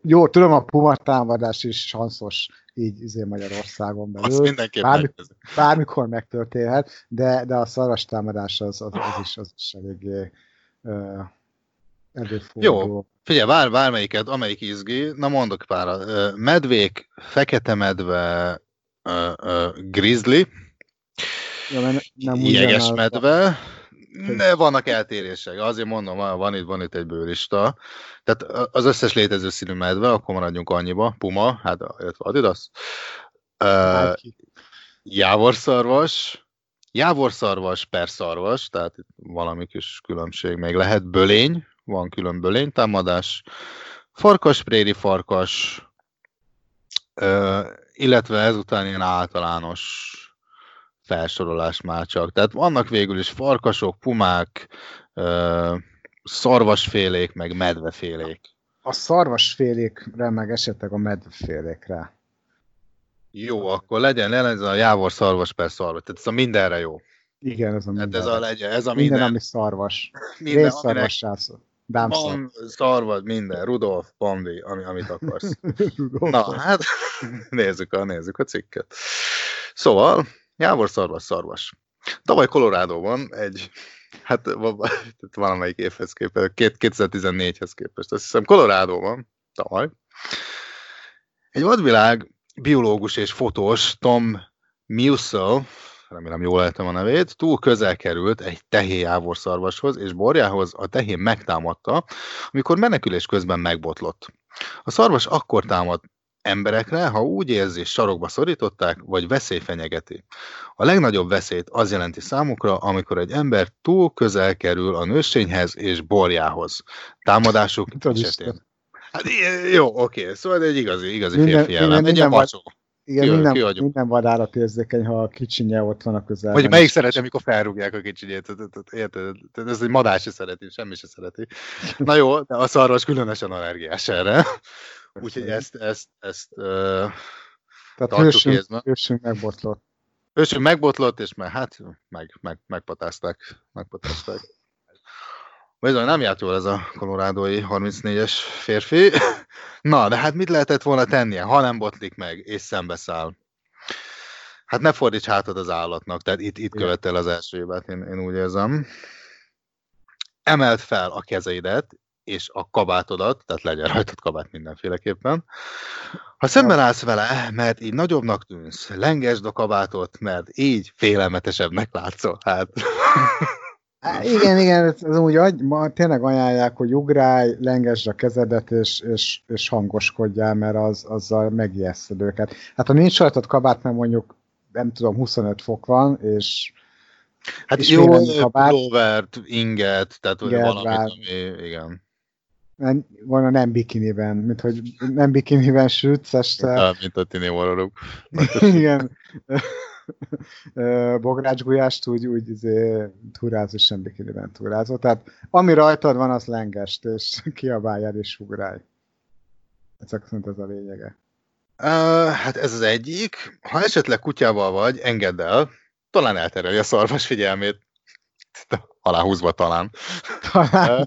Jó, tudom, a puma támadás is sanszos így izé Magyarországon belül. Azt mindenképp bármi- megnézzük. bármikor megtörténhet, de, de a szarvas támadás az, az, az, is, az is eléggé uh, előfordul. Figyelj, vár, bármelyiket, amelyik izgi, na mondok pára. Medvék, fekete medve, ö, ö, grizzly, Ja, mert nem jeges medve, ne, vannak eltérések. Azért mondom, van itt, van itt egy bőlista. Tehát az összes létező színű medve, akkor maradjunk annyiba. Puma, hát illetve Adidas. Uh, jávorszarvas, jávorszarvas per szarvas, tehát itt valami kis különbség még lehet. Bölény, van külön bölény támadás. Farkas, préri farkas, illetve ezután ilyen általános felsorolás már csak. Tehát vannak végül is farkasok, pumák, szarvasfélék, meg medvefélék. A szarvasfélékre, meg esetleg a medvefélékre. Jó, akkor legyen, legyen ez a jávor szarvas per szarvas. Tehát ez a mindenre jó. Igen, ez a Hát minden. ez a legyen, ez a minden, minden. ami szarvas. minden aminek Részszarvas Dámszar. van, szarvad, minden, Rudolf, Bambi, ami, amit akarsz. Na, hát nézzük a, nézzük a cikket. Szóval, Jávor szarvas szarvas. Tavaly Colorado-ban egy, hát valamelyik évhez képest, két- 2014-hez képest, azt hiszem Colorado-ban, tavaly, egy vadvilág biológus és fotós Tom Musil, remélem jól lehetem a nevét, túl közel került egy tehén jávorszarvashoz, és borjához a tehén megtámadta, amikor menekülés közben megbotlott. A szarvas akkor támad emberekre, ha úgy érzi, sarokba szorították, vagy veszély fenyegeti. A legnagyobb veszélyt az jelenti számukra, amikor egy ember túl közel kerül a nőstényhez és borjához. Támadásuk esetén. Hát jó, oké, szóval egy igazi, igazi Minden- férfi minden- ellen. Egy ilyen minden macsó. Igen, Ki- minden, minden vadállat érzékeny, ha a kicsinye ott van a közelben. Vagy melyik szereti, amikor felrúgják a kicsinyét? Érted? Ez egy madár se szereti, semmi se szereti. Na jó, de a szarvas különösen allergiás erre. Úgyhogy ezt, ezt, ezt uh, Tehát hősünk, észben. hősünk megbotlott. megbotlott, és meg, hát meg, meg, megpatázták. megpatázták. Bizony, nem járt jól ez a kolorádói 34-es férfi. Na, de hát mit lehetett volna tennie, ha nem botlik meg, és szembeszáll? Hát ne fordíts hátad az állatnak, tehát itt, itt követel az első hibát, én, én úgy érzem. Emeld fel a kezeidet, és a kabátodat, tehát legyen rajtad kabát mindenféleképpen. Ha szemben állsz vele, mert így nagyobbnak tűnsz, lengesd a kabátot, mert így félelmetesebbnek látszol. Hát, Igen, igen, ez, ez úgy agy, ma tényleg ajánlják, hogy ugrálj, lengesd a kezedet, és, és, és hangoskodjál, mert az, azzal megijeszted őket. Hát ha nincs rajtad kabát, mert mondjuk, nem tudom, 25 fok van, és hát És jó, pulóvert, inget, tehát Igen, valamit, ami, igen. nem, van a nem bikiniben, mint hogy nem bikiniben sütsz este. Ja, mint a tini. Igen. Ö, Bográcsgulyást úgy, úgy izé, túrázó, sem bikiniben túrázó. Tehát ami rajtad van, az lengest, és kiabáljál és ugrálj. Ez szerint ez a lényege. Uh, hát ez az egyik. Ha esetleg kutyával vagy, engedd el. Talán eltereli a szarvas figyelmét. Aláhúzva talán. Talán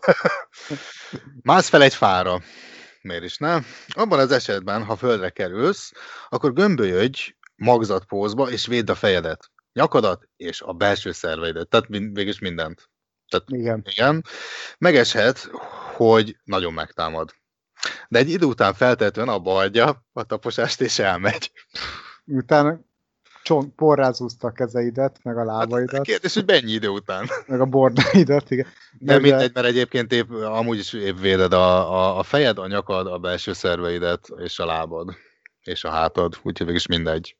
Mász fel egy fára. Miért is nem? Abban az esetben, ha földre kerülsz, akkor gömbölyödj magzatpózba, és védd a fejedet, nyakadat és a belső szerveidet. Tehát mind, végülis mindent. Tehát igen. igen. Megeshet, hogy nagyon megtámad. De egy idő után feltétlenül abba hagyja a taposást, és elmegy. Utána csont, porrázúzta a kezeidet, meg a Hát, lábaidat, kérdés, hogy mennyi idő után? meg a bordáidat, igen. De ugye- mindegy, mert egyébként épp, amúgy is épp véded a, a, a fejed, a nyakad, a belső szerveidet, és a lábad, és a hátad, úgyhogy végülis mindegy.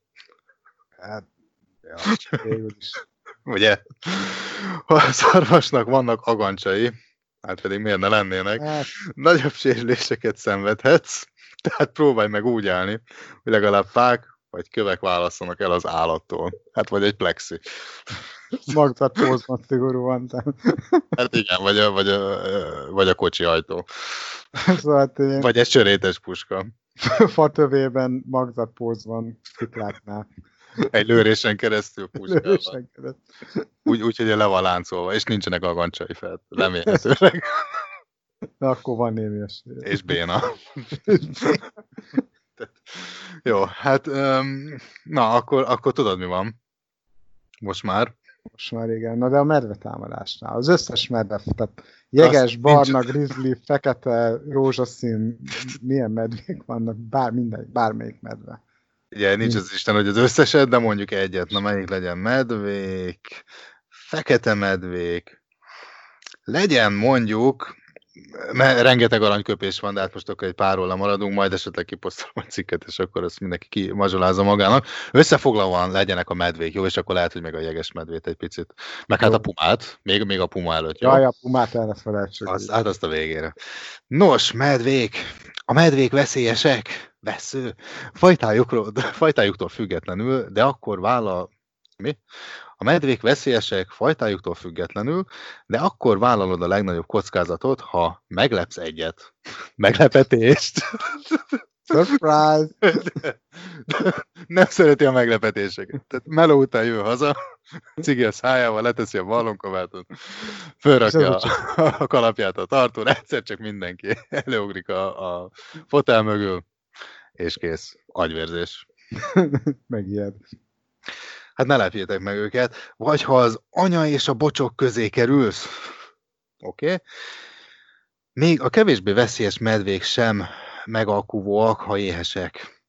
Hát, ja, végül is. Ugye? A szarvasnak vannak agancsai, hát pedig miért ne lennének, Hát, nagyobb sérüléseket szenvedhetsz, tehát próbálj meg úgy állni, hogy legalább fák vagy kövek válasszanak el az állattól. Hát vagy egy plexi. magzatpózban szigorúan. tehát- Hát igen, vagy a, vagy a, vagy a kocsi ajtó. Szóval tényleg Vagy egy sörétes puska. fatövében magzatpózban szikláknál. Egy lőrésen keresztül puskával. Keresztül. Úgy, úgy, hogy le van láncolva, és nincsenek agancsai fel. Remélhetőleg. Na, akkor van némi esély. És béna. Jó, hát um, na, akkor, akkor tudod, mi van. Most már. Most már igen. Na de a medve támadásnál. Az összes medve, tehát jeges, Azt barna, nincs- grizzly, fekete, rózsaszín, milyen medvék vannak, bár, minden, bármelyik medve. Ugye nincs az Isten, hogy az összeset, de mondjuk egyet. Na melyik legyen? Medvék, fekete medvék. Legyen mondjuk, mert rengeteg aranyköpés van, de hát most akkor egy párról lemaradunk, majd esetleg kiposztolom a cikket, és akkor ezt mindenki kimazsolázza magának. Összefoglalóan legyenek a medvék, jó, és akkor lehet, hogy meg a jeges medvét egy picit. Meg hát Jó. a pumát, még, még a puma előtt, jó? Jaj, a pumát el ne felejtsük. Az, hát azt a végére. Nos, medvék. A medvék veszélyesek. Vesző. Fajtájukról, fajtájuktól függetlenül, de akkor vállal... Mi? A medvék veszélyesek fajtájuktól függetlenül, de akkor vállalod a legnagyobb kockázatot, ha meglepsz egyet. Meglepetést. Surprise! Nem szereti a meglepetéseket. Tehát meló után jön haza, cigi a szájával, leteszi a ballonkabátot, fölrakja a, a kalapját a tartón, egyszer csak mindenki előugrik a, a fotel mögül, és kész. Agyvérzés. Megijed. Hát ne lepjétek meg őket. Vagy ha az anya és a bocsok közé kerülsz, oké? Okay? Még a kevésbé veszélyes medvék sem megalkuvóak, ha éhesek.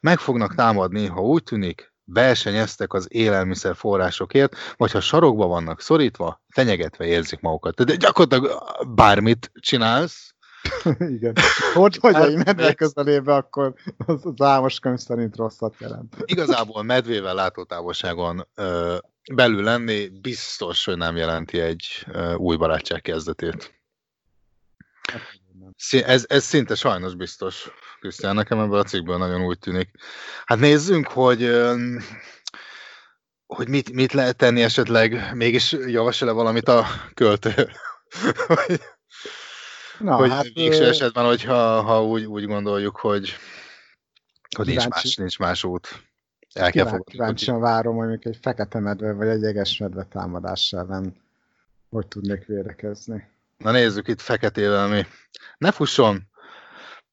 Meg fognak támadni, ha úgy tűnik, versenyeztek az élelmiszer forrásokért, vagy ha sarokba vannak szorítva, fenyegetve érzik magukat. De gyakorlatilag bármit csinálsz, Igen. Ott vagy Hát, egy medve közelébe, akkor az, az álmos könyv szerint rosszat jelent. igazából medvével látótávolságon ö, belül lenni biztos, hogy nem jelenti egy ö, új barátság kezdetét. Ez, ez szinte sajnos biztos, Krisztián, nekem ebből a cikkből nagyon úgy tűnik. Hát nézzünk, hogy, öm, hogy mit, mit lehet tenni esetleg, mégis javasol-e valamit a költő? Na, hogy hát, végső esetben, hogyha ha úgy, úgy gondoljuk, hogy, hogy nincs más, nincs más út. El kell fogadni. kíváncsian várom, hogy mondjuk egy fekete medve vagy egy jeges medve támadás ellen hogy tudnék védekezni. Na nézzük itt feketével mi. Ne fusson,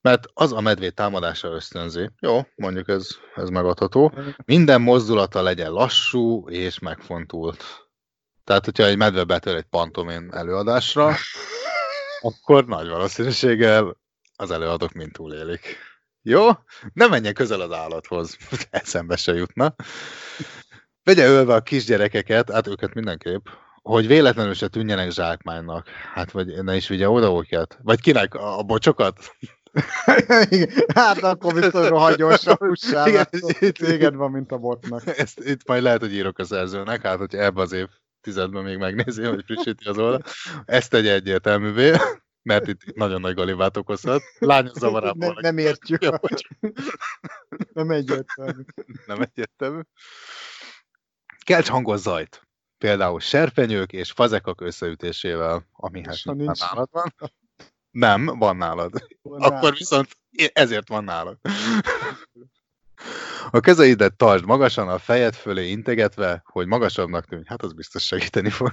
mert az a medvé támadása ösztönzi. Jó, mondjuk ez, ez megadható. Minden mozdulata legyen lassú és megfontolt. Tehát, hogyha egy medve betör egy pantomén előadásra, akkor nagy valószínűséggel az előadók mind túlélik. Jó? Ne menjen közel az állathoz, eszembe se jutna. Vegye ölve a kisgyerekeket, hát őket mindenképp, hogy véletlenül se tűnjenek zsákmánynak. Hát, vagy ne is vigye oda őket. Vagy kinek? A, a bocsokat? Hát akkor biztos rohagyósra itt- téged van, mint a botnak. Ezt itt majd lehet, hogy írok a szerzőnek, hát hogyha ebbe az év tizedben még megnézi, hogy frissíti az oldal. Ezt tegye egyértelművé, mert itt nagyon nagy galibát okozhat. Lányos Ne, zavarából. nem értjük, Jó, a, nem egyértelmű. nem egyértelmű. Kelts hangos zajt. Például serpenyők és fazekak összeütésével, ami hát nincs- nálad van. Nem, van nálad. Akkor viszont ezért van nálad. A kezeidet tartsd magasan, a fejed fölé integetve, hogy magasabbnak tűnj. Hát az biztos segíteni fog.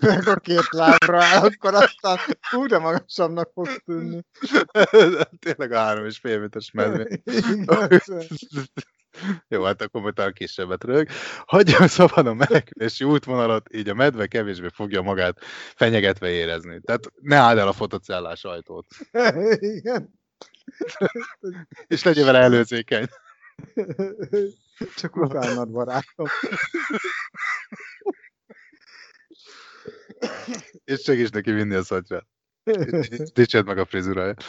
Meg a két lábra áll, akkor aztán hú, de magasabbnak fog tűnni. Tényleg a három és fél méteres medvé. Igen. Jó, hát akkor talán kisebbet rög. Hagyja szabad a menekülési útvonalat, így a medve kevésbé fogja magát fenyegetve érezni. Tehát ne álld el a fotocellás ajtót. Igen. És legyél vele előzékeny. Csak utálnad, barátom. És segíts neki vinni a szatyrát. Dicsérd meg a frizuráját.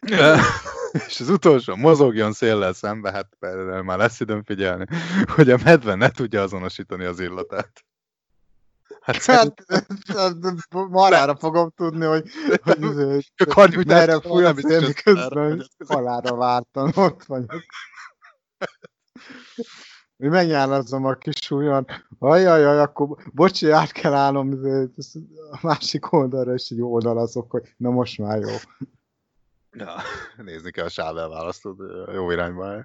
és az utolsó mozogjon széllel szembe, hát erre már lesz időm figyelni, hogy a medve ne tudja azonosítani az illatát. Hát, hát, hát marára fogom tudni, hogy, hogy, hogy, hogy merre fúj a szél, miközben halára vártam, ott vagyok. Mi megnyálazom a kis ujjan, ajajaj, akkor bocsi, át kell állnom a másik oldalra, és egy oldalazok, hogy na most már jó. Ja, nézni kell a sável választod jó irányba.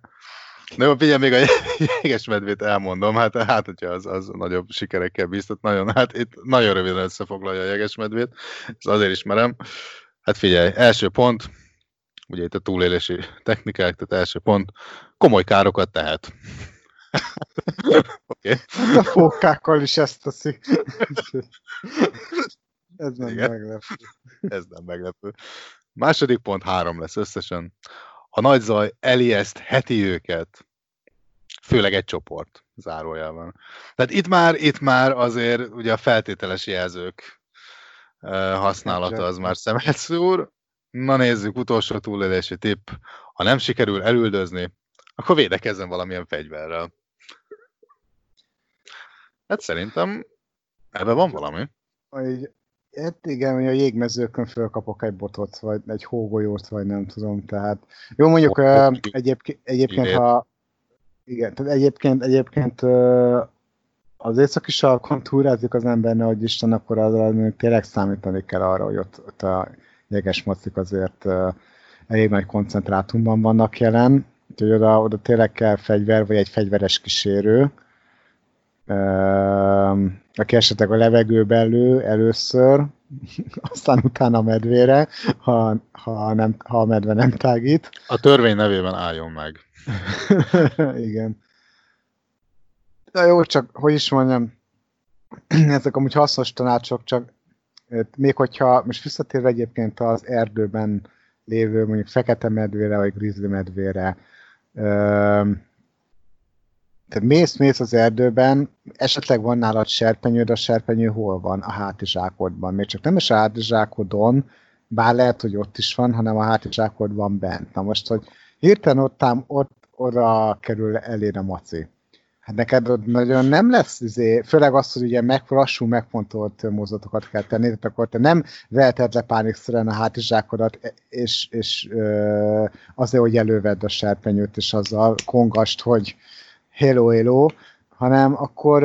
Na jó, figyelj, még a jeges medvét elmondom, hát, hát hogyha az, az nagyobb sikerekkel bíztat, nagyon, hát itt nagyon röviden összefoglalja a jeges medvét, ez azért ismerem. Hát figyelj, első pont, ugye itt a túlélési technikák, tehát első pont, komoly károkat tehet. okay. Hát a fókákkal is ezt teszi. Ez nem Igen. meglepő. Ez nem meglepő. Második pont három lesz összesen. A nagy zaj heti őket, főleg egy csoport zárójában. Tehát itt már, itt már azért ugye a feltételes jelzők használata az már szemet szúr. Na nézzük, utolsó túlélési tipp. Ha nem sikerül elüldözni, akkor védekezzen valamilyen fegyverrel. Hát szerintem ebben van valami. Hogy, hát igen, hogy a jégmezőkön fölkapok egy botot, vagy egy hógolyót, vagy nem tudom, tehát jó mondjuk uh, egyébként, egyébként ha igen, tehát egyébként, egyébként uh, az északi sarkon túrázik az ember, hogy Isten, akkor az, tényleg számítani kell arra, hogy ott, ott a jeges macik azért uh, elég nagy koncentrátumban vannak jelen, úgyhogy oda, oda tényleg kell fegyver, vagy egy fegyveres kísérő, aki esetleg a levegőbe lő először, aztán utána a medvére, ha, ha, nem, ha a medve nem tágít. A törvény nevében álljon meg. Igen. De jó, csak hogy is mondjam, ezek amúgy hasznos tanácsok, csak még hogyha, most visszatérve egyébként az erdőben lévő mondjuk fekete medvére, vagy grizzly medvére, tehát mész, mész az erdőben, esetleg van nálad serpenyőd, a serpenyő hol van? A hátizsákodban. Még csak nem is a hátizsákodon, bár lehet, hogy ott is van, hanem a hátizsákodban bent. Na most, hogy hirtelen ott, ott oda kerül elér a maci. Hát neked ott nagyon nem lesz, izé, főleg az, hogy ugye meg, lassú, megfontolt mozdulatokat kell tenni, tehát akkor te nem veheted le pánikszerűen a hátizsákodat, és, és ö, azért, hogy elővedd a serpenyőt, és azzal kongast, hogy hello, hello, hanem akkor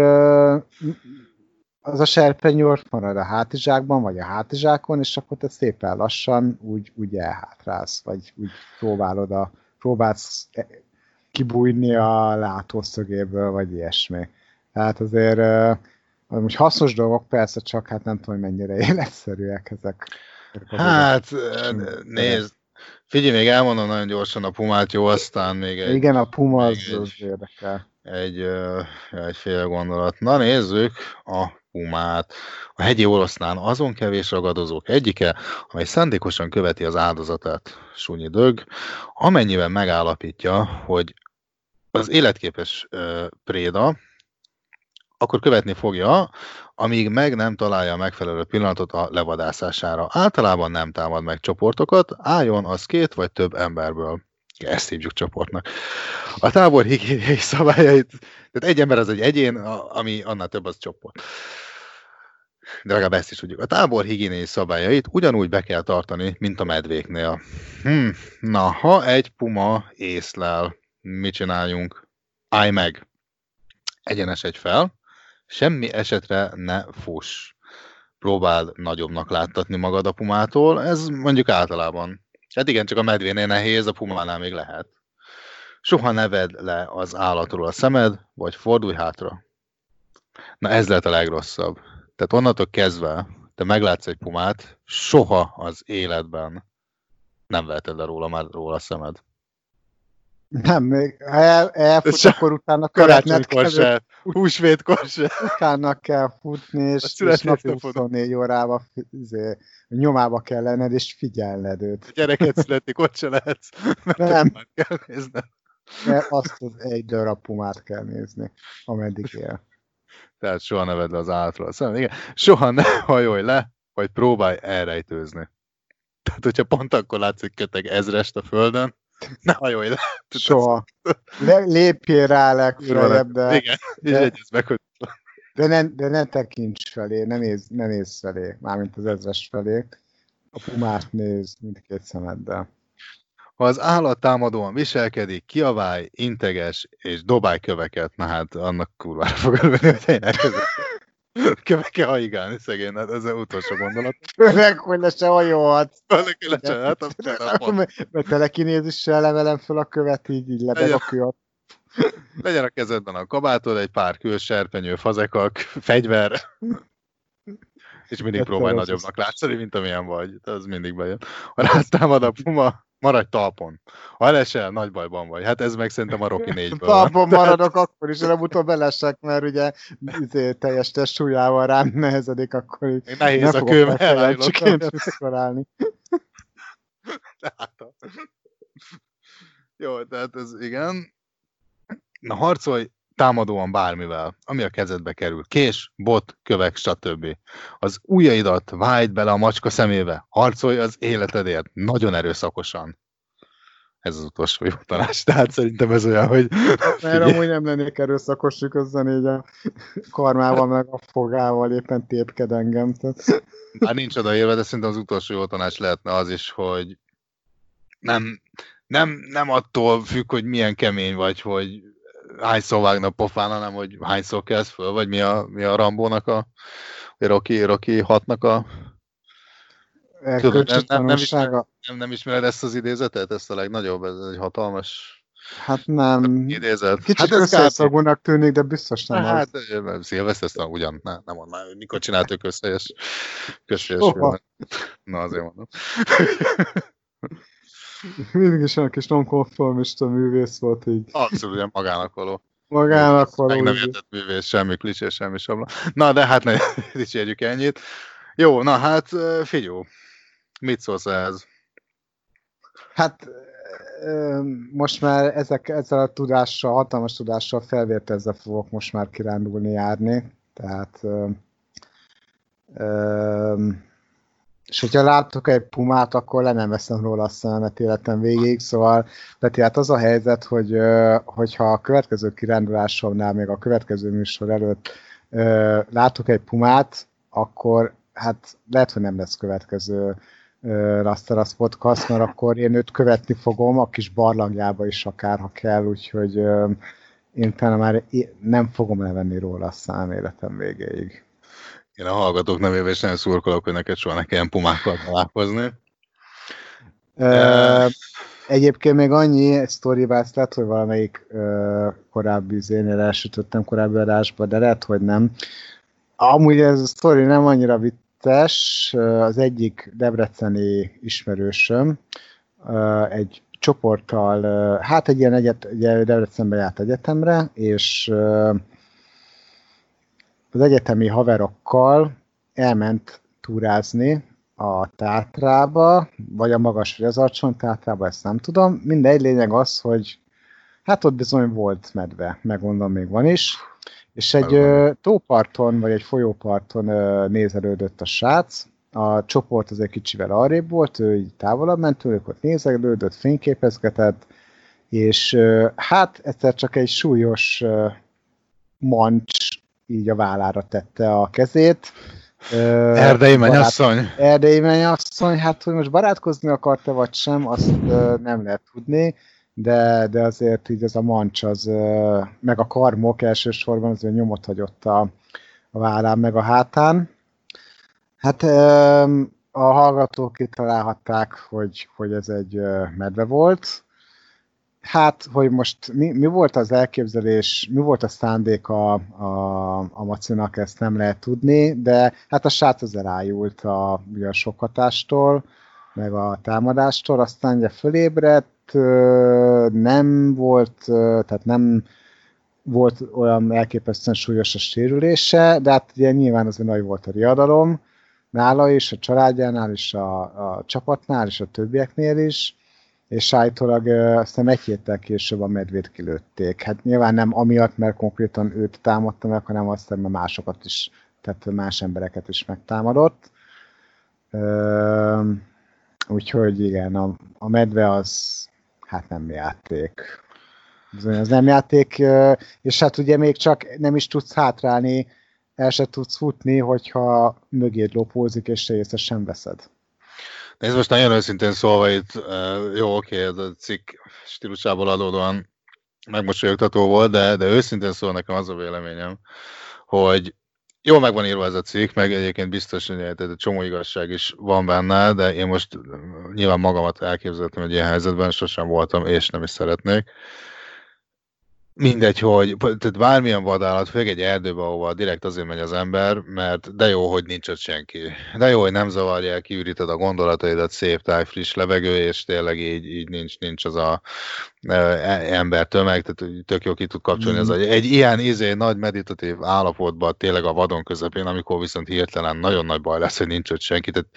az a serpenyő ott marad a hátizsákban, vagy a hátizsákon, és akkor te szépen lassan úgy, úgy elhátrálsz, vagy úgy próbálod a, próbálsz e, kibújni a látószögéből, vagy ilyesmi. Tehát azért az most hasznos dolgok, persze, csak hát nem tudom, hogy mennyire életszerűek ezek. Hát, nézd, Figyelj, még elmondom nagyon gyorsan a Pumát, jó, aztán még egy... Igen, a Puma az, egy, az érdekel. Egy, egy fél gondolat. Na nézzük a Pumát. A hegyi oroszlán azon kevés ragadozók egyike, amely szándékosan követi az áldozatát, Sunyi Dög, amennyiben megállapítja, hogy az életképes préda, akkor követni fogja, amíg meg nem találja a megfelelő pillanatot a levadászására. Általában nem támad meg csoportokat, álljon az két vagy több emberből. Ezt hívjuk csoportnak. A tábor higiéniai szabályait, tehát egy ember az egy egyén, ami annál több az csoport. De legalább ezt is tudjuk. A tábor higiéniai szabályait ugyanúgy be kell tartani, mint a medvéknél. Hm, na, ha egy puma észlel, mit csináljunk? Állj meg! Egyenesedj fel, semmi esetre ne fuss. Próbáld nagyobbnak láttatni magad a pumától, ez mondjuk általában. Hát igen, csak a medvénél nehéz, a pumánál még lehet. Soha ne vedd le az állatról a szemed, vagy fordulj hátra. Na ez lehet a legrosszabb. Tehát onnantól kezdve, te meglátsz egy pumát, soha az életben nem veheted le róla már róla a szemed. Nem, még ha el, elfut, Se, akkor utána karácsonykor se, húsvétkor se. Utána kell futni, és, és napi 24 órában izé, nyomába kell lenned, és figyelned őt. A gyereket születik, ott se lehetsz, mert nem. kell nézned. Mert azt az egy darab pumát kell nézni, ameddig él. Tehát soha ne vedd le az állatról. Szóval igen, soha ne hajolj le, vagy próbálj elrejtőzni. Tehát, hogyha pont akkor látszik köteg ezrest a földön, Ne hajolj le. Soha. Le, lépjél rá legfeljebb, de, Igen, és de- egyez meg, hogy de, ne, de ne tekints felé, ne nézz, ne nézz felé, mármint az ezres felé. A pumát néz mindkét szemeddel. ha az állat támadóan viselkedik, kiaválj, integes és dobálj köveket. Na hát, annak kurvára fog örülni, hogy tényleg ez Köveke haigálni szegény, hát ez az utolsó gondolat. Főleg, hogy le se hajolhatsz. Neki lecsen, hát a, mert telekinézissel levelem fel a követ, így, így lebeg a kő. legyen a kezedben a kabátod, egy pár külserpenyő, fazekak, fegyver, és mindig Hát, próbálj nagyobbnak látszani, mint amilyen vagy. Az mindig bejön. Ha rád támad a puma, maradj talpon. Ha elesel, nagy bajban vagy. Hát ez meg szerintem a Rocky 4-ből van. Talpon maradok akkor is, előbb-utóbb belesek, mert ugye izé, teljes testsúlyával rám nehezedik, akkor így nehéz nem a fogok kő, már mert elájulok. fejencsiként visszarállni. Tehát a- Jó, tehát ez igen. Na harcolj támadóan bármivel, ami a kezedbe kerül. Kés, bot, kövek, stb. Az ujjaidat vájd bele a macska szemébe. Harcolj az életedért. Nagyon erőszakosan. Ez az utolsó jó tanács. Tehát szerintem ez olyan, hogy Mert amúgy nem lennék erőszakos, közben így a karmával meg a fogával éppen tépked engem. Tehát... már nincs odaérve, de szerintem az utolsó jó tanács lehetne az is, hogy nem, nem, nem attól függ, hogy milyen kemény vagy, hogy hányszor vágnak pofán, hanem hogy hányszor kezd föl, vagy mi a, mi a Rambónak a Rocky, Rocky 6-nak a Erkölcsi nem- nem nem, nem ismered ezt az idézetet? Ezt a legnagyobb, ez egy hatalmas Hát nem. idézet. Kicsit hát összeszagúnak tűnik, de biztos nem Hát, az. hát Szilveszter aztán ugyan, ne, nem mondd már, mikor csináltuk összejes filmet. Na azért mondom. Mindig is olyan kis nonkonformista művész volt így. Abszolút ilyen magának való. Magának Meg nem való. értett művész, semmi klisé, semmi sabla. Na, de hát ne dicsérjük ennyit. Jó, na hát ö, figyú, mit szólsz ehhez? Hát most már ezek, ezzel a tudással, hatalmas tudással felvértezve fogok most már kirándulni, járni. Tehát ö, ö, és hogyha látok egy pumát, akkor le nem veszem róla a szememet életem végig, szóval Peti, hát az a helyzet, hogy hogyha a következő kirándulásomnál, még a következő műsor előtt látok egy pumát, akkor hát lehet, hogy nem lesz következő ö, Rasteras podcast, mert akkor én őt követni fogom, a kis barlangjába is akár, ha kell, úgyhogy én utána már nem fogom levenni róla a szám életem végéig. Én a hallgatók nevében is nagyon szurkolok, hogy neked soha ne kelljen pumákkal találkozni. Ö, egyébként még annyi sztoriba, ezt lehet, hogy valamelyik ö, korábbi zénél elsütöttem korábbi adásba, de lehet, hogy nem. Amúgy ez a sztori nem annyira vicces. Az egyik debreceni ismerősöm egy csoporttal, hát egy ilyen egyet, ugye Debrecenbe járt egyetemre, és az egyetemi haverokkal elment túrázni a Tátrába, vagy a magas vagy az Tátrába, ezt nem tudom. Mindegy, lényeg az, hogy hát ott bizony volt medve, megmondom, még van is. És egy ö, tóparton, vagy egy folyóparton ö, nézelődött a srác, a csoport az egy kicsivel arrébb volt, ő így távolabb ment tőlük, ott nézelődött, fényképezgetett, és ö, hát egyszer csak egy súlyos ö, mancs így a vállára tette a kezét. Erdei mennyasszony. Erdei mennyasszony, hát hogy most barátkozni akart-e vagy sem, azt nem lehet tudni, de, de azért így ez a mancs, az, meg a karmok elsősorban azért nyomot hagyott a, a vállán, meg a hátán. Hát a hallgatók kitalálhatták, hogy, hogy ez egy medve volt. Hát, hogy most mi, mi volt az elképzelés, mi volt a szándék a, a, a Macinak, ezt nem lehet tudni, de hát a srác az elájult a, a sok hatástól, meg a támadástól, aztán ugye fölébredt, nem volt, tehát nem volt olyan elképesztően súlyos a sérülése, de hát ugye nyilván az nagy volt a riadalom, nála is, a családjánál is, a, a csapatnál és a többieknél is, és állítólag azt hiszem egy héttel később a medvét kilőtték. Hát nyilván nem amiatt, mert konkrétan őt támadta meg, hanem azt hiszem, mert másokat is, tehát más embereket is megtámadott. Úgyhogy igen, a, a medve az hát nem játék. Az nem játék, és hát ugye még csak nem is tudsz hátrálni, el se tudsz futni, hogyha mögéd lopózik, és te sem veszed. Nézd, most nagyon őszintén szólva itt, jó, oké, ez a cikk stílusából adódóan megmosolyogtató volt, de, de őszintén szól nekem az a véleményem, hogy Jól meg van írva ez a cikk, meg egyébként biztos, hogy egy csomó igazság is van benne, de én most nyilván magamat elképzeltem egy ilyen helyzetben, sosem voltam, és nem is szeretnék mindegy, hogy tehát bármilyen vadállat, főleg egy erdőbe, ahova direkt azért megy az ember, mert de jó, hogy nincs ott senki. De jó, hogy nem zavarják, kiüríted a gondolataidat, szép táj, friss levegő, és tényleg így, így nincs, nincs az a e, ember tömeg, tehát tök jó ki tud kapcsolni. Mm. Ez egy, egy ilyen izé, nagy meditatív állapotban, tényleg a vadon közepén, amikor viszont hirtelen nagyon nagy baj lesz, hogy nincs ott senki. Tehát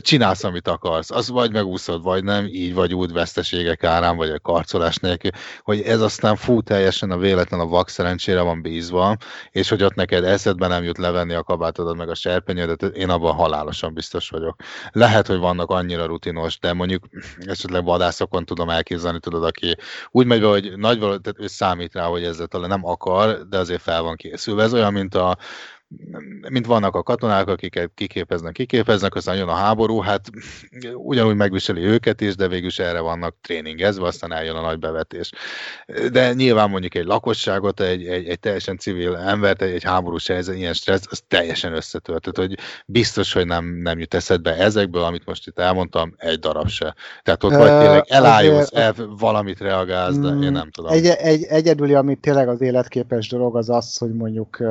csinálsz, amit akarsz, az vagy megúszod, vagy nem, így vagy úgy veszteségek árán, vagy a karcolás nélkül, hogy ez aztán fú teljesen a véletlen a vak szerencsére van bízva, és hogy ott neked eszedbe nem jut levenni a kabátodat meg a serpenyődet, én abban halálosan biztos vagyok. Lehet, hogy vannak annyira rutinos, de mondjuk esetleg vadászokon tudom elképzelni, tudod, aki úgy megy be, hogy nagy tehát ő számít rá, hogy ezzel talán nem akar, de azért fel van készülve. Ez olyan, mint a mint vannak a katonák, akiket kiképeznek, kiképeznek, aztán jön a háború, hát ugyanúgy megviseli őket is, de végül is erre vannak tréningezve, aztán eljön a nagy bevetés. De nyilván mondjuk egy lakosságot, egy, egy, egy teljesen civil embert, egy, egy háborús helyzet, ilyen stressz, az teljesen összetöltött, hogy biztos, hogy nem, nem jut eszedbe ezekből, amit most itt elmondtam, egy darab se. Tehát ott vagy tényleg elájulsz, el, valamit reagálsz, de én nem tudom. Egy, egy, egyedüli, ami tényleg az életképes dolog, az az, hogy mondjuk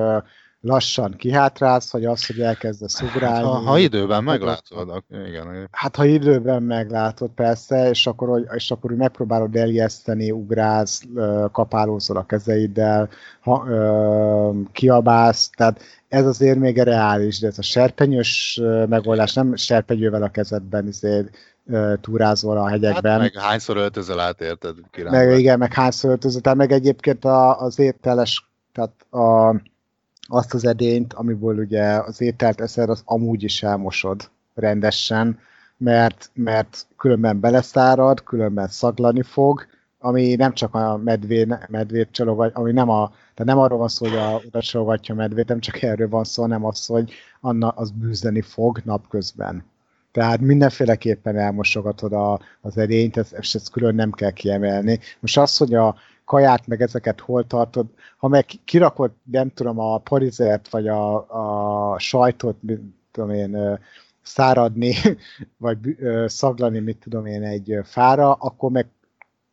lassan kihátrálsz, vagy az, hogy elkezdesz ugrálni. Hát, ha, ha időben meglátod, igen. Hát ha időben meglátod, persze, és akkor, és akkor úgy megpróbálod elijeszteni, ugrálsz, kapálózol a kezeiddel, ha, ö, kiabálsz, tehát ez azért még reális, de ez a serpenyős megoldás, nem serpenyővel a kezedben azért túrázol a hegyekben. Hát meg hányszor öltözöl át, érted? Meg igen, meg hányszor öltözöl, tehát meg egyébként a, az ételes, tehát a azt az edényt, amiből ugye az ételt eszed, az amúgy is elmosod rendesen, mert, mert különben beleszárad, különben szaglani fog, ami nem csak a medvé, medvét csalogat, ami nem a, tehát nem arról van szó, hogy a, oda csalogatja a medvét, nem csak erről van szó, hanem az, hogy Anna az bűzeni fog napközben. Tehát mindenféleképpen elmosogatod a, az edényt, ezt, ezt külön nem kell kiemelni. Most az, hogy a, kaját, meg ezeket hol tartod. Ha meg kirakod, nem tudom, a parizert, vagy a, a sajtot, mit tudom én, száradni, vagy szaglani, mit tudom én, egy fára, akkor meg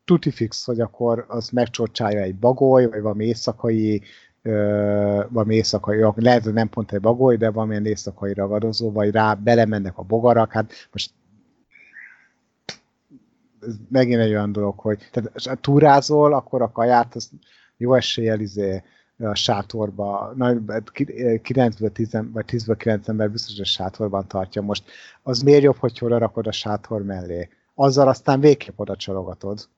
tuti fix, hogy akkor az megcsorcsálja egy bagoly, vagy valami éjszakai valami éjszakai, lehet, hogy nem pont egy bagoly, de valamilyen éjszakai ragadozó, vagy rá belemennek a bogarak, hát most ez megint egy olyan dolog, hogy tehát ha túrázol, akkor a kaját az jó eséllyel izé, a sátorba, 9 10 vagy 10 9 ember biztos, hogy a sátorban tartja. Most az miért jobb, hogy oda rakod a sátor mellé? Azzal aztán végképp oda csalogatod.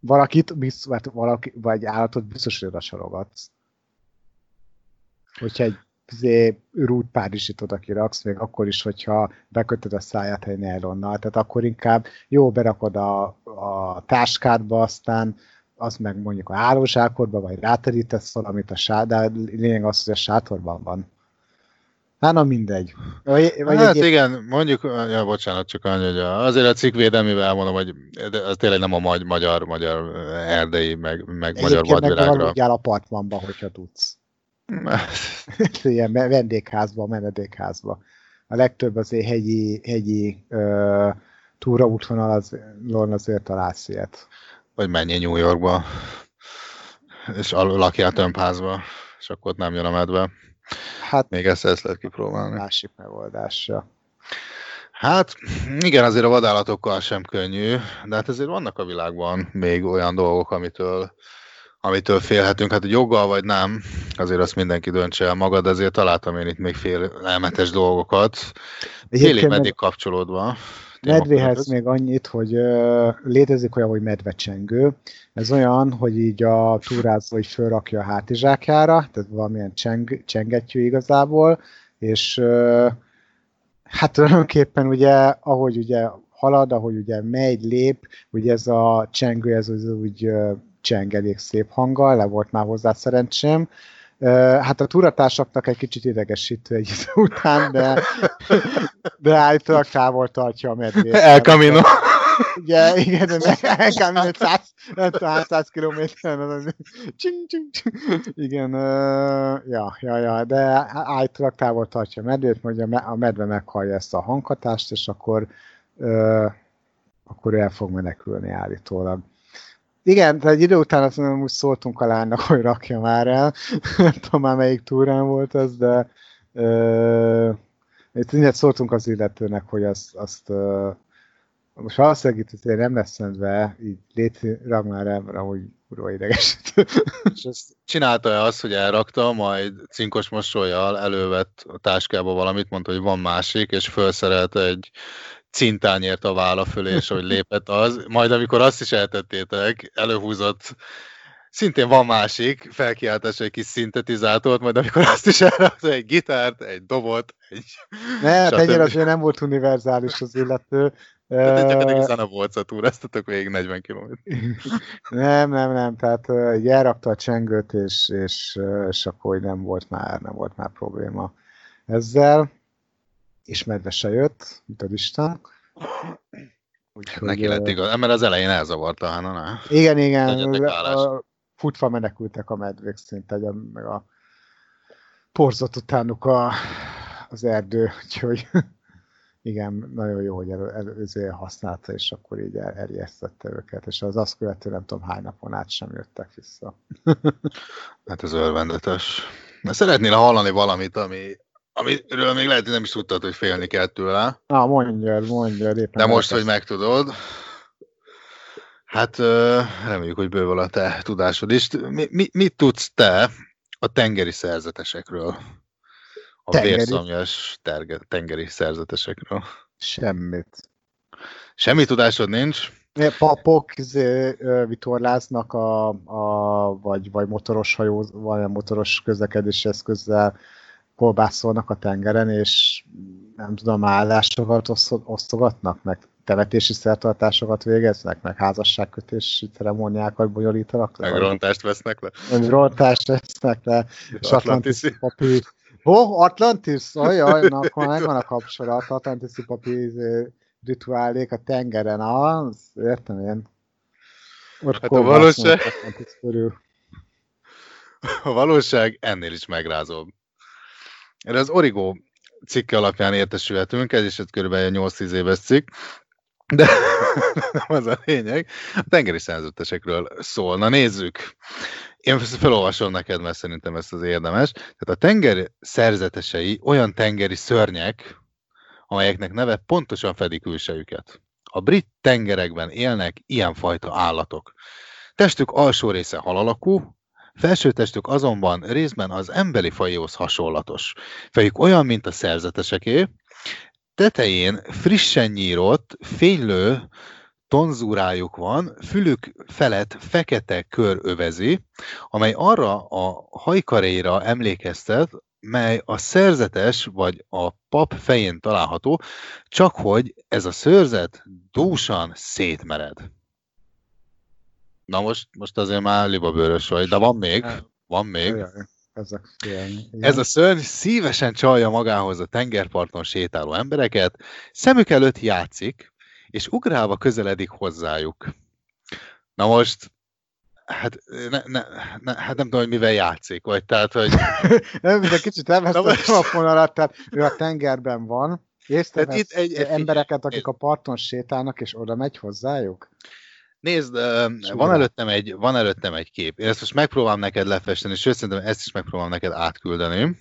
Valakit, biztos, valaki, vagy állatot biztos, hogy oda csalogatsz. Hogyha egy izé, rútpárizsit oda kiraksz, még akkor is, hogyha bekötöd a száját egy nylonnal. Tehát akkor inkább jó berakod a, a táskádba, aztán az meg mondjuk a hálózsákodba, vagy ráterítesz valamit a sát, de lényeg az, hogy a sátorban van. Hát na mindegy. Vagy, vagy hát egy... igen, mondjuk, ja, bocsánat, csak annyi, hogy azért a cikk védelmével mondom, hogy ez tényleg nem a magyar, magyar erdei, meg, meg magyar vadvilágra. Egyébként meg apartmanban, hogyha tudsz. Ilyen vendégházba, menedékházba. A legtöbb azért hegyi, hegyi uh, túraútvonal az, azért találsz ilyet. Vagy menj New Yorkba, és lakjál tömbházba, és akkor ott nem jön a medve. Hát, Még ezt, ezt lehet kipróbálni. Másik megoldásra. Hát igen, azért a vadállatokkal sem könnyű, de hát azért vannak a világban még olyan dolgok, amitől amitől félhetünk, hát joggal vagy nem, azért azt mindenki döntse el magad, azért találtam én itt még félelmetes dolgokat, félig meddig kapcsolódva. Medvéhez még annyit, hogy létezik olyan, hogy medvecsengő. Ez olyan, hogy így a túrázó így fölrakja a hátizsákjára, tehát valamilyen cseng, csengettyű igazából, és hát tulajdonképpen ugye, ahogy ugye halad, ahogy ugye megy, lép, ugye ez a csengő, ez az úgy cseng elég szép hanggal, le volt már hozzá szerencsém. Hát a túratársaknak egy kicsit idegesítő egy idő után, de, de állítólag távol tartja a medvét. El Camino. Ugye, igen, El Camino 100, 100 kilométeren. Igen, ja, ja, ja, de állítólag távol tartja a medvét, hogy a medve meghallja ezt a hanghatást, és akkor, akkor el fog menekülni állítólag. Igen, tehát egy idő után azt mondom, úgy szóltunk a lánynak, hogy rakja már el. Nem tudom már melyik túrán volt az, de uh, itt szóltunk az illetőnek, hogy azt, azt uh, most valószínűleg itt nem lesz szentve, így léti már ember, hogy kurva idegesítő. És ezt csinálta-e azt, hogy elrakta, majd cinkos mosolyjal elővett a táskába valamit, mondta, hogy van másik, és felszerelte egy cintányért a válla fölé, és hogy lépett az. Majd amikor azt is eltettétek, előhúzott szintén van másik felkiáltás, egy kis szintetizátort, majd amikor azt is elrakta, egy gitárt, egy dobot, egy... Ne, ennyire azért nem volt univerzális az illető. Tehát volt a túráztatok végig 40 km. nem, nem, nem, tehát uh, elrakta a csengőt, és, és, és akkor nem volt már, nem volt már probléma ezzel és medve se jött, mint a Isten. Úgyhogy, Neki lett igaz, mert az elején elzavarta a Hanna. Igen, igen, a, futva menekültek a medvék szinte, meg a porzott utánuk a, az erdő, úgyhogy igen, nagyon jó, hogy előző használta, és akkor így el, eljesztette őket, és az azt követő nem tudom hány napon át sem jöttek vissza. hát ez örvendetes. De szeretnél hallani valamit, ami, Amiről még lehet, hogy nem is tudtad, hogy félni kell tőle. Na, mondja, mondja. Éppen De most, hogy megtudod, hát reméljük, hogy bővül a te tudásod is. Mi, mi, mit tudsz te a tengeri szerzetesekről? A tengeri. vérszomjas tengeri szerzetesekről? Semmit. Semmi tudásod nincs? Papok izé, vitorláznak a, a, vagy, vagy motoros hajó, vagy a motoros közlekedési eszközzel kolbászolnak a tengeren, és nem tudom, állásokat osztogatnak, meg temetési szertartásokat végeznek, meg házasságkötési ceremóniákat bonyolítanak le. Meg rontást vesznek le. Meg rontást vesznek le. És Atlantiszi papír. Ó, Atlantis? Ajaj, na, akkor megvan a kapcsolat. Atlantiszi papír izé, rituálék a tengeren. Az, értem én. Ott hát a valóság... A valóság ennél is megrázóbb. Erre az Origo cikke alapján értesülhetünk, ez is egy kb. 8-10 éves cikk, de nem az a lényeg. A tengeri szerzetesekről szól. Na nézzük. Én felolvasom neked, mert szerintem ez az érdemes. Tehát a tenger szerzetesei olyan tengeri szörnyek, amelyeknek neve pontosan fedi külsejüket. A brit tengerekben élnek ilyenfajta állatok. Testük alsó része halalakú, Felsőtestük azonban részben az emberi fajhoz hasonlatos. Fejük olyan, mint a szerzeteseké, tetején frissen nyírott, fénylő tonzúrájuk van, fülük felett fekete kör övezi, amely arra a hajkaréra emlékeztet, mely a szerzetes vagy a pap fején található, csak hogy ez a szőrzet dúsan szétmered. Na most, most azért már libabőrös vagy, de van még, van még. Ezek Ez a szörny szívesen csalja magához a tengerparton sétáló embereket, szemük előtt játszik, és ugrálva közeledik hozzájuk. Na most, hát, ne, ne, ne, hát nem tudom, hogy mivel játszik, vagy tehát, hogy... nem, de kicsit elvesztettem a fonalat, tehát ő a tengerben van, Észrevesz itt egy, egy, embereket, akik a parton sétálnak, és oda megy hozzájuk? Nézd, van előttem, egy, van előttem egy kép. Én ezt most megpróbálom neked lefesteni, sőt, szerintem ezt is megpróbálom neked átküldeni.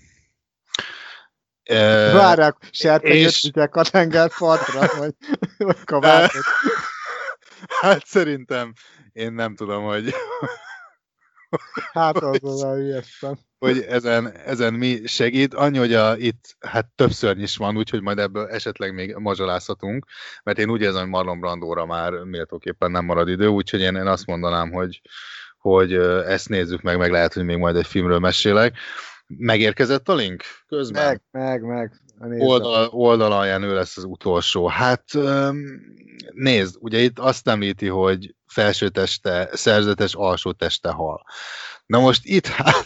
Várják, serpenyőt a tengerpartra, vagy, vagy kabátot. Hát szerintem én nem tudom, hogy Hát az a hülyestem. Hogy ezen, ezen mi segít. Annyi, hogy a, itt hát többször is van, úgyhogy majd ebből esetleg még mazsolázhatunk, mert én úgy érzem, hogy Marlon Brandóra már méltóképpen nem marad idő, úgyhogy én, én azt mondanám, hogy, hogy ezt nézzük meg, meg lehet, hogy még majd egy filmről mesélek. Megérkezett a link közben? Meg, meg, meg. oldal, oldal alján ő lesz az utolsó. Hát nézd, ugye itt azt említi, hogy felső teste, szerzetes, alsó teste hal. Na most itt hát,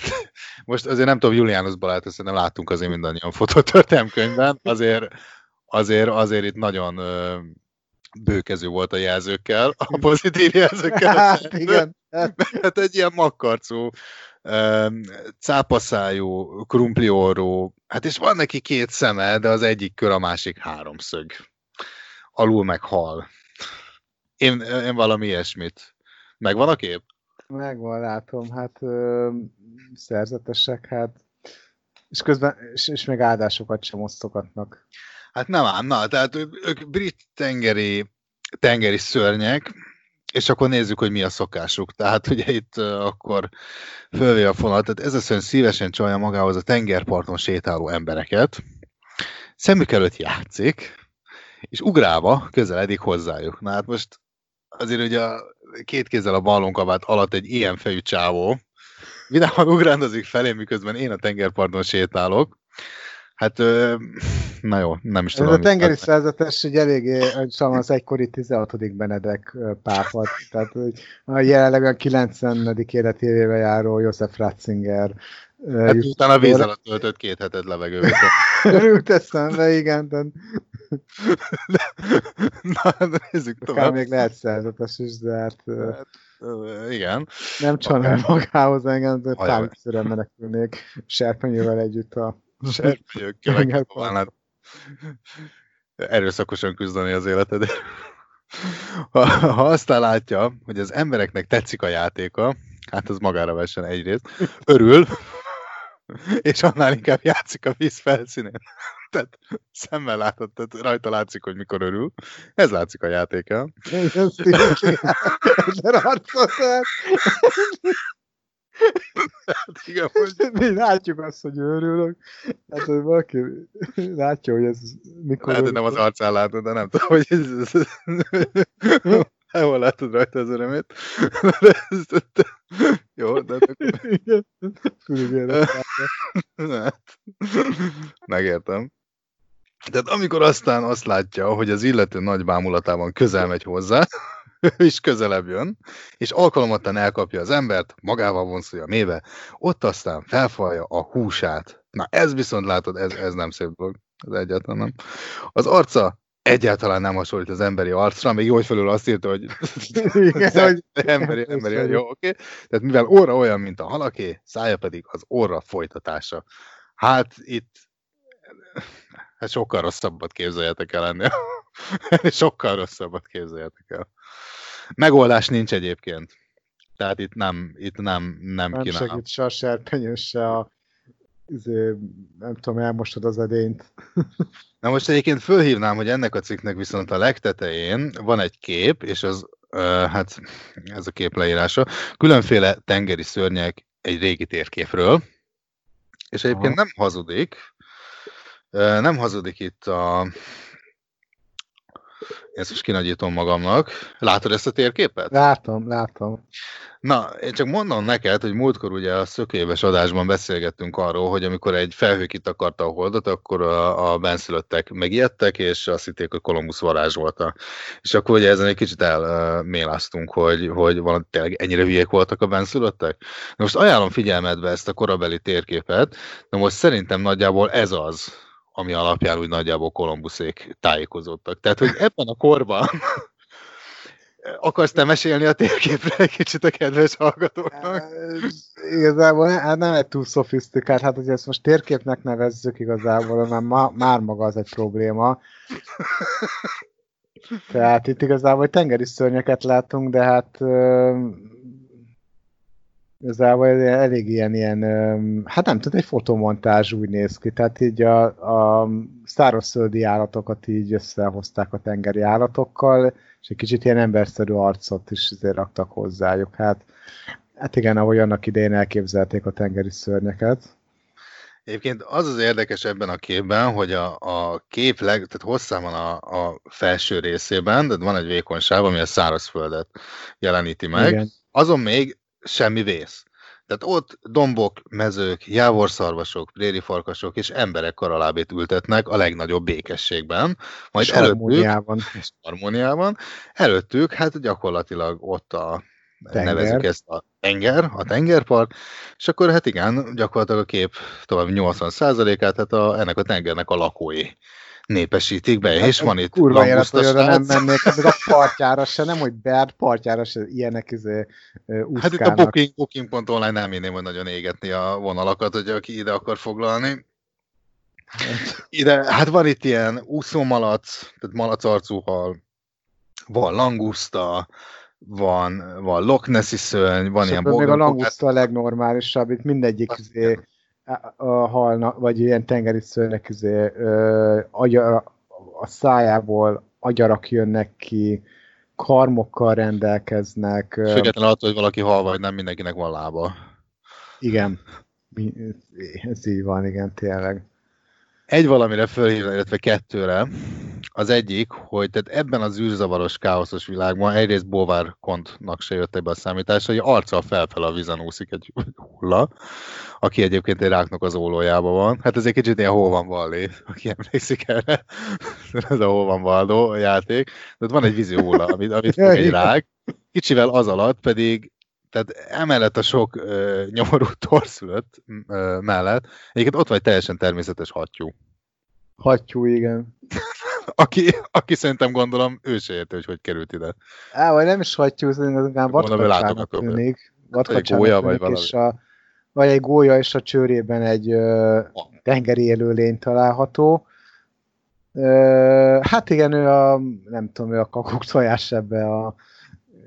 most azért nem tudom, Juliánus Balát, nem láttunk azért mindannyian fotótörténelmkönyvben, azért, azért, azért itt nagyon bőkező volt a jelzőkkel, a pozitív jelzőkkel. Hát, igen. Hát egy ilyen makkarcú, cápaszájú, krumpliorró, hát és van neki két szeme, de az egyik kör, a másik háromszög. Alul meg hal. Én, én valami ilyesmit. Megvan a kép? Megvan, látom. Hát ö, szerzetesek, hát és közben, és, és még áldásokat sem osztogatnak. Hát nem ám, na, tehát ők brit tengeri, tengeri szörnyek, és akkor nézzük, hogy mi a szokásuk. Tehát ugye itt uh, akkor fölvé a fonal, tehát ez a szívesen csalja magához a tengerparton sétáló embereket, szemük előtt játszik, és ugrálva közeledik hozzájuk. Na hát most azért ugye a két kézzel a ballonkabát alatt egy ilyen fejű csávó vidáman ugrándozik felé, miközben én a tengerparton sétálok, Hát, na jó, nem is tudom. Ez a tengeri szerzetes, hogy eléggé szóval az egykori 16. Benedek pápa, tehát a jelenleg a 90. életévébe járó József Ratzinger. Hát utána víz alatt töltött két heted levegőbe. Örült eszembe, igen. De... Na, nézzük tovább. Akár még lehet szerzetes is, de hát... hát igen. Nem csalnál magához engem, de támszörön menekülnék serpenyővel együtt a Serpenyőkkel erőszakosan küzdeni az életedért. Ha, ha aztán látja, hogy az embereknek tetszik a játéka, hát az magára vessen egyrészt, örül, és annál inkább játszik a víz felszínén. Tehát szemmel látod, tehát rajta látszik, hogy mikor örül. Ez látszik a játéka. Ez hát igen, hogy... Mi látjuk azt, hogy őrülök. Hát, hogy valaki látja, hogy ez mikor... Lehet, hogy nem az arcán látod, de nem tudom, hogy ez... Hol látod rajta az örömét? Jó, de... Igen. Megértem. Tehát amikor aztán azt látja, hogy az illető nagy bámulatában közel megy hozzá, ő is közelebb jön, és alkalmatlan elkapja az embert, magával vonszolja a méve, ott aztán felfalja a húsát. Na ez viszont látod, ez, ez nem szép dolog. Ez egyáltalán nem. Az arca egyáltalán nem hasonlít az emberi arcra, még jó, hogy felül azt írta, hogy, Igen, hogy emberi, emberi, jó, oké. Okay. Tehát mivel óra olyan, mint a halaké, szája pedig az óra folytatása. Hát itt hát sokkal rosszabbat képzeljetek el ennél. sokkal rosszabbat képzeljetek el. Megoldás nincs egyébként. Tehát itt nem, itt nem, nem, nem kínál. segít se a serpenyős, se a izé, nem tudom, elmostad az edényt. Na most egyébként fölhívnám, hogy ennek a cikknek viszont a legtetején van egy kép, és az, uh, hát ez a kép leírása, különféle tengeri szörnyek egy régi térképről, és egyébként Aha. nem hazudik, nem hazudik itt a, ezt most kinagyítom magamnak. Látod ezt a térképet? Látom, látom. Na, én csak mondom neked, hogy múltkor ugye a szökéves adásban beszélgettünk arról, hogy amikor egy felhő kitakarta a holdot, akkor a, a benszülöttek megijedtek, és azt hitték, hogy Kolumbusz varázsolta. És akkor ugye ezen egy kicsit elméláztunk, hogy, hogy valami tényleg ennyire hülyék voltak a benszülöttek. Na most ajánlom figyelmetbe ezt a korabeli térképet, de most szerintem nagyjából ez az, ami alapján úgy nagyjából Kolumbuszék tájékozottak. Tehát, hogy ebben a korban akarsz te mesélni a térképre egy kicsit a kedves hallgatóknak? Igazából hát nem egy túl szofisztikált, hát hogy ezt most térképnek nevezzük igazából, mert ma, már maga az egy probléma. Tehát itt igazából tengeri szörnyeket látunk, de hát Igazából elég ilyen, ilyen, hát nem tudom, egy fotomontázs úgy néz ki, tehát így a, a szárazföldi állatokat így összehozták a tengeri állatokkal, és egy kicsit ilyen emberszerű arcot is azért raktak hozzájuk. Hát, hát igen, ahogy annak idején elképzelték a tengeri szörnyeket. Egyébként az az érdekes ebben a képben, hogy a, a kép leg, tehát hosszán van a, a felső részében, de van egy vékonyság, ami a szárazföldet jeleníti meg. Igen. Azon még semmi vész. Tehát ott dombok, mezők, jávorszarvasok, prérifarkasok és emberek karalábét ültetnek a legnagyobb békességben. Majd És előttük, harmóniában. és harmóniában. Előttük, hát gyakorlatilag ott a Tenger. nevezük ezt a tenger, a tengerpart, és akkor hát igen, gyakorlatilag a kép tovább 80%-át, hát a, ennek a tengernek a lakói népesítik be, és van itt Hát Kurva élet, hogy oda nem mennék, hát meg a partjára se, nem, hogy Bert partjára se ilyenek izé, ö, Hát itt a úszkálnak. booking, booking.online nem inném, hogy nagyon égetni a vonalakat, hogy aki ide akar foglalni. Ide, hát van itt ilyen úszómalac, tehát malacarcúhal, van languszta, van, van Loch Nessi szörny, van És ilyen ebből még a languszta a legnormálisabb, itt mindegyik izé, a- a halna, vagy ilyen tengeri szörnyek izé, agyara, a szájából agyarak jönnek ki, karmokkal rendelkeznek. ö, Függetlenül attól, hogy valaki hal vagy nem, mindenkinek van lába. Igen. Ez így van, igen, tényleg. Egy valamire fölhívna, illetve kettőre. Az egyik, hogy tehát ebben az űrzavaros, káoszos világban egyrészt Bovár kontnak se jött ebbe a számításra, hogy arccal felfel a vízen úszik egy hulla, aki egyébként egy ráknak az ólójában van. Hát ez egy kicsit ilyen hol van Vallé, aki emlékszik erre. ez a hol van Valdó játék. Tehát van egy vízi hulla, amit, amit fog egy rák, kicsivel az alatt pedig tehát emellett a sok ö, nyomorú torszülött ö, mellett, egyébként ott vagy teljesen természetes hattyú. Hattyú, igen. Aki, aki szerintem gondolom, ő se érti, hogy hogy került ide. Á, vagy nem is hattyú, szerintem inkább vadkacsának tűnik. egy Vadkacsának gólya, vagy tűnik, és a, vagy egy gólya, és a csőrében egy ö, tengeri élőlény található. Ö, hát igen, ő a, nem tudom, ő a kakuk tojás ebbe a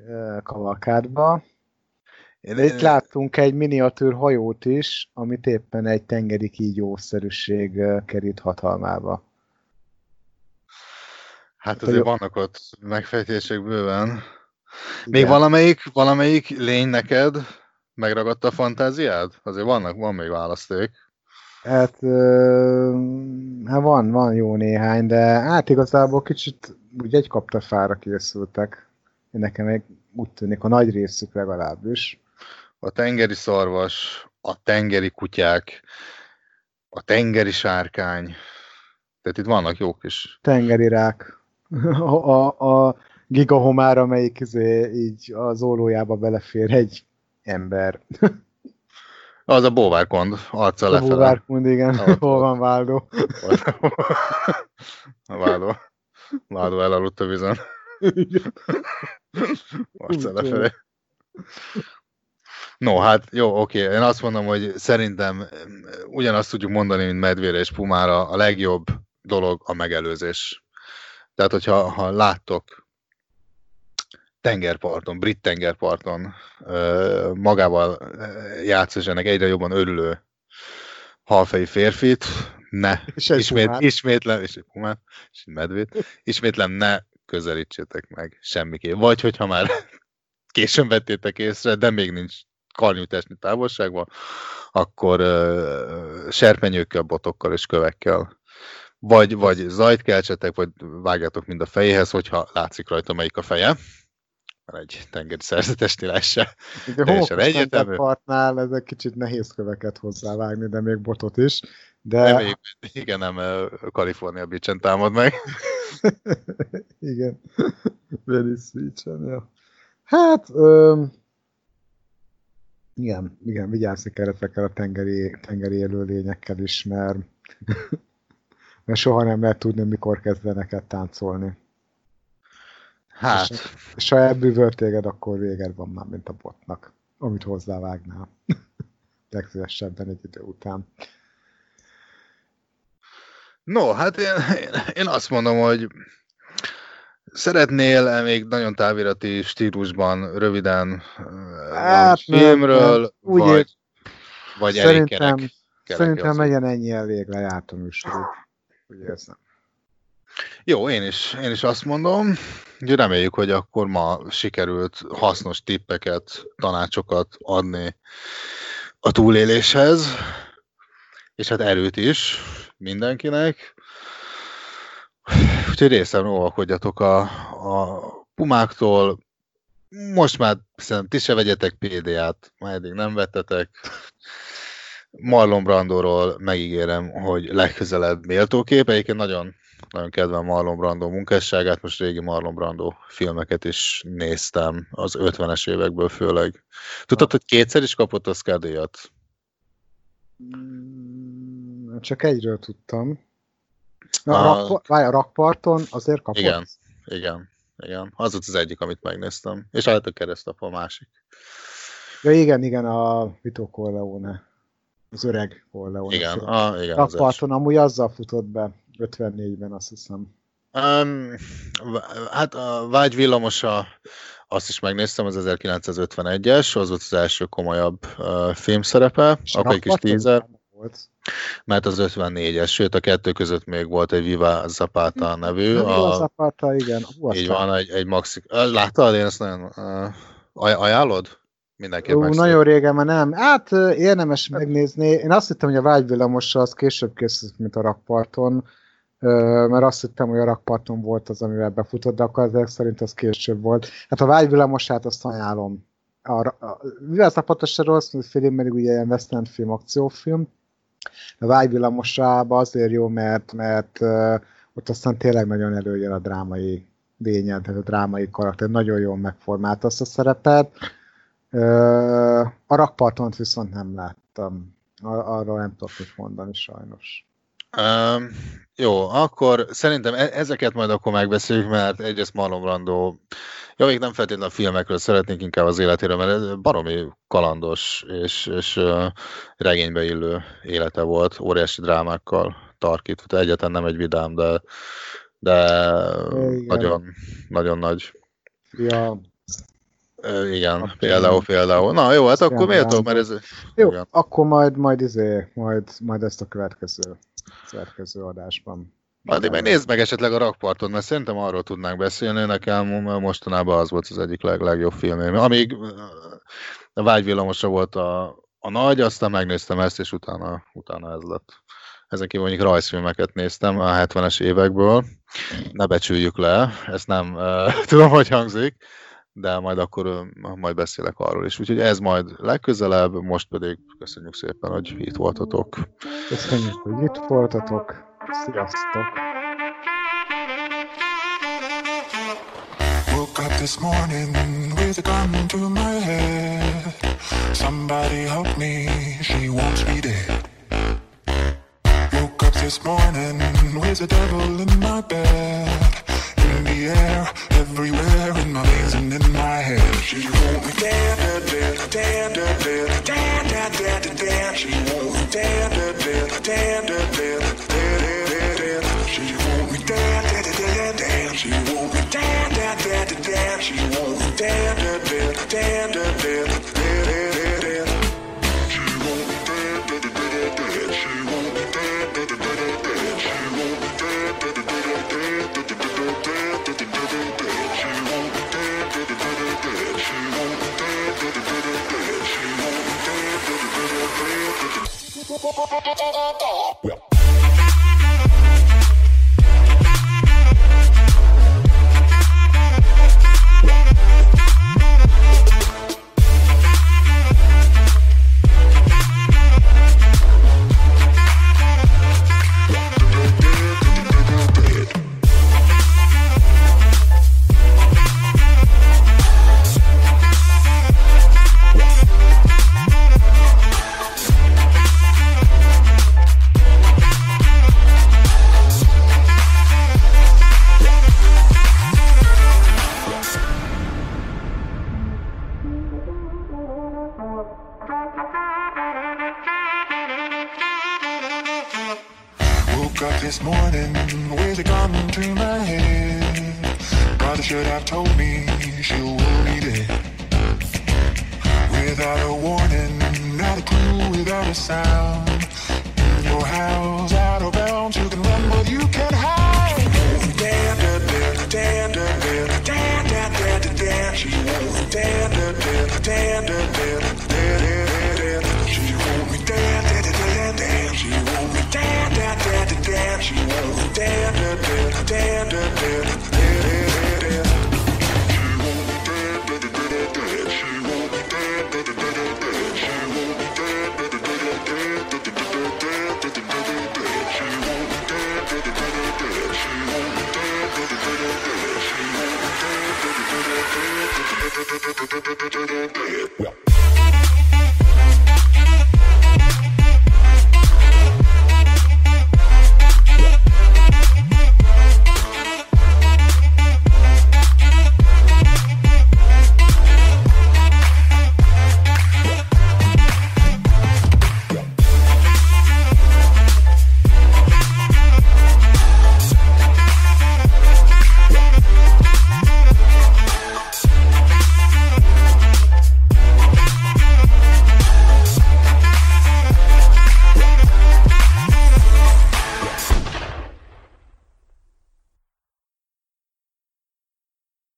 ö, kavalkádba. De itt láttunk egy miniatűr hajót is, amit éppen egy tengeri kígyószerűség kerít hatalmába. hát hogy azért vannak ott megfejtések bőven. Még Igen. valamelyik, valamelyik lény neked megragadta a fantáziád? Azért vannak, van még választék. Hát, hát van, van jó néhány, de hát igazából kicsit úgy egy kaptafára készültek. Nekem még úgy tűnik, a nagy részük legalábbis. A tengeri szarvas, a tengeri kutyák, a tengeri sárkány. Tehát itt vannak jók is. Tengeri rák. A, a, a gigahomár, amelyik izé, így az ólójába belefér egy ember. Az a bóvárkond, arca A lefele. búvárkund, igen. Ahol- Hol van Váldó? A vádó. Vádó elaludt a vízen. Arca Úgy lefelé. No, hát jó, oké. Én azt mondom, hogy szerintem em, ugyanazt tudjuk mondani, mint medvére és pumára, a legjobb dolog a megelőzés. Tehát, hogyha ha láttok tengerparton, brit tengerparton ö, magával ö, játszó és ennek egyre jobban örülő halfejű férfit, ne, És ismét, pumát. ismétlen, és egy pumát, és egy medvét, ismétlen ne közelítsétek meg semmiképp. Vagy hogyha már későn vettétek észre, de még nincs karnyújtásni távolságban, akkor uh, serpenyőkkel, botokkal és kövekkel. Vagy, vagy zajt keltsetek, vagy vágjátok mind a fejéhez, hogyha látszik rajta melyik a feje. Egy tengeri szerzetesnél ez se. Teljesen egyértelmű. partnál ezek kicsit nehéz köveket hozzávágni, de még botot is. De Reméljük, igen, nem Kalifornia Beach-en támad meg. igen. Venice Beach-en, ja. Hát, öm, igen, igen, vigyázni kell ezekkel a tengeri, tengeri élőlényekkel is, mert, mert soha nem lehet tudni, mikor kezdenek el táncolni. Hát, És ha elbűvölt téged, akkor véged van már, mint a botnak, amit hozzávágnál. Legszívesebben egy idő után. No, hát én, én, én azt mondom, hogy szeretnél még nagyon távirati stílusban, röviden Hát, hát, filmről, nem. Úgy vagy, ér- vagy elég Szerintem, kerek, kerek szerintem legyen ennyi elég lejárt a műsor. Úgy érzem. Jó, én is, én is azt mondom, hogy reméljük, hogy akkor ma sikerült hasznos tippeket, tanácsokat adni a túléléshez, és hát erőt is mindenkinek. Úgyhogy részem óvakodjatok a, a pumáktól, most már szerintem ti se vegyetek PDA-t, már eddig nem vettetek. Marlon Brandóról megígérem, hogy legközelebb méltókép. Egyébként nagyon, nagyon kedvem Marlon Brando munkásságát, most régi Marlon Brando filmeket is néztem, az 50-es évekből főleg. Tudtad, hogy kétszer is kapott Oscar díjat? Csak egyről tudtam. A, A- rakpa- várj, a rakparton azért kapott? Igen, igen, igen. Az volt az egyik, amit megnéztem. És állt a keresztap a másik. Ja, igen, igen, a Vito Corleone. Az öreg Corleone. Igen, film. a, igen az. Rakparton amúgy azzal futott be 54-ben, azt hiszem. Um, hát a Vágy villamosa, azt is megnéztem, az 1951-es, az volt az első komolyabb uh, filmszerepe, akkor egy kis benne Volt. mert az 54-es, sőt a kettő között még volt egy Viva Zapata nevű, Nem a... a, Zapata, igen. Hú, így van, egy, egy maxi... Láttad? Én ezt nagyon... Uh, aj- ajánlod? Mindenképp Ú, nagyon régen már nem. Hát érdemes megnézni. Én azt hittem, hogy a vágyvillamosa az később készült, mint a rakparton, mert azt hittem, hogy a rakparton volt az, amivel befutott, de akkor ezek szerint az később volt. Hát a vágyvillamosát azt ajánlom. A, a, mivel Zapata se rossz, mert film, pedig ugye ilyen western film, akciófilm. A vágyvillamosában azért jó, mert, mert ott aztán tényleg nagyon előjön a drámai lényed, tehát a drámai karakter. Nagyon jól megformált azt a szerepet. A rakparton viszont nem láttam. Ar- Arról nem tudok mit mondani sajnos. Um, jó, akkor szerintem e- ezeket majd akkor megbeszéljük, mert egyrészt Marlon Brando, jó, még nem feltétlenül a filmekről szeretnénk, inkább az életéről, mert ez baromi kalandos és, és uh, regénybe illő élete volt, óriási drámákkal tarkítva, egyetlen nem egy vidám, de, de Igen. nagyon, nagyon nagy. Ja, Igen, Hát, például, például. Na jó, hát akkor méltó, mert ez... jó, Igen. akkor majd, majd, izé, majd, majd ezt a következő, következő adásban. Addig meg nézd meg esetleg a rakparton, mert szerintem arról tudnánk beszélni, nekem mostanában az volt az egyik leg, legjobb filmém. Amíg a vágyvillamosra volt a, a nagy, aztán megnéztem ezt, és utána, utána ez lett. Ezen kívül mondjuk rajzfilmeket néztem a 70-es évekből. Ne becsüljük le, ezt nem uh, tudom, hogy hangzik, de majd akkor majd beszélek arról is. Úgyhogy ez majd legközelebb, most pedig köszönjük szépen, hogy itt voltatok. Köszönjük, hogy itt voltatok. Sziasztok! Woke up this morning with a gun to my head. Somebody help me, she wants me dead. Woke up this morning with the devil in my bed. in the everywhere in my veins and in my head. She won't dance, dance, dance, dance, dance, dance, dance, dance. She won't dance, dance, dance, dance, dance. She won't dance. She won't dance, dance, dance, dance. She won't dance, dance, dance, dance. Well.